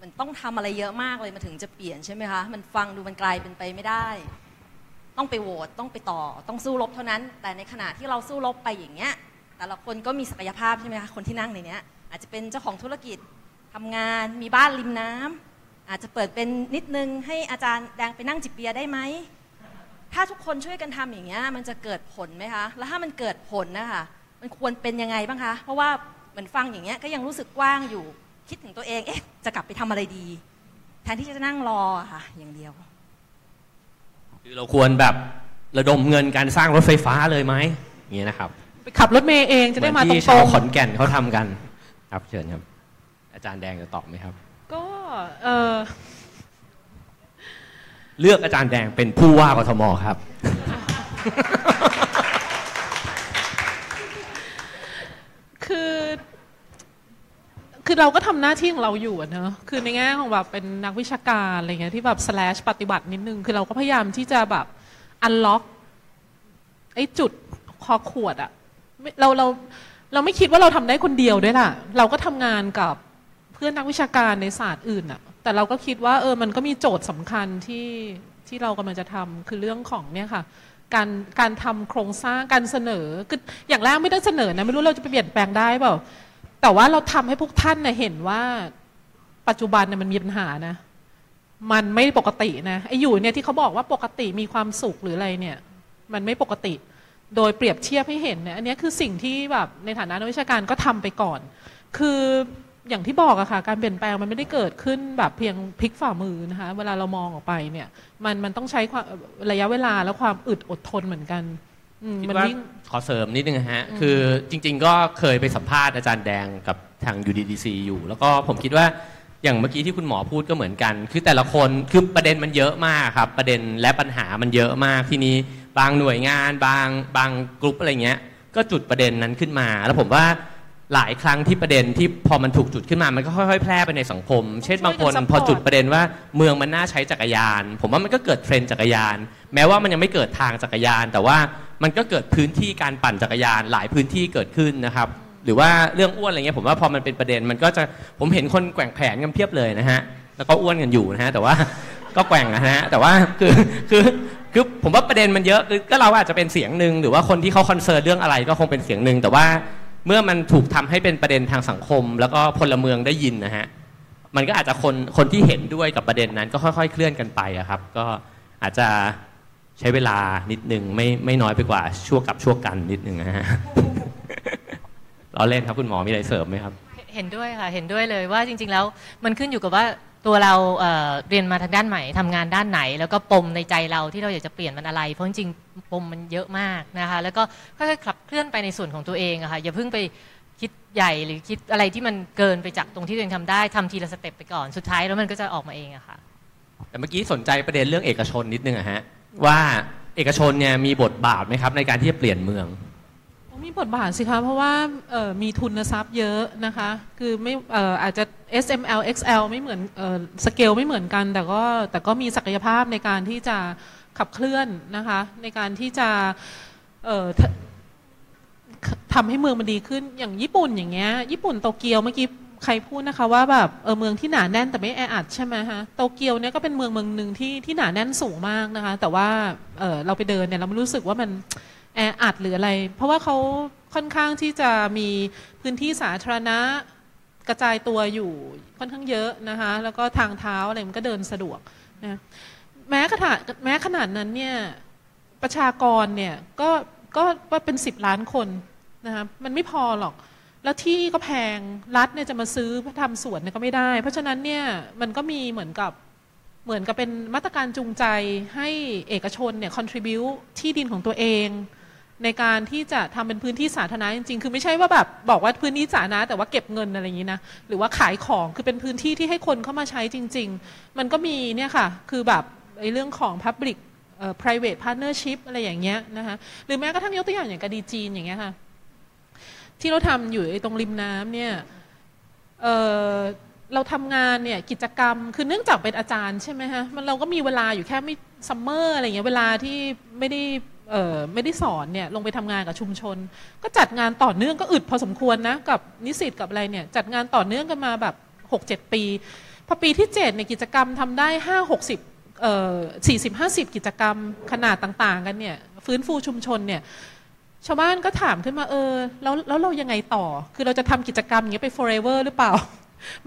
มือนต้องทำอะไรเยอะมากเลยมาถึงจะเปลี่ยนใช่ไหมคะมันฟังดูมันไกลเป็นไปไม่ได้ ต้องไปโหวตต้องไปต่อ ต้องสู้รบเท่านั้น แต่ในขณะที่เราสู้รบไปอย่างเงี้ยแต่ละคนก็มีศักยภาพใช่ไหมคะคนที่นั่งในเนี้ยอาจจะเป็นเจ้าของธุรกิจทำงานมีบ้านริมน้ำอาจจะเปิดเป็นนิดนึงให้อาจารย์แดงไปนั่งจิบเบียร์ได้ไหมถ้าทุกคนช่วยกันทำอย่างเงี้ยมันจะเกิดผลไหมคะแล้วถ้ามันเกิดผลนะคะมันควรเป็นยังไงบ้างคะ เพราะว่าเหมือนฟังอย่างเงี้ยก็ยังรู้สึกกว้างอยู่ คิดถึงตัวเองเอ๊ะจะกลับไปทำอะไรดี แทนที่จะนั่งรออะค่ะอย่างเดียว คือเราควรแบบระดมเงินการสร้างรถไฟฟ้าเลยไหมอย่างนี้ยนะครับไปขับรถเมย์เองจะได้มาเหตอนรที่ชาวงขอนแก่นเขาทำกัน ครับเชิญครับ อาจารย์แดงจะตอบไหมครับๆก็เออเลือกอาจารย์แดงเป็นผู้ว่ากทมครับ คือ คือเราก็ทำหน้าที่ของเราอยู่เนอะคือในแง่ของแบบเป็นนักวิชาการอะไรเงี้ยที่แบบ slash ปฏิบัตินิดนึง คือเราก็พยายามที่จะแบบ unlock ไอ้จุดคอขวดอะเราเราเราไม่คิดว่าเราทำได้คนเดียวด้วยล่ะ เราก็ทำงานกับเพื่อนนักวิชาการในศาสตร์อื่นอะแต่เราก็คิดว่าเออมันก็มีโจทย์สำคัญที่ที่เรากำลังจะทำคือเรื่องของเนี่ยค่ะการการทำโครงสร้างการเสนอคืออย่างแรกไม่ได้เสนอนะไม่รู้เราจะไปเปลี่ยนแปลงได้เปล่า แต่ว่าเราทำให้พวกท่านเน่ยเห็นว่าปัจจุบันเนี่ยมันมีปัญหานะ มันไม่ปกตินะไอ้อยู่เนี่ยที่เขาบอกว่าปกติมีความสุขหรืออะไรเนี่ย มันไม่ปกติ โดยเปรียบเทียบให้เห็นเนี่ยอันนี้คือสิ่งที่แบบในฐานะนักวิชาการก็ทำไปก่อน คืออย่างที่บอกอะค่ะ การเปลี่ยนแปลงมันไม่ได้เกิดขึ้นแบบเพียงพลิกฝ่ามือนะคะ เวลาเรามองออกไปเนี่ย มันมันต้องใช้ระยะเวลาและความอึดอดทนเหมือนกัน คิดมันว่าวิ่งขอเสริมนิดนึงนะฮะ คือจริง ๆ ก็เคยไปสัมภาษณ์อาจารย์แดงกับทาง UDDC อยู่ แล้วก็ผมคิดว่าอย่างเมื่อกี้ที่คุณหมอพูดก็เหมือนกัน คือแต่ละคนคือประเด็นมันเยอะมากครับ ประเด็นและปัญหามันเยอะมากที่นี้บางหน่วยงาน บางบางกลุ่มอะไรเงี้ย ก็จุดประเด็นนั้นขึ้นมา แล้วผมว่า หลายครั้งที่ประเด็นที่พอมันถูกจุดขึ้นมา มันก็ค่อยๆ แพร่ไปในสังคม เช่นบางคนช่วยกันพอ support จุดประเด็นว่าเมืองมันน่าใช้จักรยาน ผมว่ามันก็เกิดเทรนด์จักรยาน แม้ว่ามันยังไม่เกิดทางจักรยาน แต่ว่ามันก็เกิดพื้นที่การปั่นจักรยาน หลายพื้นที่เกิดขึ้นนะครับ หรือว่าเรื่องอ้วนอะไรเงี้ยผมว่าพอมันเป็นประเด็นมันก็จะผมเห็นคนแกว่งแผนกันเพียบเลยนะฮะแล้วก็อ้วนกันอยู่นะฮะแต่ว่าก็แกว่งนะฮะแต่ว่าคือคือคือผมว่าประเด็นมันเยอะคือก็เราอาจจะเป็นเสียงหนึ่งหรือว่าคนที่เขาคอนเซิร์นเรื่องอะไรก็คงเป็นเสียงหนึ่งแต่ว่า เมื่อมันถูกทำให้เป็นประเด็นทางสังคม แล้วก็พลเมืองได้ยินนะฮะมันก็อาจจะคนคนที่เห็นด้วยกับประเด็นนั้นก็ค่อย ๆ เคลื่อนกันไปครับ ก็อาจจะใช้เวลานิดนึงไม่ไม่น้อยไปกว่าชั่วกับชั่วกันนิดนึงนะฮะเราเล่นครับคุณหมอมีอะไรเสริมไหมครับ เห็นด้วยค่ะเห็นด้วยเลยว่าจริง ๆ แล้วมันขึ้นอยู่กับว่า ตัวเราเเรียนมาทางด้านไหนทำงานด้านไหน แล้วก็ปมในใจเราที่เราอยากจะเปลี่ยนมันอะไร เพราะจริงปมมันเยอะมากนะคะ แล้วก็ค่อยๆขับเคลื่อนไปในส่วนของตัวเองอะค่ะอย่าเพิ่งไปคิดใหญ่หรือคิดอะไรที่มันเกินไปจากตรงที่ตัวเองทำได้ทำทีละสเต็ปไปก่อนสุดท้ายแล้วมันก็จะออกมาเองอะค่ะแต่เมื่อกี้สนใจประเด็นเรื่องเอกชนนิดนึงอะฮะว่าเอกชนเนี่ยมีบทบาทไหมครับในการที่จะเปลี่ยนเมือง มีบทบาทสิคะ เพราะว่ามีทุนทรัพย์เยอะนะคะ คือไม่อออาจจะ SML XL ไม่เหมือนออสเกลไม่เหมือนกัน แต่ก็แต่ก็มีศักยภาพในการที่จะขับเคลื่อนนะคะ ในการที่จะทำให้เมืองมันดีขึ้นอย่างญี่ปุ่นอย่างเงี้ยญี่ปุ่นโตเกียวเมื่อกี้ใครพูดนะคะว่าแบบเออเมืองที่หนาแน่นแต่ไม่แออัดใช่ไหมคะโตเกียวเนี่ยก็เป็นเมืองเมืองหนึ่งที่ที่หนาแน่นสูงมากนะคะ แต่ว่าเออเราไปเดินเนี่ยเราไม่รู้สึกว่ามัน แออัดหรืออะไร เพราะว่าเขาค่อนข้างที่จะมีพื้นที่สาธารณะกระจายตัวอยู่ค่อนข้างเยอะนะคะแล้วก็ทางเท้าอะไรมันก็เดินสะดวกนะแม้ขนาดแม้ขนาดนั้นเนี่ยประชากรเนี่ยก็ก็ว่าเป็นสิบล้านคนนะคะมันไม่พอหรอก แล้วที่ก็แพงรัฐเนี่ยจะมาซื้อทำสวนเนี่ยก็ไม่ได้ เพราะฉะนั้นเนี่ยมันก็มีเหมือนกับเหมือนกับเป็นมาตรการจูงใจให้เอกชนเนี่ย contribu ที่ดินของตัวเอง ในการที่จะทำเป็นพื้นที่สาธารณะจริงๆ คือไม่ใช่ว่าแบบบอกว่าพื้นที่สาธารณะแต่ว่าเก็บเงินอะไรอย่างนี้นะ หรือว่าขายของคือเป็นพื้นที่ที่ให้คนเข้ามาใช้จริง ๆ มันก็มีเนี่ยค่ะ คือแบบไอ้เรื่องของ public เอ่อ private partnership อะไรอย่างเงี้ยนะคะหรือแม้กระทั่งยกตัวอย่างอย่างกระดีจีนอย่างเงี้ยค่ะที่เราทำอยู่ไอ้ตรงริมน้ำเนี่ยเอ่อเราทำงานเนี่ยกิจกรรมคือเนื่องจากเป็นอาจารย์ใช่ไหมฮะมันเราก็มีเวลาอยู่แค่ไม่ซัมเมอร์อะไรเงี้ยเวลาที่ไม่ได้ ไม่ได้สอนเนี่ยลงไปทำงานกับชุมชน ก็จัดงานต่อเนื่องก็อึดพอสมควรนะกับนิสิตกับอะไรเนี่ยจัดงานต่อเนื่องกันมาแบบ 6-7 ปีพอปีที่7เนี่ยกิจกรรมทำได้ 5 60เอ่อ40 50กิจกรรมขนาดต่าง ๆ กันเนี่ย ฟื้นฟูชุมชนเนี่ยชาวบ้านก็ถามขึ้นมาเออแล้วแล้วเรายังไงต่อ คือเราจะทำกิจกรรมอย่างเงี้ยไป forever หรือเปล่า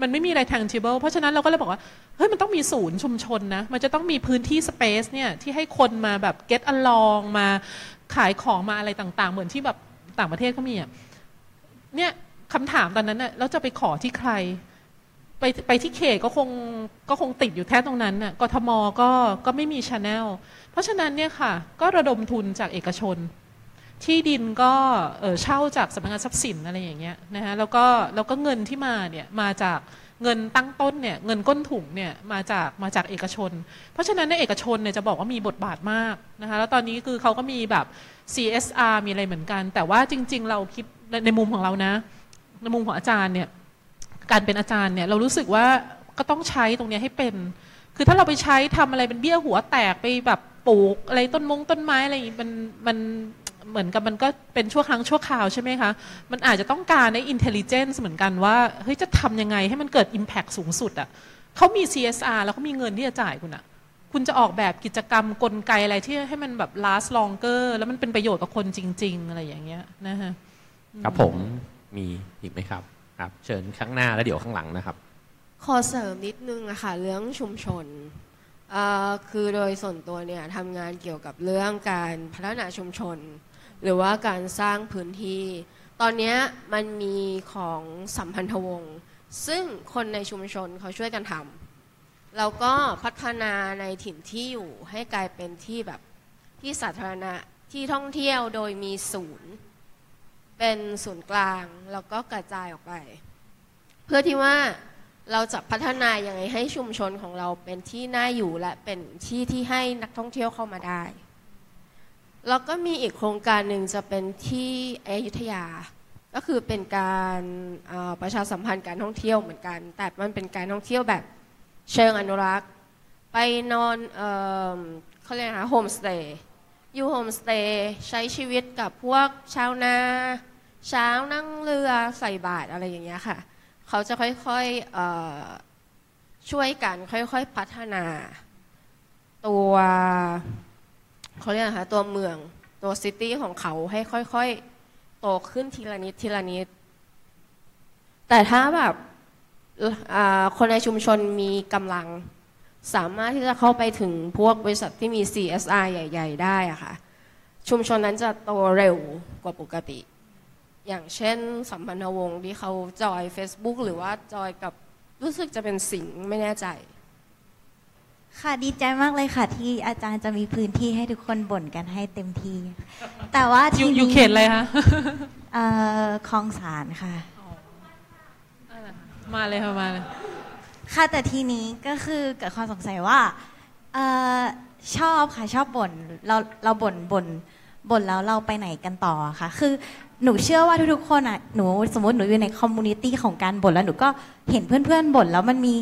มันไม่มีอะไร tangible เพราะฉะนั้นเราก็เลยบอกว่า เฮ้ย มันต้องมีศูนย์ชุมชนนะ มันจะต้องมีพื้นที่ space เนี่ย ที่ให้คนมาแบบ get along มาขายของมาอะไรต่าง ๆ เหมือนที่แบบต่างประเทศเขามีอะ เนี่ยคำถามตอนนั้นน่ะเราจะไปขอที่ใคร ไปไปที่เขตก็คงก็คงติดอยู่แค่ตรงนั้นน่ะกทมก็ก็ไม่มีช n แนลเพราะฉะนั้นเนี่ยค่ะ ก็ระดมทุนจากเอกชน ที่ดินก็เช่าจากสำนักงานทรัพย์สินอะไรอย่างเงี้ยนะฮะแล้วก็แล้วก็เงินที่มาเนี่ยมาจากเงินตั้งต้นเนี่ยเงินก้นถุงเนี่ยมาจากมาจากเอกชน เพราะฉะนั้นในเอกชนเนี่ยจะบอกว่ามีบทบาทมากนะคะแล้วตอนนี้คือเขาก็มีแบบ CSR มีอะไรเหมือนกัน แต่ว่าจริง ๆ เราคิดในมุมของเรานะ ในมุมของอาจารย์เนี่ยการเป็นอาจารย์เนี่ยเรารู้สึกว่าก็ต้องใช้ตรงนี้ให้เป็น คือถ้าเราไปใช้ทำอะไรเป็นเบี้ยหัวแตกไปแบบปลูกอะไรต้นมงต้นไม้อะไรอย่างงี้มันมัน เหมือนกับมันก็เป็นชั่วครั้งชั่วคราวใช่ไหมคะ มันอาจจะต้องการใน intelligence เหมือนกันว่าเฮ้ยจะทำยังไงให้มันเกิด impact สูงสุดอะ่ะเขามี CSR แล้วเขามีเงินที่จะจ่ายคุณอะ่ะคุณจะออกแบบกิจกรรมกลไกอะไรที่ให้มันแบบ last longer แล้วมันเป็นประโยชน์กับคนจริง ๆ อะไรอย่างเงี้ยนะฮะครับผมมีอีกไหมครับครับ เชิญข้างหน้าแล้วเดี๋ยวข้างหลังนะครับ ขอเสริมนิดนึงอะค่ะเรื่องชุมชนอ่อคือโดยส่วนตัวเนี่ยทำงานเกี่ยวกับเรื่องการพัฒนาชุมชน หรือว่าการสร้างพื้นที่ ตอนนี้มันมีของสัมพันธวงศ์ซึ่งคนในชุมชนเขาช่วยกันทำแล้วก็พัฒนาในถิ่นที่อยู่ให้กลายเป็นที่แบบที่สาธารณะที่ท่องเที่ยวโดยมีศูนย์ เป็นศูนย์กลาง แล้วก็กระจายออกไป เพื่อที่ว่าเราจะพัฒนายังไงให้ชุมชนของเราเป็นที่น่าอยู่และเป็นที่ที่ให้นักท่องเที่ยวเข้ามาได้ แล้วก็มีอีกโครงการหนึ่งจะเป็นที่อยุธยา ก็คือเป็นการประชาสัมพันธ์การท่องเที่ยวเหมือนกัน แต่มันเป็นการท่องเที่ยวแบบเชิงอนุรักษ์ ไปนอนเเขาเรียกนะโฮมสเตย์อยู่โฮมสเตย์ใช้ชีวิตกับพวกชาวนาเช้านั่งเรือใส่บาตรอะไรอย่างเงี้ยค่ะ เขาจะค่อยๆช่วยกันค่อยๆพัฒนาตัว เขาเรียกนะคะตัวเมืองตัวซิตี้ของเขาให้ค่อยๆโตขึ้นทีละนิดทีละนิด แต่ถ้าแบบคนในชุมชนมีกำลัง สามารถที่จะเข้าไปถึงพวกบริษัทที่มี CSR ใหญ่ ๆ ได้อะค่ะ ชุมชนนั้นจะโตเร็วกว่าปกติ อย่างเช่นสัมพันธวงศ์ที่เขาจอย Facebook หรือว่าจอยกับรู้สึกจะเป็นสิงไม่แน่ใจ ค่ะดีใจมากเลยค่ะ ที่อาจารย์จะมีพื้นที่ให้ทุกคนบ่นกันให้เต็มที่ แต่ว่าที่อยู่นี้อยู่เขตอะไรคะเอ่อคลองสานค่ะ มาเลยค่ะมาเลยค่ะแต่ทีนี้ก็คือเกิดความสงสัยว่าเอ่อชอบค่ะชอบบ่นเราเราบ่นบ่นบ่นแล้วเราไปไหนกันต่ออะค่ะ คือหนูเชื่อว่าทุกๆคนอะหนูสมมติหนูอยู่ใน community ของการบ่นแล้วหนูก็เห็นเพื่อนๆบ่นแล้วมันมี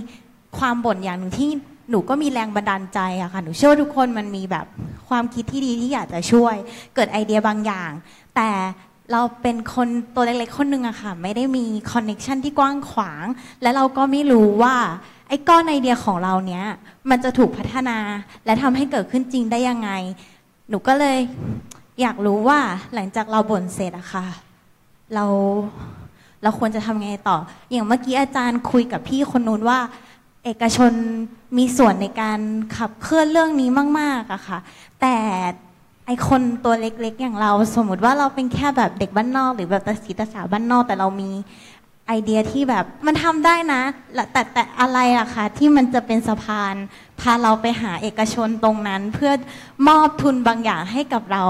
ความบ่นอย่างหนึ่งที่ หนูก็มีแรงบันดาลใจอะค่ะ หนูเชื่อว่าทุกคนมันมีแบบความคิดที่ดีที่อยากจะช่วย เกิดไอเดียบางอย่าง แต่เราเป็นคนตัวเล็กๆคนหนึ่งอะค่ะ ไม่ได้มีคอนเน็ชันที่กว้างขวาง และเราก็ไม่รู้ว่าไอ้ก้อนไอเดียของเราเนี้ยมันจะถูกพัฒนาและทำให้เกิดขึ้นจริงได้ยังไง หนูก็เลยอยากรู้ว่าหลังจากเราบ่นเสร็จอะค่ะ เราเราควรจะทำไงต่อ อย่างเมื่อกี้อาจารย์คุยกับพี่คนนู้นว่า เอกชนมีส่วนในการขับเคลื่อนเรื่องนี้มาก ๆอะค่ะ แต่ไอคนตัวเล็กๆ อย่างเรา สมมติว่าเราเป็นแค่แบบเด็กบ้านนอก หรือแบบตาสีตาสาบ้านนอก แต่เรามีไอเดียที่แบบมันทำได้นะ แต่แต่อะไรอะคะที่มันจะเป็นสะพาน พาเราไปหาเอกชนตรงนั้น เพื่อมอบทุนบางอย่างให้กับเรา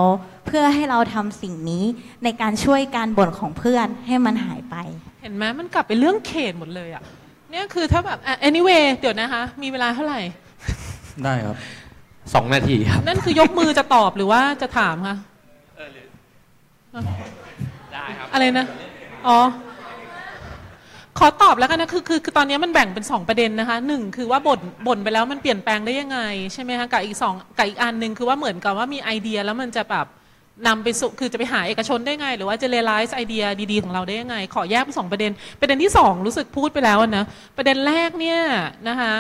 เพื่อให้เราทำสิ่งนี้ในการช่วยการบ่นของเพื่อนให้มันหายไป เห็นไหมมันกลับไปเรื่องเขตหมดเลยอะ เนี่ยคือถ้าแบบอะ anyway เดี๋ยวนะคะ มีเวลาเท่าไหร่ ได้ครับสองนาทีครับ นั่นคือยกมือจะตอบหรือว่าจะถามคะได้ครับ อะไรนะ อ๋อ ขอตอบแล้วกันนะคือคือคือตอนนี้มันแบ่งเป็นสองประเด็นนะคะหนึ่งคือว่าบ่นบ่นไปแล้วมันเปลี่ยนแปลงได้ยังไง ใช่ไหมคะกับอีกสองกับอีกอันหนึ่งคือว่าเหมือนกับว่ามีไอเดียแล้วมันจะแบบ นำไปสู่คือจะไปหาเอกชนได้ไง หรือว่าจะเรไลซ์ไอเดียดีๆ ของเราได้ยังไง ขอแยกเป็นสองประเด็น ประเด็นที่สองรู้สึกพูดไปแล้วนะ ประเด็นแรกเนี่ยนะคะ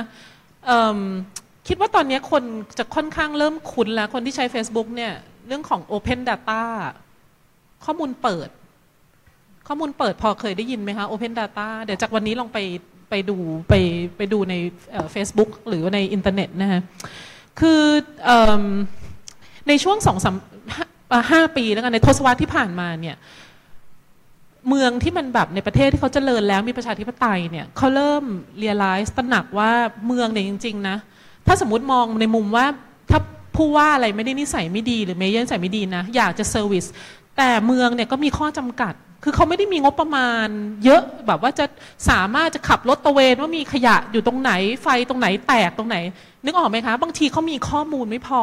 คิดว่าตอนนี้คนจะค่อนข้างเริ่มคุ้นแล้ว คนที่ใช้ Facebook เนี่ยเรื่องของ Open Data ข้อมูลเปิด ข้อมูลเปิดพอเคยได้ยินไหมคะ Open Data เดี๋ยวจากวันนี้ลองไปไปดูไปไปดูในเฟซบุ๊กหรือในอินเทอร์เน็ตนะฮะคืออในช่วงสองสาม ห้าปีแล้วกันในทศวรรษที่ผ่านมาเนี่ย เมืองที่มันแบบในประเทศที่เขาเจริญแล้วมีประชาธิปไตยเนี่ยเขาเริ่ม realize ตระหนักว่าเมืองเนี่ยจริง ๆ นะ ถ้าสมมติมองในมุมว่าถ้าผู้ว่าอะไรไม่ได้นิสัยไม่ดีหรือ mayor นิสัยไม่ดีนะ อยากจะ service แต่เมืองเนี่ยก็มีข้อจำกัด คือเขาไม่ได้มีงบประมาณ เยอะแบบว่าจะสามารถจะขับรถตะเวนว่ามีขยะอยู่ตรงไหนไฟตรงไหนแตกตรงไหน นึกออกไหมคะ บางทีเขามีข้อมูลไม่พอ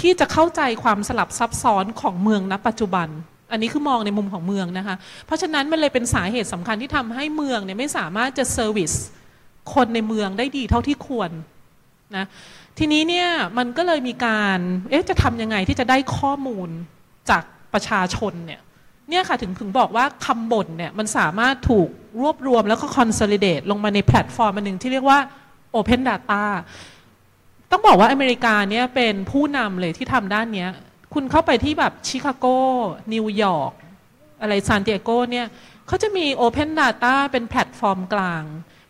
ที่จะเข้าใจความสลับซับซ้อนของเมืองณปัจจุบัน อันนี้คือมองในมุมของเมืองนะคะ เพราะฉะนั้นมันเลยเป็นสาเหตุสำคัญที่ทำให้เมืองเนี่ยไม่สามารถจะเซอร์วิสคนในเมืองได้ดีเท่าที่ควรนะทีนี้เนี่ยมันก็เลยมีการเอ๊ะจะทำยังไงที่จะได้ข้อมูลจากประชาชนเนี่ยเนี่ยค่ะถึงถึงบอกว่าคำบ่นเนี่ยมันสามารถถูกรวบรวมแล้วก็ consolidate ลงมาในแพลตฟอร์มอันหนึ่งที่เรียกว่า Open Data ต้องบอกว่าอเมริกาเนี่ยเป็นผู้นำเลยที่ทำด้านเนี้ย คุณเข้าไปที่แบบชิคาโกนิวยอร์กอะไรซานติเอโกเนี่ยเขาจะมี Open Data เป็นแพลตฟอร์มกลาง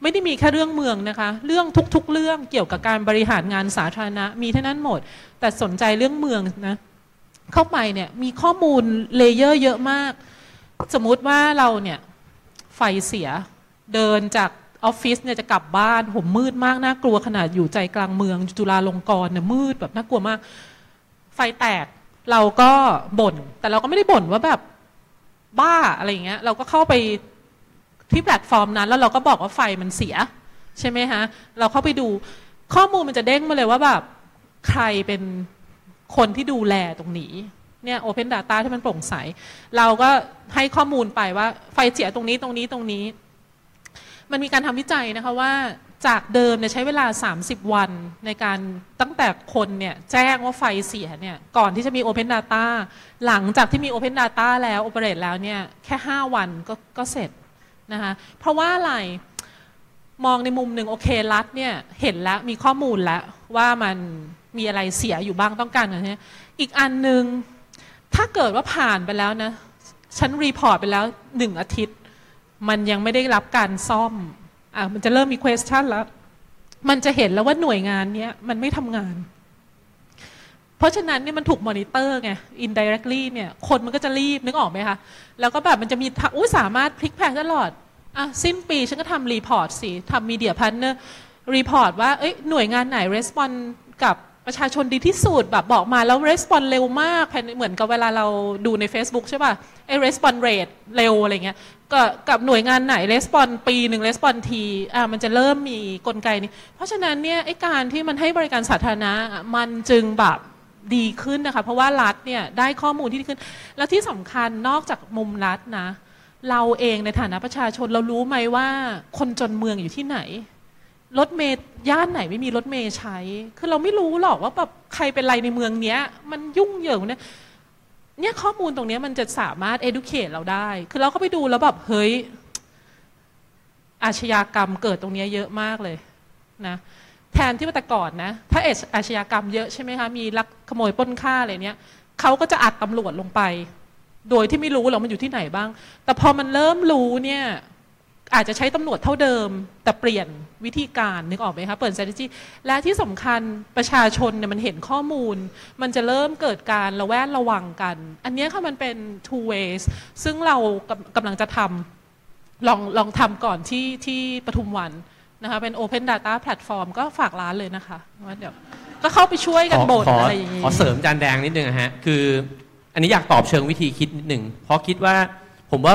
ไม่ได้มีแค่เรื่องเมืองนะคะ เรื่องทุกๆ เรื่องเกี่ยวกับการบริหารงานสาธารณะ มีเท่านั้นหมด แต่สนใจเรื่องเมืองนะเข้าไปเนี่ยมีข้อมูล layer เยอะมาก สมมุติว่าเราเนี่ยไฟเสียเดินจาก ออฟฟิศเนี่ยจะกลับบ้านผมมืดมากน่ากลัวขนาดอยู่ใจกลางเมืองจุฬาลงกรณ์เนี่ยมืดแบบน่ากลัวมาก ไฟแตกเราก็บ่น แต่เราก็ไม่ได้บ่นว่าแบบบ้าอะไรอย่างเงี้ย เราก็เข้าไปที่แพลตฟอร์มนั้น แล้วเราก็บอกว่าไฟมันเสีย ใช่ไหมฮะ เราเข้าไปดูข้อมูลมันจะเด้งมาเลยว่าแบบใครเป็นคนที่ดูแลตรงนี้เนี่ย Open Data ที่มันโปร่งใส เราก็ให้ข้อมูลไปว่าไฟเสียตรงนี้ตรงนี้ตรงนี้ มันมีการทำวิจัยนะคะว่าจากเดิมเนี่ยใช้เวลา 30 วันในการตั้งแต่คนเนี่ยแจ้งว่าไฟเสียเนี่ยก่อนที่จะมี Open Data หลังจากที่มี Open Data แล้วโอเปเรตแล้วเนี่ยแค่ 5 วันก็ก็เสร็จนะคะเพราะว่าอะไรมองในมุมหนึ่งโอเครัฐเนี่ยเห็นแล้วมีข้อมูลแล้วว่ามันมีอะไรเสียอยู่บ้างต้องการกันใช่อีกอันหนึ่งถ้าเกิดว่าผ่านไปแล้วนะฉัน report ไปแล้วหนึ่งอาทิตย์ มันยังไม่ได้รับการซ่อมอะมันจะเริ่มมี question แล้ว มันจะเห็นแล้วว่าหน่วยงานเนี้ยมันไม่ทำงาน เพราะฉะนั้นเนี่ยมันถูกมอนิเตอร์ไง indirectly เนี่ยคนมันก็จะรีบนึกออกไหมคะ แล้วก็แบบมันจะมีอุ้ยสามารถพลิกแพลงตลอดอะสิ้นปีฉันก็ทำ report สิทำ media partner report ว่าเอ้ยหน่วยงานไหน respond กับ ประชาชนดีที่สุดแบบบอกมาแล้ว response เร็วมากเหมือนกับเวลาเราดูใน Facebook ใช่ป่ะไอ้ response rate เร็วอะไรเงี้ยก,กับหน่วยงานไหน response ปีหนึ่ง response ทีอ่ามันจะเริ่มมีกลไกนี้ เพราะฉะนั้นเนี่ยไอ้การที่มันให้บริการสาธารณะมันจึงแบบดีขึ้นนะคะ เพราะว่ารัฐเนี่ยได้ข้อมูลที่ดีขึ้น แล้วที่สำคัญนอกจากมุมรัฐนะ เราเองในฐานะประชาชนเรารู้ไหมว่าคนจนเมืองอยู่ที่ไหน รถเมย์ย่านไหนไม่มีรถเมย์ใช้ คือเราไม่รู้หรอกว่าแบบใครเป็นไรในเมืองเนี้ย มันยุ่งเหยิงเนี่ยเนี่ยข้อมูลตรงเนี้ยมันจะสามารถ educate เราได้ คือเราก็ไปดูแล้วแบบเฮ้ย อาชญากรรมเกิดตรงเนี้ยเยอะมากเลยนะแทนที่ว่าแต่ก่อนนะ ถ้าเอชอาชญากรรมเยอะใช่ไหมคะ มีลักขโมยปล้นฆ่าอะไรเนี้ยเขาก็จะอัดตำรวจลงไป โดยที่ไม่รู้หรอกมันอยู่ที่ไหนบ้าง แต่พอมันเริ่มรู้เนี่ย อาจจะใช้ตำรวจเท่าเดิม แต่เปลี่ยน วิธีการนึกออกไหมคะเปิด strategy และที่สำคัญประชาชนเนี่ยมันเห็นข้อมูล มันจะเริ่มเกิดการระแวดระวังกัน อันเนี้ยค่ะมันเป็น two ways ซึ่งเรากำกำลังจะทำลองลองทำก่อนที่ที่ปทุมวันนะคะเป็น Open Data Platform ก็ฝากร้านเลยนะคะว่าเดี๋ยวก็เข้าไปช่วยกันบ่นขออะไรอย่างนี้ขอเสริมจานแดงนิดนึงนะฮะ คือ อันนี้อยากตอบเชิงวิธีคิดนิดนึงเพราะคิดว่าผมว่า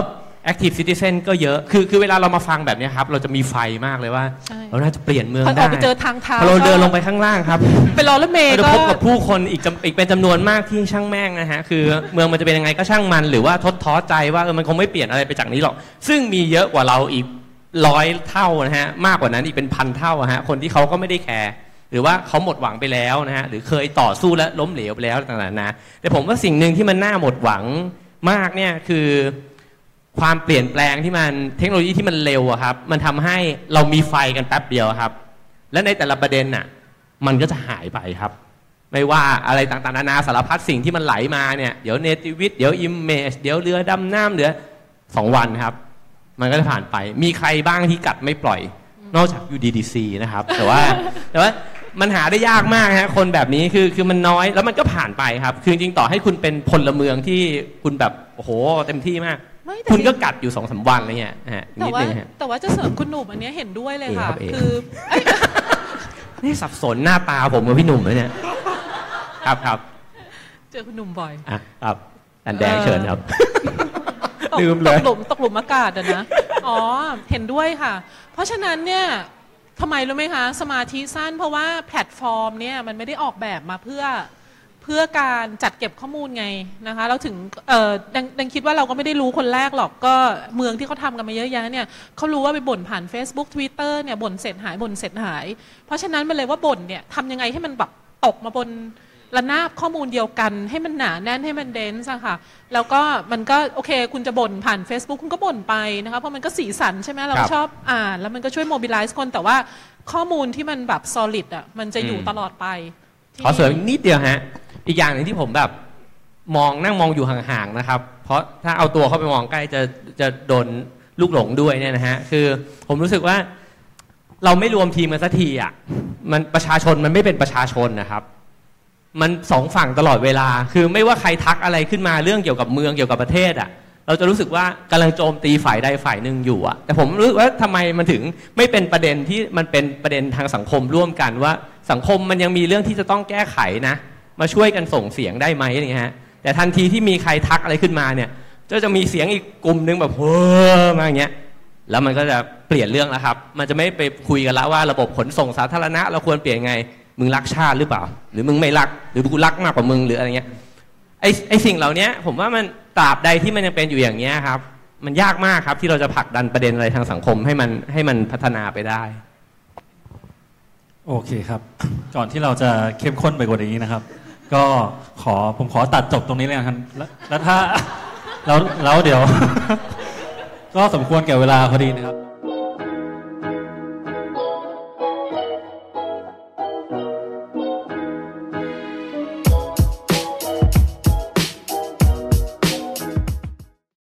active citizen ก็เยอะ คือคือเวลาเรามาฟังแบบเนี้ยครับ เราจะมีไฟมากเลยว่า ใช่ เราน่าจะเปลี่ยนเมืองพออได้อกไปเจอทางเท้าพอเราเดินก็ลงไปข้างล่างครับ ไปรอรถเมย์เราจะก็พบกับผู้คนอีกจำอีกเป็นจำนวนมากที่ช่างแม่งนะฮะ คือเมืองมันจะเป็นยังไงก็ช่างมันหรือว่าทดท้อใจว่าเออมันคงไม่เปลี่ยนอะไรไปจากนี้หรอก ซึ่งมีเยอะกว่าเราอีกร้อยเท่านะฮะ มากกว่านั้นอีกเป็นพันเท่าอะฮะ คนที่เขาก็ไม่ได้แคร์หรือว่าเขาหมดหวังไปแล้วนะฮะ หรือเคยต่อสู้และล้มเหลวไปแล้วต่างๆนะแต่ผมว่าสิ่งหนึ่งที่มันน่าหมดหวังมากเนี่ยคือ ความเปลี่ยนแปลงที่มันเทคโนโลยีที่มันเร็วอะครับ มันทำให้เรามีไฟกันแป๊บเดียวครับ และในแต่ละประเด็นน่ะมันก็จะหายไปครับ ไม่ว่าอะไรต่างๆนานาสารพัดสิ่งที่มันไหลมาเนี่ยเดี๋ยวเนติวิทเดี๋ยวอิมเมจเดี๋ยวเรือดำน้ำเดี๋ยวสองวันครับ มันก็จะผ่านไป มีใครบ้างที่กัดไม่ปล่อย นอกจาก UDDC นะครับ แต่ว่าแต่ว่ามันหาได้ยากมากฮะคนแบบนี้คือคือมันน้อยแล้วมันก็ผ่านไปครับ คือจริงๆต่อให้คุณเป็นพลเมืองที่คุณแบบโอ้โหเต็มที่มาก คุณก็กัดอยู่สองสามวันอะไรเงี้ยฮะแต่นิดว่านึงฮะแต่ว่าจะเสริมคุณหนุ่มอันเนี้ยเห็นด้วยเลยค่ะเอครับเอคือนี่สับสนหน้าตาผมกับพี่หนุ่มเลยเนี่ย ครับครับเจอคุณหนุ่มบ่อยอะครับ อันแดงเชิญครับตกลืมเลยตกหลุมตกหลุมอากาศอะนะอ๋อเห็นด้วยค่ะ เพราะฉะนั้นเนี่ยทำไมรู้ไหมคะ สมาธิสั้นเพราะว่าแพลตฟอร์มเนี่ยมันไม่ได้ออกแบบมาเพื่อ เพื่อการจัดเก็บข้อมูลไงนะคะเราถึงเออดังดังคิดว่าเราก็ไม่ได้รู้คนแรกหรอกก็เมืองที่เขาทำกันมาเยอะแยะเนี่ยเขารู้ว่าไปบ่นผ่าน Facebook Twitter เนี่ยบ่นเสร็จหายบ่นเสร็จหาย เพราะฉะนั้นมันเลยว่าบ่นเนี่ยทำยังไงให้มันแบบตกมาบนระนาบข้อมูลเดียวกันให้มันหนาแน่นให้มันเดนส์อะค่ะ แล้วก็มันก็โอเค คุณจะบ่นผ่าน Facebook คุณก็บ่นไปนะคะเพราะมันก็สีสันใช่ไหมเราครัก็บชอบอ่านแล้วมันก็ช่วย mobilize คนแต่ว่าข้อมูลที่มันแบบ solid อะมันจะอยู่อืมตลอดไปที่ขอเสริมอีกนิดเดียวฮะ อีกอย่างหนึ่งที่ผมแบบมองนั่งมองอยู่ห่างๆนะครับ เพราะถ้าเอาตัวเข้าไปมองใกล้จะจะโดนลูกหลงด้วยเนี่ยนะฮะคือผมรู้สึกว่าเราไม่รวมทีมกันสักทีอะมันประชาชนมันไม่เป็นประชาชนนะครับ มันสองฝั่งตลอดเวลา คือไม่ว่าใครทักอะไรขึ้นมาเรื่องเกี่ยวกับเมืองเกี่ยวกับประเทศอะ เราจะรู้สึกว่ากำลังโจมตีฝ่ายใดฝ่ายหนึ่งอยู่อะแต่ผมรู้สึกว่าทำไมมันถึงไม่เป็นประเด็นที่มันเป็นประเด็นทางสังคมร่วมกันว่าสังคมมันยังมีเรื่องที่จะต้องแก้ไขนะ มาช่วยกันส่งเสียงได้ไหมอะไรเงี้ยฮะแต่ทันทีที่มีใครทักอะไรขึ้นมาเนี่ยก็จะมีเสียงอีกกลุ่มนึงแบบเฮ้อมาอย่างเงี้ยแล้วมันก็จะเปลี่ยนเรื่องแล้วครับ มันจะไม่ไปคุยกันละว่าระบบขนส่งสาธารณะ เราควรเปลี่ยนไง มึงรักชาติหรือเปล่า หรือมึงไม่รัก หรือกูรักมากกว่ามึงหรืออะไรเงี้ย ไอไอสิ่งเหล่านี้ผมว่ามันตราบใดที่มันยังเป็นอยู่อย่างเงี้ยครับ มันยากมากครับที่เราจะผลักดันประเด็นอะไรทางสังคมให้มันให้มันพัฒนาไปได้ โอเคครับ ก่อนที่เราจะเข้มข้นไปกว่านี้นะครับ ก็ขอผมขอตัดจบตรงนี้เลยนะครับแล้วแล้วถ้าแล้วแล้วเดี๋ยว ก็สมควรแก่เวลาพอดีนะครับ